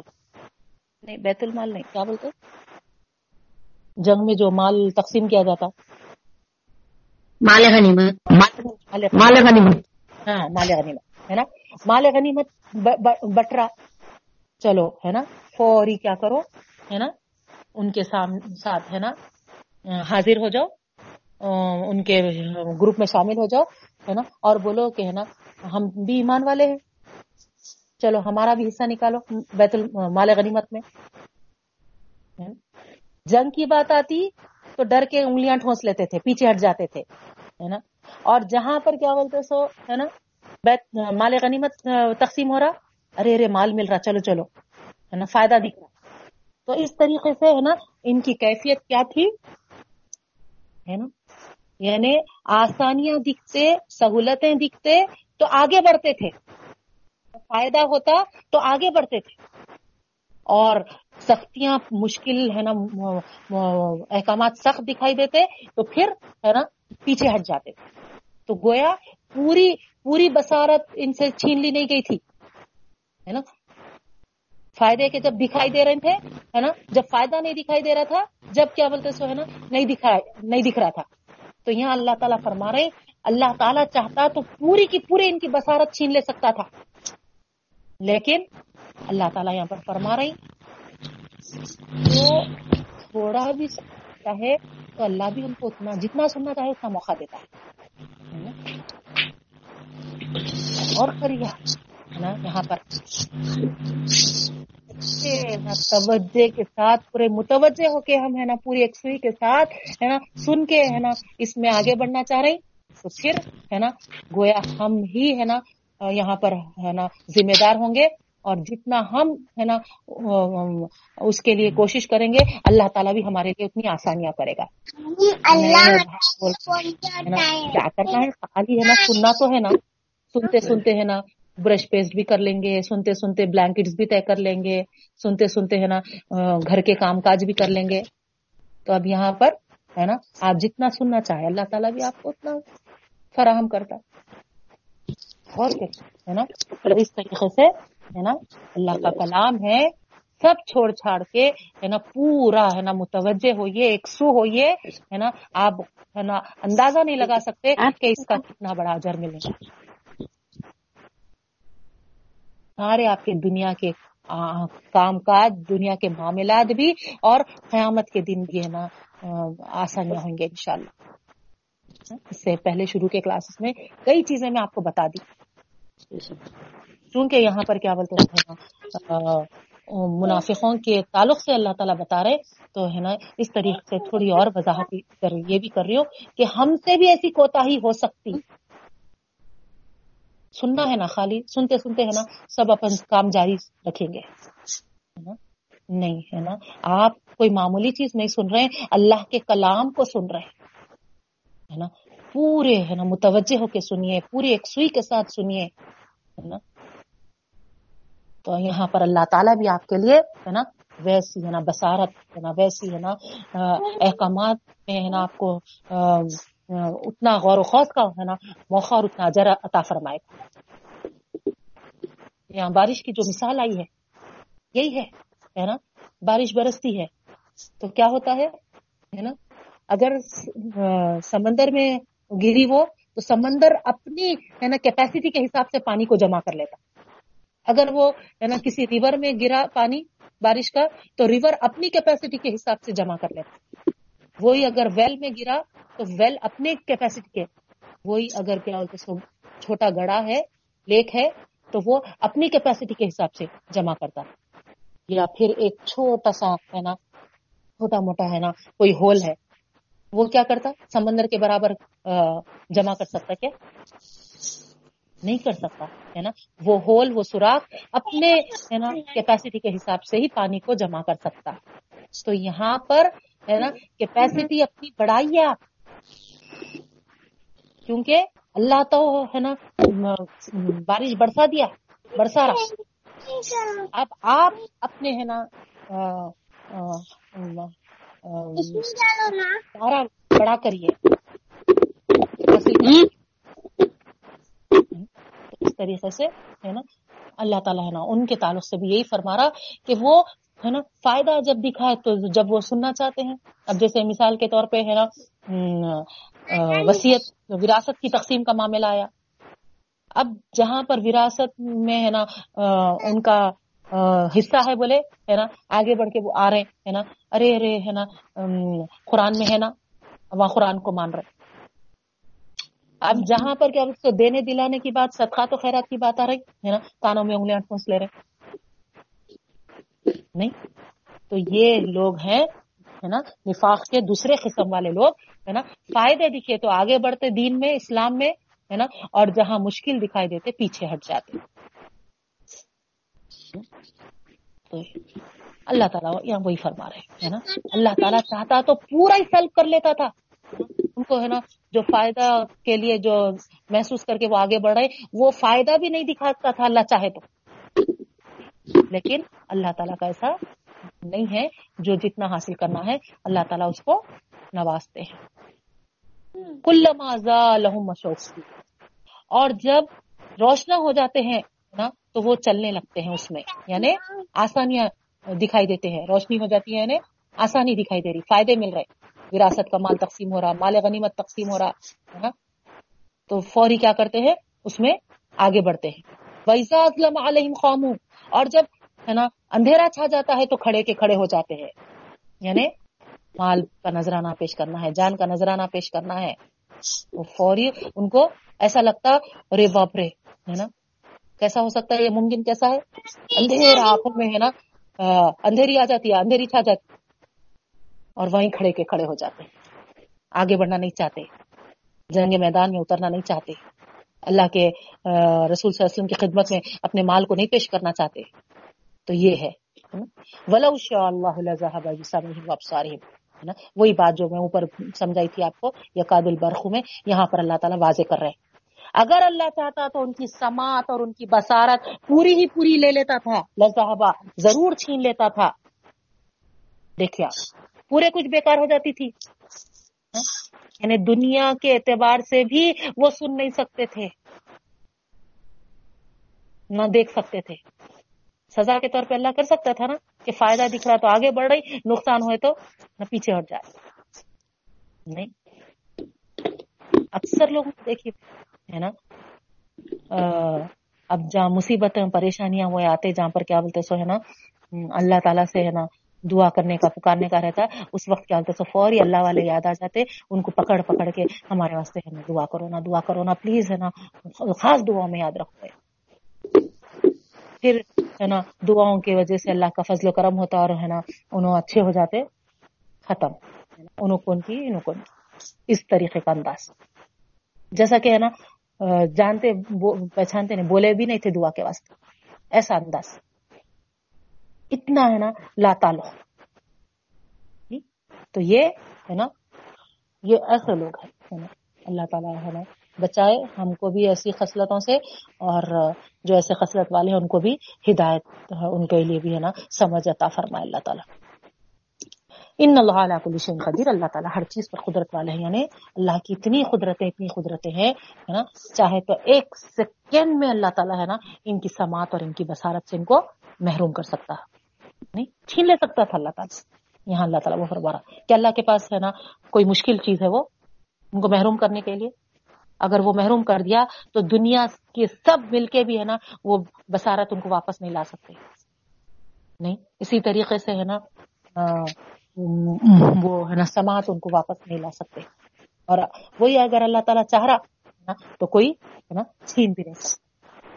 نہیں، بیت المال نہیں، کیا بولتے؟ جنگ میں جو مال تقسیم کیا جاتا مال غنیمت. مال غنیمت. ہاں مال غنیمت. ہے نا؟ مال غنیمت بٹرا. چلو ہے نا؟ فوری کیا کرو ہے نا؟ ان کے ساتھ ہے نا؟ حاضر ہو جاؤ. ان کے گروپ میں شامل ہو جاؤ ہے نا؟ اور بولو کہ ہے نا ہم بھی ایمان والے ہیں۔ چلو ہمارا بھی حصہ نکالو بیت ال- مال غنیمت میں؟ جنگ کی بات آتی تو ڈر کے انگلیاں ٹھونس لیتے تھے، پیچھے ہٹ جاتے تھے، ہے نا؟ اور جہاں پر کیا بولتے سو، ہے نا؟ بیت، مال غنیمت تقسیم ہو رہا، ارے ارے، مال مل رہا، چلو چلو، ہے نا؟ فائدہ دکھ رہا۔ تو اس طریقے سے، ہے نا، ان کی کیفیت کیا تھی؟ ہے نا؟ یعنی آسانیاں دکھتے، سہولتیں دکھتے تو آگے بڑھتے تھے۔ فائدہ ہوتا تو آگے بڑھتے تھے۔ اور سختیاں مشکل ہے نا، احکامات سخت دکھائی دیتے، تو پھر ہے نا، پیچھے ہٹ جاتے۔ تو گویا پوری پوری بسارت ان سے چھین لی نہیں گئی تھی۔ ہے نا؟ فائدے کے جب دکھائی دے رہے تھے، ہے نا، جب فائدہ نہیں دکھائی دے رہا تھا، جب کیا بولتے سو ہے نا، نہیں دکھا، نہیں دکھ رہا تھا۔ تو یہاں اللہ تعالیٰ فرما رہے اللہ تعالیٰ چاہتا تو پوری کی پوری ان کی بسارت چھین لے سکتا تھا۔ لیکن اللہ تعالیٰ یہاں پر فرما رہی تو تھوڑا بھی چاہے تو اللہ بھی ان کو اتنا جتنا سننا چاہے اتنا موقع دیتا ہے اور کریے نا، یہاں پر توجہ کے ساتھ، پورے متوجہ ہو کے ہم، ہے نا، پوری یکسوئی کے ساتھ، ہے نا، سن کے، ہے نا، اس میں آگے بڑھنا چاہ رہے تو پھر، ہے نا، گویا ہم ہی، ہے نا یہاں پر ہے نا ذمہ دار ہوں گے اور جتنا ہم ہے نا اس کے لیے کوشش کریں گے اللہ تعالیٰ بھی ہمارے لیے اتنی آسانیاں کرے گا۔ نا کیا کرنا ہے؟ خالی ہے نا سننا تو ہے نا۔ سنتے سنتے ہے نا برش پیسٹ بھی کر لیں گے سنتے سنتے بلینکٹس بھی طے کر لیں گے سنتے سنتے ہے نا گھر کے کام کاج بھی کر لیں گے۔ تو اب یہاں پر ہے نا آپ جتنا سننا چاہے اللہ تعالیٰ بھی آپ کو اتنا فراہم کرتا ہے۔ اور ہے نا؟ تو اس طریقے سے، ہے نا، اللہ کا کلام ہے، سب چھوڑ چھاڑ کے، ہے نا، پورا، ہے نا، متوجہ ہوئیے ایک سو ہوئیے، ہے نا، آپ، ہے نا، اندازہ نہیں لگا سکتے کہ اس کا کتنا بڑا اجر ملے۔ گا سارے آپ کے دنیا کے کام کاج، دنیا کے معاملات بھی، اور قیامت کے دن بھی، ہے نا آسانیاں ہوں گے انشاءاللہ۔ اس سے پہلے شروع کے کلاسز میں کئی چیزیں میں آپ کو بتا دی۔ جی کیونکہ یہاں پر کیا بولتے ہیں منافقوں کے تعلق سے اللہ تعالیٰ بتا رہے، تو ہے نا، اس طریقے سے تھوڑی اور وضاحت یہ بھی کر رہی ہوں کہ ہم سے بھی ایسی کوتاہی ہو سکتی۔ سننا ہے نا خالی، سنتے سنتے ہے نا سب اپن کام جاری رکھیں گے۔ نہیں ہے نا۔ آپ کوئی معمولی چیز نہیں سن رہے ہیں، اللہ کے کلام کو سن رہے ہیں۔ ہے نا؟ پورے ہے نا، متوجہ ہو کے سنیے، پوری ایک سوئی کے ساتھ سنیے، ہے نا؟ تو یہاں پر اللہ تعالیٰ بھی آپ کے لیے، ہے نا، ویسی ہے نا، بصارت ہے نا، ویسی ہے نا احکامات میں ہے نا، آپ کو اتنا غور و خوض کا ہے نا، موقع اور اتنا اجر عطا فرمائے۔ گا یہاں بارش کی جو مثال آئی ہے، یہی ہے ہے نا، بارش برستی ہے، تو کیا ہوتا ہے؟ ہے نا، اگر سمندر میں گری وہ، تو سمندر اپنی، ہے نا کیپیسٹی کے حساب سے پانی کو جمع کر لیتا۔ اگر وہ، ہے نا، کسی ریور میں گرا پانی، بارش کا، تو ریور اپنی کیپیسٹی کے حساب سے جمع کر لیتا۔ وہی اگر ویل میں گرا، تو ویل اپنے کیپیسٹی کے۔ وہی اگر کیا بولتے سو چھوٹا گڑا ہے لیک ہے، تو وہ اپنی کیپیسٹی کے حساب سے جمع کرتا۔ یا پھر ایک چھوٹا سا، ہے نا، چھوٹا موٹا، ہے نا، کوئی ہول ہے۔ وہ کیا کرتا؟ سمندر کے برابر جمع کر سکتا کیا؟ نہیں کر سکتا، ہے نا؟ وہ ہول، وہ سوراخ اپنے، ہے نا کیپیسٹی کے حساب سے ہی پانی کو جمع کر سکتا۔ تو یہاں پر، ہے نا کیپیسٹی اپنی بڑھائیے آپ۔ کیونکہ اللہ تو، ہے نا، بارش برسا دیا، برسا رہا۔ اب آپ اپنے، ہے نا سارا بڑا کریے۔ اس طریقے سے ہے نا؟ اللہ تعالیٰ ہے نا ان کے تعلق سے بھی یہی فرما رہا کہ وہ ہے نا فائدہ جب دکھائے تو جب وہ سننا چاہتے ہیں۔ اب جیسے مثال کے طور پہ ہے نا وسیعت وراثت کی تقسیم کا معاملہ آیا۔ اب جہاں پر وراثت میں ہے نا ان کا حصہ ہے بولے ہے نا آگے بڑھ کے وہ آ رہے ہیں ہے نا ارے ارے ہے نا قرآن میں ہے نا وہاں قرآن کو مان رہے اب جہاں پر کیا اس کو دینے دلانے کی بات صدقات و خیرات کی بات آ رہی ہے نا کانوں میں انگلیاں ٹھونس لے رہے نہیں تو یہ لوگ ہیں ہے نا نفاق کے دوسرے قسم والے لوگ ہے نا فائدے دکھے تو آگے بڑھتے دین میں اسلام میں ہے نا اور جہاں مشکل دکھائی دیتے پیچھے ہٹ جاتے تو اللہ تعالیٰ یہاں وہی فرما رہے ہے نا؟ اللہ تعالیٰ چاہتا تو پورا ہی سیلف کر لیتا تھا۔ ان کو، ہے نا، جو فائدہ کے لیے جو محسوس کر کے وہ آگے بڑھ رہے وہ فائدہ بھی نہیں دکھاتا تھا، اللہ چاہے تو۔ لیکن اللہ تعالیٰ کا ایسا نہیں ہے، جو جتنا حاصل کرنا ہے، اللہ تعالیٰ اس کو نوازتے ہیں۔ کل لہم مشوق اور جب روشنا ہو جاتے ہیں نا، تو وہ چلنے لگتے ہیں اس میں۔ یعنی آسانیاں دکھائی دیتے ہیں، روشنی ہو جاتی ہے یعنی آسانی دکھائی دے رہی، فائدے مل رہے۔ وراثت کا مال تقسیم ہو رہا، مال غنیمت تقسیم ہو رہا، ہے نا؟ تو فوری کیا کرتے ہیں؟ اس میں آگے بڑھتے ہیں۔ ویسا اسلم علیہم خامو اور جب، ہے نا، اندھیرا چھا جاتا ہے تو کھڑے کے کھڑے ہو جاتے ہیں۔ یعنی مال کا نذرانہ پیش کرنا ہے، جان کا نذرانہ پیش کرنا ہے۔ وہ فوری ان کو ایسا لگتا ارے باپ رے ہے نا؟ کیسا ہو سکتا ہے؟ یہ ممکن کیسا ہے؟ اندھیرا آنکھوں میں ہے نا؟ اندھیری آ جاتی ہے، اندھیری چھا جاتی اور وہیں کھڑے کے کھڑے ہو جاتے ہیں۔ آگے بڑھنا نہیں چاہتے۔ جنگ میدان میں اترنا نہیں چاہتے۔ اللہ کے رسول صلی اللہ علیہ وسلم کی خدمت میں اپنے مال کو نہیں پیش کرنا چاہتے۔ تو یہ ہے۔ ولو شاء اللہ نا؟ وہی بات جو میں اوپر سمجھائی تھی آپ کو یقاد البرخ میں، یہاں پر اللہ تعالیٰ واضح کر رہے ہیں۔ اگر اللہ چاہتا تو ان کی سماعت اور ان کی بصارت پوری ہی پوری لے لیتا تھا لذہبا ضرور چھین لیتا تھا۔ دیکھیے آپ، پورے کچھ بیکار ہو جاتی تھی۔ یعنی دنیا کے اعتبار سے بھی وہ سن نہیں سکتے تھے۔ نہ دیکھ سکتے تھے۔ سزا کے طور پہ اللہ کر سکتا تھا نا کہ فائدہ دکھ رہا تو آگے بڑھ رہی، نقصان ہوئے تو نہ پیچھے ہٹ جائے۔ نہیں۔ اکثر لوگ دیکھیے۔ ہے نا؟ اب جہاں مصیبتیں، پریشانیاں وہ آتے جہاں پر کیا بولتے سو، ہے نا؟ اللہ تعالیٰ سے، ہے نا، دعا کرنے کا، پکارنے کا رہتا۔ اس وقت کیا بولتے سو، فوری اللہ والے یاد آ جاتے۔ ان کو پکڑ پکڑ کے ہمارے واسطے، ہے نا، دعا کرو نا، دعا کرو نا، پلیز، ہے نا، خاص دعا میں یاد رکھو۔ پھر، ہے نا، دعاؤں کی وجہ سے اللہ کا فضل و کرم ہوتا اور، ہے نا، انہوں اچھے ہو جاتے۔ ختم۔ انہوں کون کی، انہوں کون کی۔ اس طریقے کا انداز۔ جیسا کہ، ہے نا جانتے پہچانتے نہیں، بولے بھی نہیں تھے دعا کے واسطے۔ ایسا انداز۔ اتنا ہے نا لا تعلق جی؟ تو یہ ہے نا، یہ ایسے لوگ ہیں اللہ تعالیٰ ہے نا بچائے، ہم کو بھی ایسی خصلتوں سے، اور جو ایسے خصلت والے ہیں، ان کو بھی ہدایت، ان کے لیے بھی ہے نا، سمجھ عطا فرمائے اللہ تعالیٰ۔ ان اللہ علیہ کل شیء قدیر اللہ تعالیٰ ہر چیز پر قدرت والے ہیں یعنی اللہ کی اتنی قدرتیں اتنی قدرتیں ہیں ہے نا؟ چاہے تو ایک سیکنڈ میں اللہ تعالیٰ ہے نا ان کی سماعت اور ان کی بصارت سے ان کو محروم کر سکتا ہے نہیں چھین لے سکتا تھا اللہ تعالیٰ یہاں اللہ تعالیٰ وہ فرما رہا کہ اللہ کے پاس ہے نا کوئی مشکل چیز ہے وہ ان کو محروم کرنے کے لیے؟ اگر وہ محروم کر دیا تو دنیا کے سب مل کے بھی ہے نا وہ بسارت ان کو واپس نہیں لا سکتے نہیں؟ اسی طریقے سے ہے نا آ، وہ ہے نا سماعت ان کو واپس نہیں لا سکتے۔ اور وہی اگر اللہ تعالیٰ چاہ رہا نا تو کوئی ہے نا چھین بھی نہیں سکتا۔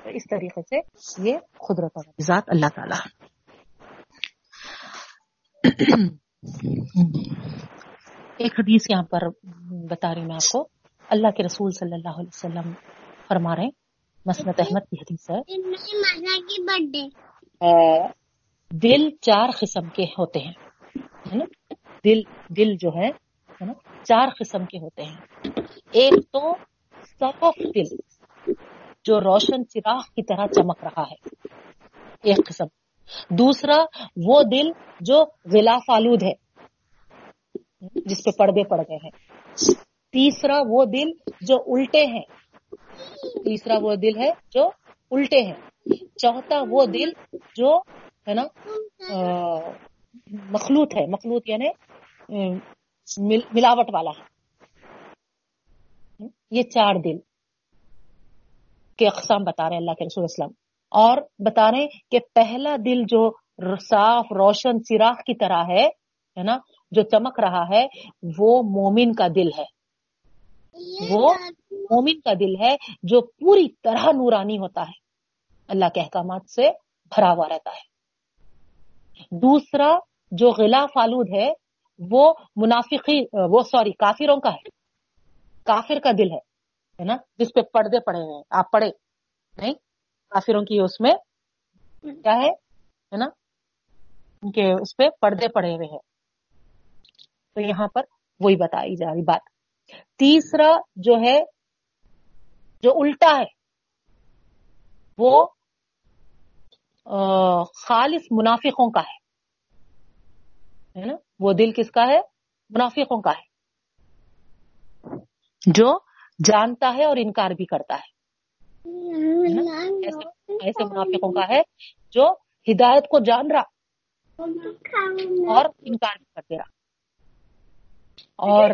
اس طریقے سے یہ قدرت ذات اللہ تعالیٰ۔ ایک حدیث یہاں پر بتا رہی میں آپ کو۔ اللہ کے رسول صلی اللہ علیہ وسلم فرما رہے ہیں۔ مسنت احمد کی حدیث ہے۔ دل چار قسم کے ہوتے ہیں۔ ہے نا دل دل جو ہے نا، چار قسم کے ہوتے ہیں۔ ایک تو صاف دل، جو روشن چراغ کی طرح چمک رہا ہے۔ ایک قسم۔ دوسرا وہ دل جو غلاف آلود ہے، جس پہ پردے پڑ گئے ہیں۔ تیسرا وہ دل جو الٹے ہیں۔ تیسرا وہ دل ہے جو الٹے ہیں۔ چوتھا وہ دل جو، ہے نا مخلوط ہے، مخلوط یعنی مل- ملاوٹ والا۔ یہ چار دل کے اقسام بتا رہے ہیں اللہ کے رسول اسلام اور بتا رہے ہیں کہ پہلا دل جو صاف، روشن چراغ کی طرح ہے ہے نا، جو چمک رہا ہے، وہ مومن کا دل ہے۔ وہ مومن کا دل ہے جو پوری طرح نورانی ہوتا ہے۔ اللہ کے احکامات سے بھرا ہوا رہتا ہے۔ دوسرا جو غلاف آلود ہے، وہ منافقی، وہ سوری، کافروں کا ہے۔ کافر کا دل ہے نا؟ جس پہ پردے پڑے ہوئے ہیں، آپ پڑھے نہیں؟ کافروں کی اس میں کیا ہے؟ نا؟ ان کے اس پہ پردے پڑے ہوئے ہیں۔ تو یہاں پر وہی بتائی جا رہی بات۔ تیسرا جو ہے، جو الٹا ہے، وہ خالص منافقوں کا ہے۔ ہے نا؟ وہ دل کس کا ہے؟ منافقوں کا ہے۔ جو جانتا ہے اور انکار بھی کرتا ہے۔ ایسے ایسے منافقوں کا ہے جو ہدایت کو جان رہا اور انکار بھی کر دے رہا۔ اور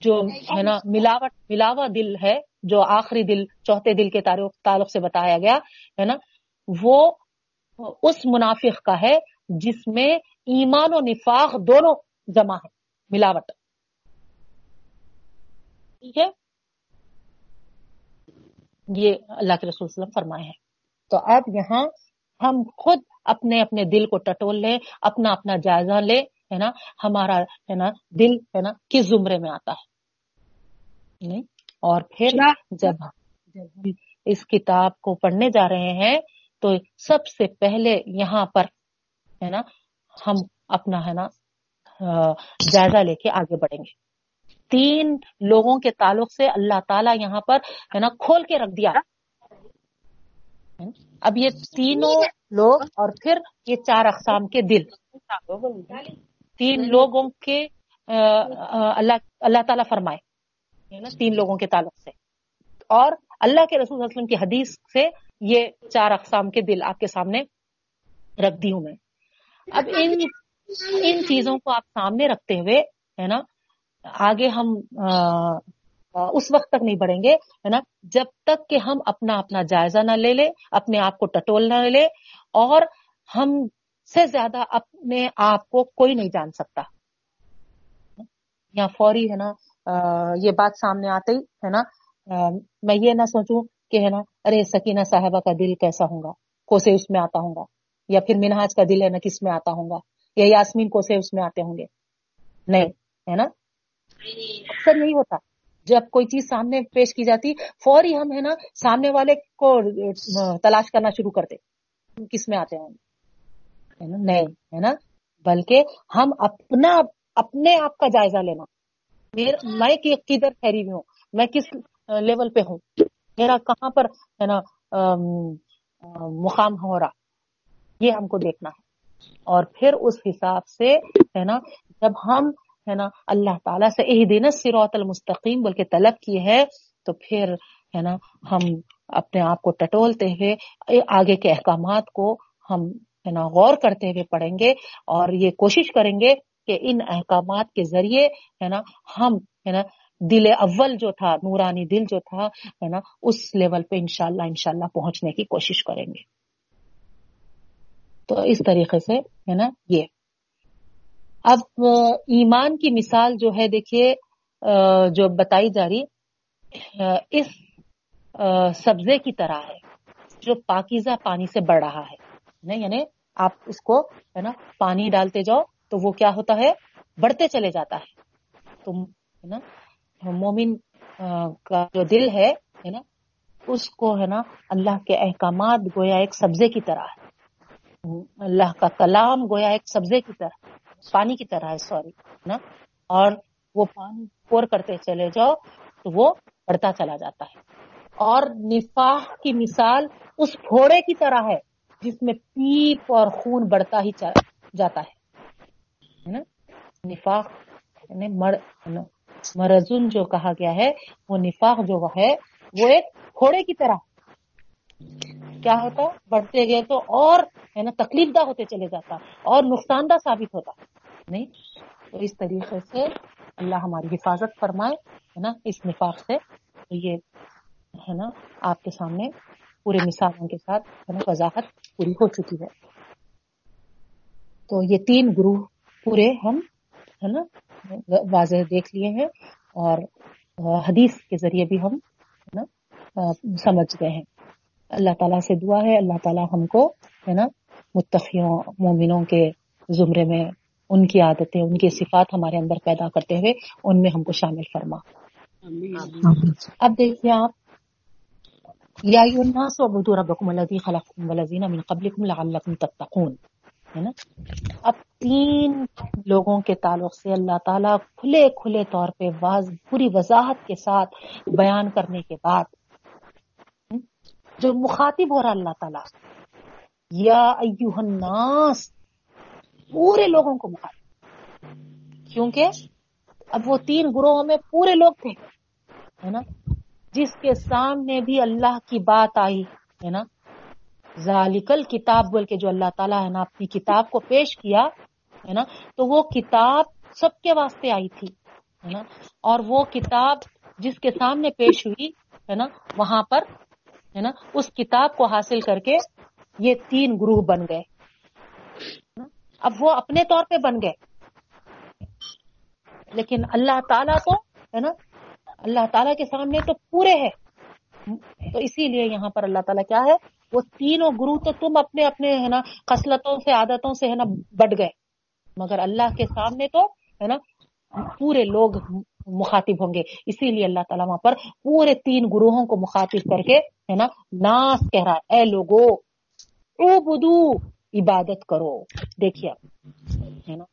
جو ہے نا، ملاوٹ ملاوا دل ہے، جو آخری دل، چوتھے دل کے تعلق سے بتایا گیا، ہے نا؟ وہ اس منافق کا ہے جس میں ایمان و نفاق دونوں جمع ہے ملاوٹ۔ ٹھیک ہے؟ یہ اللہ کے رسول وسلم فرمائے ہیں۔ تو اب یہاں ہم خود اپنے اپنے دل کو ٹٹول لیں اپنا اپنا جائزہ لیں ہے نا؟ ہمارا ہے نا دل ہے نا کس زمرے میں آتا ہے۔ نہیں؟ اور پھر جب جب ہم اس کتاب کو پڑھنے جا رہے ہیں تو سب سے پہلے یہاں پر ہے نا، ہم اپنا، ہے نا جائزہ لے کے آگے بڑھیں گے۔ تین لوگوں کے تعلق سے اللہ تعالیٰ یہاں پر، ہے نا، کھول کے رکھ دیا۔ اب یہ تینوں لوگ اور پھر یہ چار اقسام کے دل۔ تین لوگوں کے اللہ اللہ تعالیٰ فرمائے، ہے نا، تین لوگوں کے تعلق سے۔ اور اللہ کے رسول صلی اللہ علیہ وسلم کی حدیث سے یہ چار اقسام کے دل آپ کے سامنے رکھ دی ہوں میں۔ اب ان ان چیزوں کو آپ سامنے رکھتے ہوئے ہے نا آگے ہم اس وقت تک نہیں بڑھیں گے ہے نا جب تک کہ ہم اپنا اپنا جائزہ نہ لے لیں اپنے آپ کو ٹٹول نہ لے اور ہم سے زیادہ اپنے آپ کو کوئی نہیں جان سکتا۔ یا فوری ہے نا یہ بات سامنے آتے ہی ہے نا میں یہ نہ سوچوں کہ ہے نا ارے سکینہ صاحبہ کا دل کیسا ہوگا کوسے اس میں آتا ہوں گا۔ یا پھر منہاج کا دل ہے نا کس میں آتا ہوں گا؟ یا یاسمین کوسے اس میں آتے ہوں گے؟ نہیں، ہے نا؟ اکثر یہی ہوتا۔ جب کوئی چیز سامنے پیش کی جاتی، فوری ہم، ہے نا، سامنے والے کو تلاش کرنا شروع کرتے کس میں آتے ہوں گے؟ نہیں، ہے نا؟ بلکہ ہم اپنا، اپنے آپ کا جائزہ لینا۔ میں کدھر ٹھہری ہوئی ہوں؟ میں کس لیول پہ ہوں؟ میرا کہاں پر، ہے نا مقام ہو رہا؟ یہ ہم کو دیکھنا ہے۔ اور پھر اس حساب سے ہے نا، جب ہم ہے نا اللہ تعالیٰ سے اہ دن سروت المستقیم بول کے طلب کی ہے تو پھر ہے نا ہم اپنے آپ کو ٹٹولتے ہوئے، آگے کے احکامات کو ہم ہے نا غور کرتے ہوئے پڑھیں گے اور یہ کوشش کریں گے کہ ان احکامات کے ذریعے ہے نا ہم ہے نا دل اول جو تھا، نورانی دل جو تھا، ہے نا اس لیول پہ انشاءاللہ انشاءاللہ پہنچنے کی کوشش کریں گے۔ تو اس طریقے سے ہے نا یہ۔ اب ایمان کی مثال جو ہے، دیکھیے جو بتائی جا رہی اس سبزے کی طرح ہے، جو پاکیزہ پانی سے بڑھ رہا ہے یعنی آپ اس کو، ہے نا، پانی ڈالتے جاؤ تو وہ کیا ہوتا ہے؟ بڑھتے چلے جاتا ہے۔ تو، ہے نا، مومن کا جو دل ہے نا، اس کو، ہے نا، اللہ کے احکامات گویا ایک سبزے کی طرح ہے۔ اللہ کا کلام گویا ایک سبزے کی طرح، پانی کی طرح ہے سوری نا؟ اور وہ پانی پور کرتے چلے جاؤ تو وہ بڑھتا چلا جاتا ہے۔ اور نفاح کی مثال اس پھوڑے کی طرح ہے جس میں پیپ اور خون بڑھتا ہی جاتا ہے۔ نا؟ نفاق یعنی مر مرزن جو کہا گیا ہے، وہ نفاق جو ہے، وہ ایک پھوڑے کی طرح کیا ہوتا بڑھتے گئے تو اور ہے نا تکلیف دہ ہوتے چلے جاتا، اور نقصان دہ ثابت ہوتا۔ نہیں؟ تو اس طریقے سے اللہ ہماری حفاظت فرمائے، ہے نا، اس نفاق سے۔ یہ ہے نا آپ کے سامنے پورے مثالوں کے ساتھ وضاحت پوری ہو چکی ہے۔ تو یہ تین گروہ پورے ہم ہے نا واضح دیکھ لیے ہیں اور حدیث کے ذریعے بھی ہم ہے نا سمجھ گئے ہیں۔ اللہ تعالیٰ سے دعا ہے، اللہ تعالیٰ ہم کو، ہے نا متفیوں مومنوں کے زمرے میں ان کی عادتیں، ان کی صفات ہمارے اندر پیدا کرتے ہوئے ان میں ہم کو شامل فرما۔ اب دیکھیے آپ، یا ربکم الذی خلقکم والذین من قبلکم لعلکم تتقون۔ ہے نا؟ اب تین لوگوں کے تعلق سے اللہ تعالیٰ کھلے کھلے طور پہ پوری وضاحت کے ساتھ بیان کرنے کے بعد جو مخاطب ہو رہا اللہ تعالیٰ، یا ایوہ الناس، پورے لوگوں کو مخاطب۔ کیونکہ اب وہ تین گروہوں میں پورے لوگ تھے، ہے نا؟ جس کے سامنے بھی اللہ کی بات آئی، ہے نا؟ ذالکل کتاب بول کے جو اللہ تعالیٰ ہے نا، اپنی کتاب کو پیش کیا، ہے نا؟ تو وہ کتاب سب کے واسطے آئی تھی، ہے نا؟ اور وہ کتاب جس کے سامنے پیش ہوئی، ہے نا؟ وہاں پر ہے نا، اس کتاب کو حاصل کر کے یہ تین گروہ بن گئے۔ اب وہ اپنے طور پہ بن گئے۔ لیکن اللہ تعالیٰ کو، ہے نا، اللہ تعالیٰ کے سامنے تو پورے ہے تو اسی لیے یہاں پر اللہ تعالیٰ کیا ہے، وہ تینوں گرو تو تم اپنے اپنے، ہے نا، خصلتوں سے، عادتوں سے، ہے نا بڑھ گئے۔ مگر اللہ کے سامنے تو، ہے نا، پورے لوگ مخاطب ہوں گے۔ اسی لیے اللہ تعالیٰ وہاں پر پورے تین گروہوں کو مخاطب کر کے ہے نا، ناس کہہ رہا ہے، اے لوگو او بدو عبادت کرو۔ دیکھیے ہے نا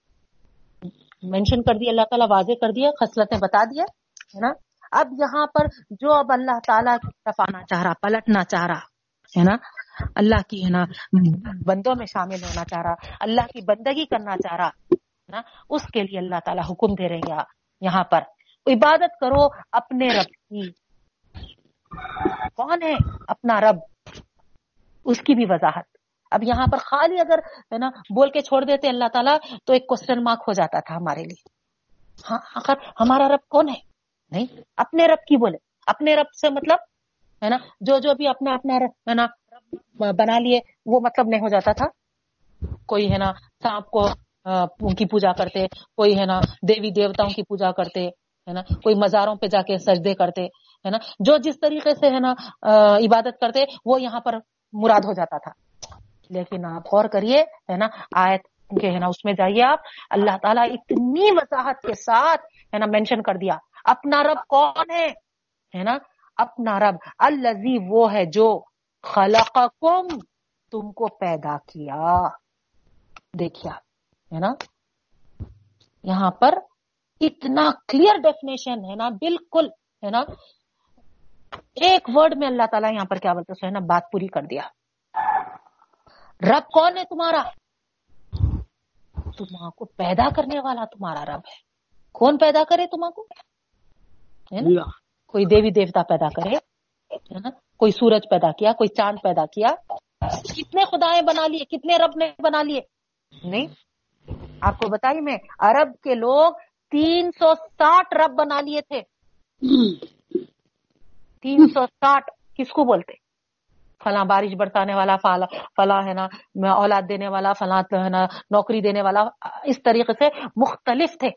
مینشن کر دیا، اللہ تعالیٰ واضح کر دیا، خصلتیں بتا دیا، ہے نا۔ اب یہاں پر جو اب اللہ تعالیٰ کی طرف آنا چاہ رہا، پلٹنا چاہ رہا، ہے نا، اللہ کی ہے نا، بندوں میں شامل ہونا چاہ رہا، اللہ کی بندگی کرنا چاہ رہا نا، اس کے لیے اللہ تعالیٰ حکم دے رہے ہیں یہاں پر۔ عبادت کرو اپنے رب کی۔ کون ہے اپنا رب؟ اس کی بھی وضاحت۔ اب یہاں پر خالی اگر ہے نا بول کے چھوڑ دیتے اللہ تعالیٰ، تو ایک کوشچن مارک ہو جاتا تھا ہمارے لیے۔ ہاں آخر ہمارا رب کون ہے؟ نہیں، اپنے رب کی بولے۔ اپنے رب سے مطلب ہے نا، جو جو بھی اپنا اپنا ہے نا بنا لیے، وہ مطلب نہیں ہو جاتا تھا۔ کوئی ہے نا، سانپ کو کی پوجا کرتے، کوئی ہے نا، دیوی دیوتاؤں کی پوجا کرتے۔ ہے نا؟ کوئی مزاروں پہ جا کے سجدے کرتے، ہے نا؟ جو جس طریقے سے، ہے نا عبادت کرتے، وہ یہاں پر مراد ہو جاتا تھا۔ لیکن آپ غور کریے، ہے نا، آیت کے، ہے نا، اس میں جائیے آپ۔ اللہ تعالیٰ اتنی وضاحت کے ساتھ، ہے نا مینشن کر دیا۔ اپنا رب کون ہے؟ نا، اپنا رب۔ الزی وہ ہے جو خلقکم، تم کو پیدا کیا۔ دیکھیا ہے نا؟ یہاں پر اتنا کلیئر ڈیفینیشن ہے نا بالکل ہے نا۔ ایک ورڈ میں اللہ تعالیٰ یہاں پر کیا بولتے ہے نا بات پوری کر دیا۔ رب کون ہے تمہارا؟ تمہارا کو پیدا کرنے والا تمہارا رب ہے۔ کون پیدا کرے تمہارا کو؟ کوئی دیوی دیوتا پیدا کرے کوئی سورج پیدا کیا کوئی چاند پیدا کیا۔ کتنے خدائیں بنا لیے کتنے رب نے بنا لیے۔ نہیں۔ آپ کو بتائیے میں عرب کے لوگ تین سو ساٹھ رب بنا لیے تھے۔ تین سو ساٹھ کس کو بولتے؟ فلاں بارش برسانے والا، فلاں فلاں ہے نا اولاد دینے والا، فلاں ہے نا، نوکری دینے والا، اس طریقے سے مختلف تھے۔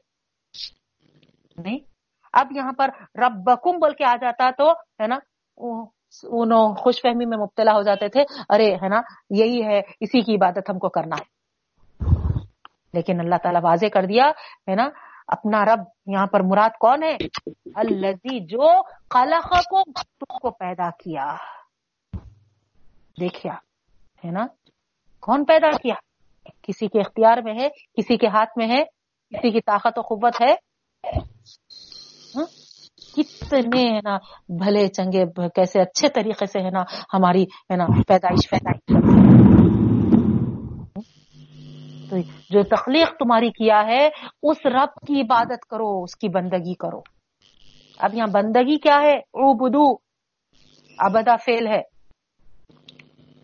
نہیں، اب یہاں پر ربکم بول کے آ جاتا تو ہے نا، انہوں خوش فہمی میں مبتلا ہو جاتے تھے۔ ارے ہے نا، یہی ہے، اسی کی عبادت ہم کو کرنا ہے۔ لیکن اللہ تعالیٰ واضح کر دیا ہے نا اپنا رب یہاں پر مراد کون ہے؟ الزی جو خلقکم، تم کو پیدا کیا۔ دیکھیا ہے نا؟ کون پیدا کیا؟ کسی کے اختیار میں ہے، کسی کے ہاتھ میں ہے، کسی کی طاقت و قوت ہے؟ ہاں؟ کتنے، ہے نا، بھلے چنگے، کیسے اچھے طریقے سے، ہے نا، ہماری، ہے نا، پیدائش پیدائش۔ جو تخلیق تمہاری کیا ہے، اس رب کی عبادت کرو، اس کی بندگی کرو۔ اب یہاں بندگی کیا ہے؟ او بدو ابدا فیل ہے۔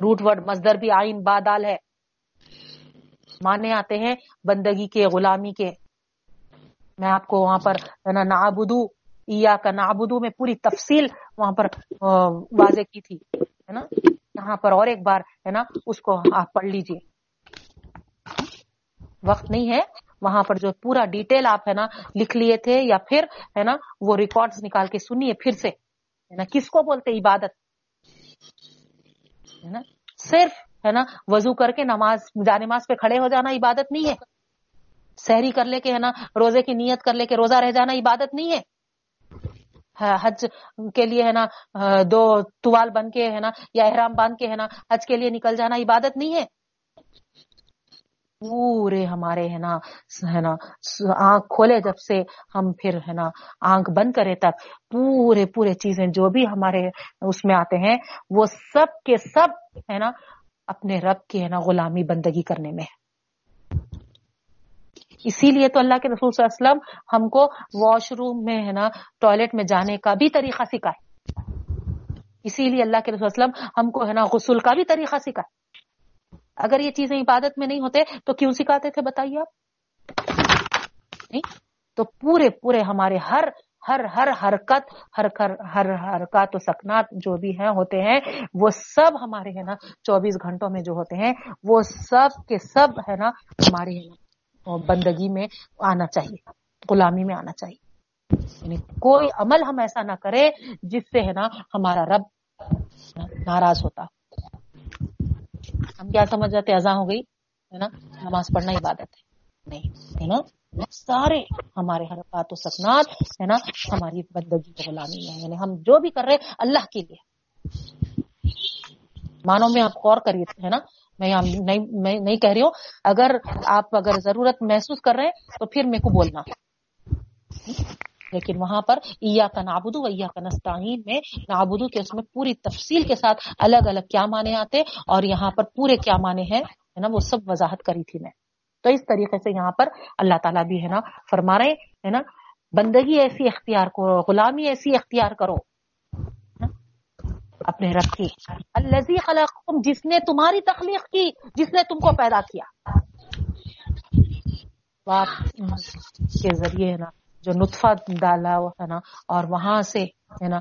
روٹ ورڈ مزدر بھی آئین بادال ہے۔ مانے آتے ہیں بندگی کے، غلامی کے۔ میں آپ کو وہاں پر نابدو یا کا نابدو میں پوری تفصیل وہاں پر واضح کی تھی، ہے نا؟ یہاں پر اور ایک بار، ہے نا؟ اس کو آپ پڑھ لیجیے۔ وقت نہیں ہے، وہاں پر جو پورا ڈیٹیل آپ ہے نا لکھ لیے تھے یا پھر ہے نا وہ ریکارڈز نکال کے سنیے پھر سے۔ ہے نا، کس کو بولتے عبادت۔ ہے نا، صرف ہے نا وضو کر کے نماز جانماز پہ کھڑے ہو جانا عبادت نہیں ہے۔ سحری کر لے کے ہے نا، روزے کی نیت کر لے کے روزہ رہ جانا عبادت نہیں ہے۔ ہاں، حج کے لیے ہے نا ہاں، دو توال بن کے ہے نا، یا احرام باندھ کے ہے نا، حج کے لیے نکل جانا عبادت نہیں ہے۔ پورے ہمارے ہے نا ہے نا، آنکھ کھولے جب سے ہم پھر ہے نا آنکھ بند کرے تک پورے پورے چیزیں جو بھی ہمارے اس میں آتے ہیں، وہ سب کے سب ہے نا اپنے رب کی ہے نا غلامی بندگی کرنے میں۔ اسی لیے تو اللہ کے رسول صلی اللہ علیہ وسلم ہم کو واش روم میں ہے نا ٹوائلٹ میں جانے کا بھی طریقہ سکھائے۔ اسی لیے اللہ کے رسول وسلم ہم کو ہے نا غسل کا بھی طریقہ سکھائے۔ اگر یہ چیزیں عبادت میں نہیں ہوتے تو کیوں سکھاتے تھے بتائیے آپ؟ نہیں؟ تو پورے پورے ہمارے ہر ہر ہر حرکت، ہر ہر حرکات و سکنات جو بھی ہیں، ہوتے ہیں، وہ سب ہمارے ہے نا، چوبیس گھنٹوں میں جو ہوتے ہیں، وہ سب کے سب ہے نا ہمارے ہے نا بندگی میں آنا چاہیے، غلامی میں آنا چاہیے۔ یعنی کوئی عمل ہم ایسا نہ کرے جس سے ہے نا ہمارا رب ناراض ہوتا۔ ہم کیا سمجھ جاتے ازاں ہو گئی، ہے نا؟ نماز پڑھنا عبادت ہے۔ نہیں، ہے نا؟ سارے ہمارے حرکات و سکنات، ہے نا؟ ہماری بندگی کی غلامی ہے یعنی ہم جو بھی کر رہے اللہ کے لیے۔ مانو، میں آپ غور کریے، ہے نا؟ میں نہیں کہہ رہی ہوں۔ اگر آپ اگر ضرورت محسوس کر رہے ہیں، تو پھر میرے کو بولنا۔ لیکن وہاں پر ایا کا نابودو ایا کا نستعین میں نابودو کے اس میں پوری تفصیل کے ساتھ الگ الگ کیا معنی آتے اور یہاں پر پورے کیا معنی ہیں، ہے نا، وہ سب وضاحت کری تھی میں۔ تو اس طریقے سے یہاں پر اللہ تعالیٰ بھی، ہے نا، فرما رہے ہے نا، بندگی ایسی اختیار کرو غلامی ایسی اختیار کرو اپنے رب کی۔ الزی خلق جس نے تمہاری تخلیق کی، جس نے تم کو پیدا کیا۔ باپ کے ذریعے، ہے نا جو نطفہ ڈالا ہے نا اور وہاں سے ہے نا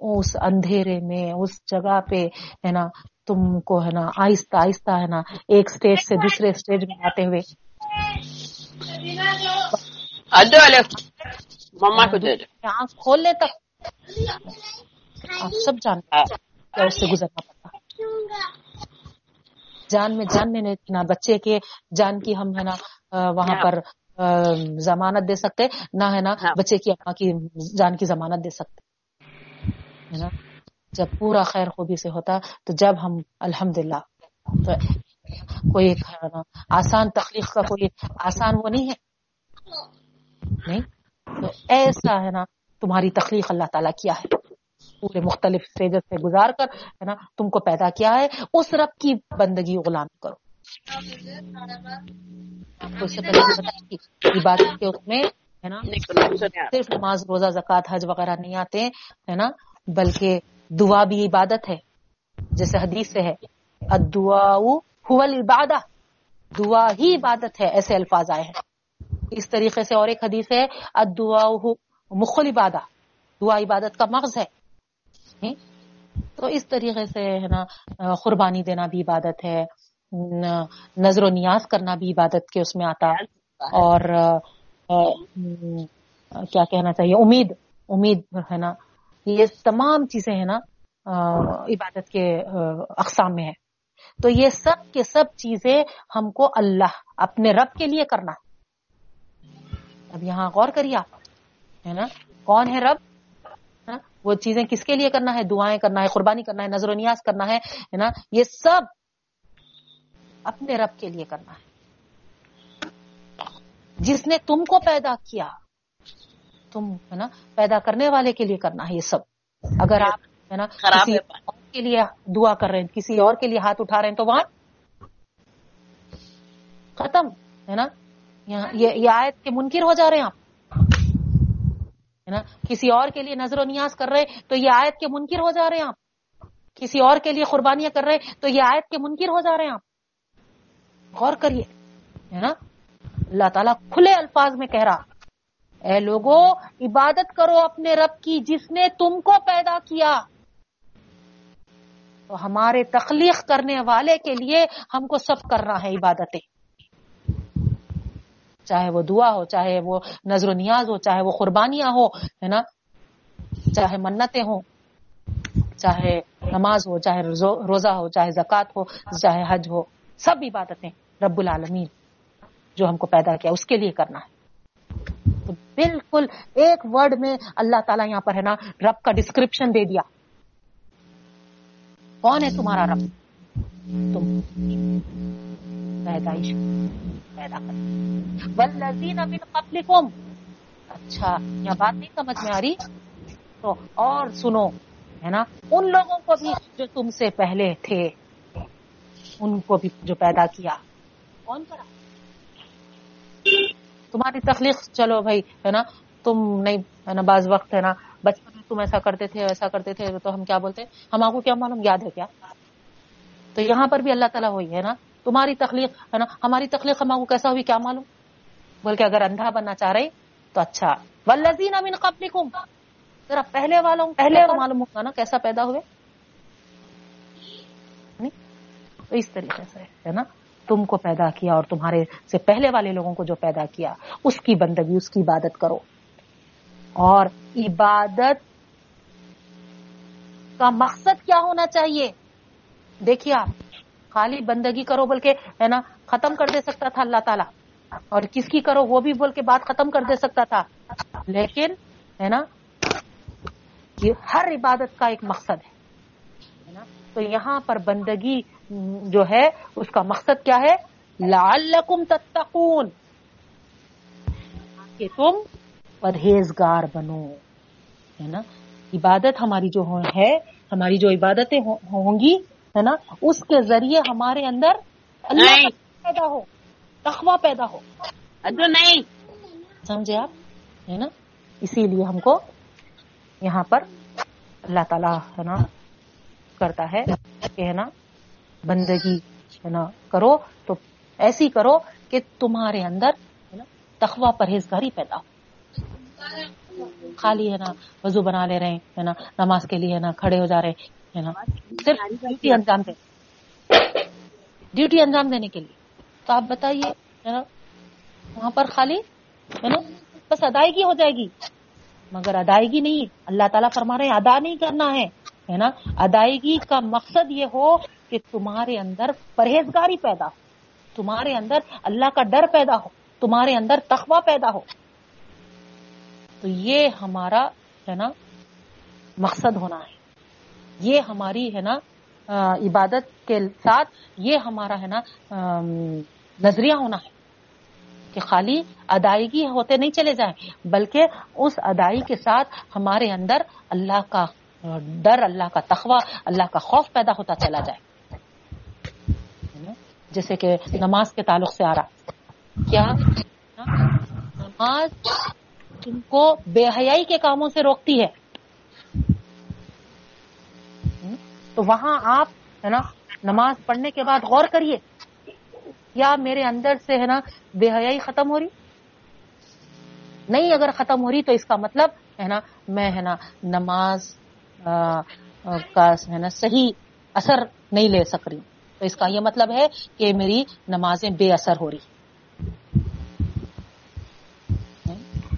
اس اندھیرے میں اس جگہ پہ ہے نا تم کو ہے نا آہستہ آہستہ ہے نا ایک اسٹیج سے دوسرے اسٹیج میں آتے ہوئے۔ آنکھ کھولنے تک آپ سب جانتے ہیں اس سے گزرنا پڑتا۔ جان میں جان میں نہ بچے کے جان کی ہم ہے نا وہاں پر ضمانت دے سکتے نہ ہے نا بچے کی اما کی جان کی ضمانت دے سکتے۔ ہے نا؟ جب پورا خیر خوبی سے ہوتا تو جب ہم الحمد للہ تو کوئی آسان تخلیق کا کوئی آسان وہ نہیں ہے۔ نہیں؟ تو ایسا ہے نا تمہاری تخلیق اللہ تعالیٰ کیا ہے۔ پورے مختلف اسٹیجز سے گزار کر ہے نا تم کو پیدا کیا ہے۔ اس رب کی بندگی غلام کرو۔ آپ کو اس سے پہلے عبادت کے اس میں ہے نا؟ صرف نماز روزہ زکوٰۃ حج وغیرہ نہیں آتے ہے نا؟ بلکہ دعا بھی عبادت ہے جیسے حدیث سے ہے ادعا حول عبادہ دعا ہی عبادت ہے ایسے الفاظ آئے ہیں۔ اس طریقے سے اور ایک حدیث ہے ادعا مخل عبادہ دعا عبادت کا مغز ہے؟ تو اس طریقے سے ہے نا قربانی دینا بھی عبادت ہے۔ نظر و نیاز کرنا بھی عبادت کے اس میں آتا اور کیا کہنا چاہیے؟ امید امید ہے نا؟ یہ تمام چیزیں ہیں نا عبادت کے اقسام میں ہے تو یہ سب کے سب چیزیں ہم کو اللہ، اپنے رب کے لیے کرنا ہے۔ اب یہاں غور کریے آپ، ہے نا؟ کون ہے رب؟ وہ چیزیں کس کے لیے کرنا ہے؟ دعائیں کرنا ہے، قربانی کرنا ہے، نظر و نیاز کرنا ہے نا؟ یہ سب اپنے رب کے لیے کرنا ہے۔ جس نے تم کو پیدا کیا تم ہے نا پیدا کرنے والے کے لیے کرنا ہے یہ سب۔ اگر آپ ہے نا کسی اور کے لیے دعا کر رہے ہیں کسی اور کے لیے ہاتھ اٹھا رہے ہیں تو وہاں ختم ہے نا۔ یہ آیت کے منکر ہو جا رہے ہیں آپ۔ ہے نا کسی اور کے لیے نظر و نیاز کر رہے تو یہ آیت کے منکر ہو جا رہے ہیں آپ۔ کسی اور کے لیے قربانیاں کر رہے تو یہ آیت کے منکر ہو جا رہے ہیں آپ۔ غور کریے، ہے نا؟ اللہ تعالیٰ کھلے الفاظ میں کہہ رہا، اے لوگو، عبادت کرو اپنے رب کی جس نے تم کو پیدا کیا۔ تو ہمارے تخلیق کرنے والے کے لیے ہم کو سب کرنا ہے عبادتیں۔ چاہے وہ دعا ہو، چاہے وہ نظر و نیاز ہو، چاہے وہ قربانیاں ہو، ہے نا؟ چاہے منتیں ہوں، چاہے نماز ہو، چاہے روزہ ہو، چاہے زکوٰۃ ہو، چاہے حج ہو۔ سب عبادتیں رب العالمین جو ہم کو پیدا کیا، اس کے لیے کرنا ہے۔ تو بالکل ایک ورڈ میں اللہ تعالیٰ یہاں پر ہے نا، رب کا ڈسکرپشن دے دیا۔ کون ہے تمہارا رب؟ تم۔ پیدائش۔ پیدا کر۔ والذین من قبلکم۔ اچھا یہاں بات نہیں سمجھ میں آ رہی۔ تو اور سنو، ہے نا، ان لوگوں کو بھی جو تم سے پہلے تھے۔ ان کو بھی جو پیدا کیا۔ کون کرا؟ تمہاری تخلیق چلو بھائی ہے نا؟ تم نہیں ہے نا بعض وقت ہے نا بچپن میں تم ایسا کرتے تھے ایسا کرتے تھے تو ہم کیا بولتے؟ ہم آپ کو کیا معلوم؟ یاد ہے کیا؟ تو یہاں پر بھی اللہ تعالیٰ ہوئی ہے نا؟ تمہاری تخلیق ہے نا ہماری تخلیق ہم آپ کو کیسا ہوئی کیا معلوم؟ بول کے اگر اندھا بننا چاہ رہے تو اچھا۔ ولزین امین قبلکم ذرا پہلے والوں پہلے معلوم ہوگا نا؟ کیسا پیدا ہوئے نہیں؟ تو اس طریقے سے، ہے نا؟ تم کو پیدا کیا اور تمہارے سے پہلے والے لوگوں کو جو پیدا کیا، اس کی بندگی، اس کی عبادت کرو۔ اور عبادت کا مقصد کیا ہونا چاہیے؟ دیکھیے آپ، خالی بندگی کرو بول کے ہے نا، ختم کر دے سکتا تھا اللہ تعالیٰ۔ اور کس کی کرو وہ بھی بول کے بات ختم کر دے سکتا تھا۔ لیکن، ہے نا، یہ ہر عبادت کا ایک مقصد ہے نا؟ تو یہاں پر بندگی جو ہے اس کا مقصد کیا ہے؟ لعلکم تتقون۔ کہ تم پرہیزگار بنو ہے نا؟ عبادت ہماری جو ہے ہماری جو عبادتیں ہو- ہوں گی ہے نا؟ اس کے ذریعے ہمارے اندر اللہ۔ پیدا ہو تخوہ پیدا ہو۔ نہیں۔ سمجھے آپ؟ ہے نا؟ اسی لیے ہم کو یہاں پر اللہ تعالیٰ ہے نا کرتا ہے کہ ہے نا بندگی ہے نا؟ کرو تو ایسی کرو کہ تمہارے اندر ہے نا تخوہ پرہیزگاری پیدا ہو۔ خالی ہے نا، وضو بنا لے رہے ہیں نا، نماز کے لیے ہے نا، کھڑے ہو جا رہے ہیں نا۔ صرف ڈیوٹی انجام دے ڈیوٹی انجام دینے کے لیے۔ تو آپ بتائیے، ہے نا، وہاں پر خالی، ہے نا، بس ادائیگی ہو جائے گی۔ مگر ادائیگی نہیں، اللہ تعالیٰ فرما رہے ہیں، ادا نہیں کرنا ہے۔ ہے نا؟ ادائیگی کا مقصد یہ ہو کہ تمہارے اندر پرہیزگاری پیدا ہو۔ تمہارے اندر اللہ کا ڈر پیدا ہو۔ تمہارے اندر تخوہ پیدا ہو۔ تو یہ ہمارا ہے نا مقصد ہونا ہے۔ یہ ہماری ہے نا عبادت کے ساتھ یہ ہمارا ہے نا نظریہ ہونا ہے۔ کہ خالی ادائیگی ہوتے نہیں چلے جائیں، بلکہ اس ادائی کے ساتھ ہمارے اندر اللہ کا ڈر اللہ کا تخوہ، اللہ کا خوف پیدا ہوتا چلا جائے۔ جیسے کہ نماز کے تعلق سے آ رہا۔ کیا؟ نماز تم کو بے حیائی کے کاموں سے روکتی ہے۔ تو وہاں آپ، ہے نا، نماز پڑھنے کے بعد غور کریے۔ کیا میرے اندر سے، ہے نا، بے حیائی ختم ہو رہی؟ نہیں، اگر ختم ہو رہی تو اس کا مطلب ہے نا، میں، ہے نا، نماز کا ہے نا صحیح اثر نہیں لے سک رہی تو اس کا یہ مطلب ہے کہ میری نمازیں بے اثر ہو رہی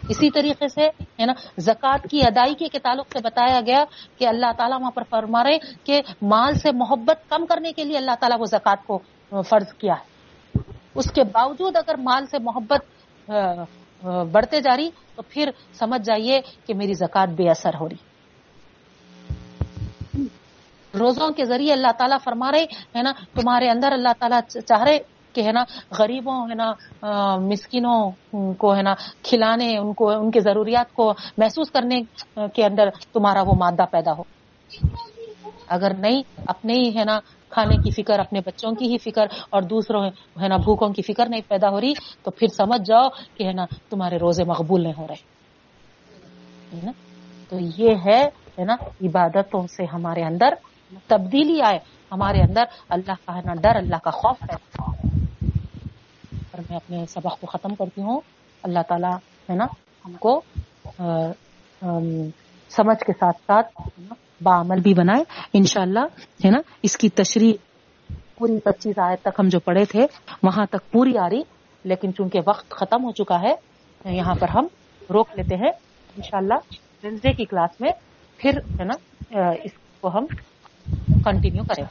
اسی طریقے سے ہے نا، زکوٰۃ کی ادائیگی کے تعلق سے بتایا گیا کہ اللہ تعالیٰ وہاں پر فرما رہے کہ مال سے محبت کم کرنے کے لیے اللہ تعالیٰ وہ زکوٰۃ کو فرض کیا ہے۔ اس کے باوجود اگر مال سے محبت بڑھتے جا رہی تو پھر سمجھ جائیے کہ میری زکوٰۃ بے اثر ہو رہی۔ روزوں کے ذریعے اللہ تعالیٰ فرما رہے، ہے نا، تمہارے اندر اللہ تعالیٰ چاہ رہے کہ، ہے نا، غریبوں، ہے نا مسکینوں کو، ہے نا، کھلانے، ان کو، ان کے ضروریات کو محسوس کرنے کے اندر تمہارا وہ مادہ پیدا ہو۔ اگر نہیں، اپنے ہی، ہے نا، کھانے کی فکر، اپنے بچوں کی ہی فکر اور دوسروں، ہے نا، بھوکوں کی فکر نہیں پیدا ہو رہی، تو پھر سمجھ جاؤ کہ، ہے نا، تمہارے روزے مقبول نہیں ہو رہے۔ ہے نا؟ تو یہ ہے ہے نا، عبادتوں سے ہمارے اندر تبدیلی آئے، ہمارے اندر اللہ کا ڈر، اللہ کا خوف ہے۔ اور میں اپنے سبق کو ختم کرتی ہوں۔ اللہ تعالیٰ ہے نا، ہم کو سمجھ کے ساتھ ساتھ بعمل بھی بنائے۔ انشاءاللہ ہے نا، اس کی تشریح پوری پچیس آیت تک ہم جو پڑھے تھے، وہاں تک پوری آ رہی۔ لیکن چونکہ وقت ختم ہو چکا ہے، یہاں پر ہم روک لیتے ہیں۔ انشاءاللہ وینسڈے کی کلاس میں پھر ہے نا اس کو ہم کنٹینیو کرے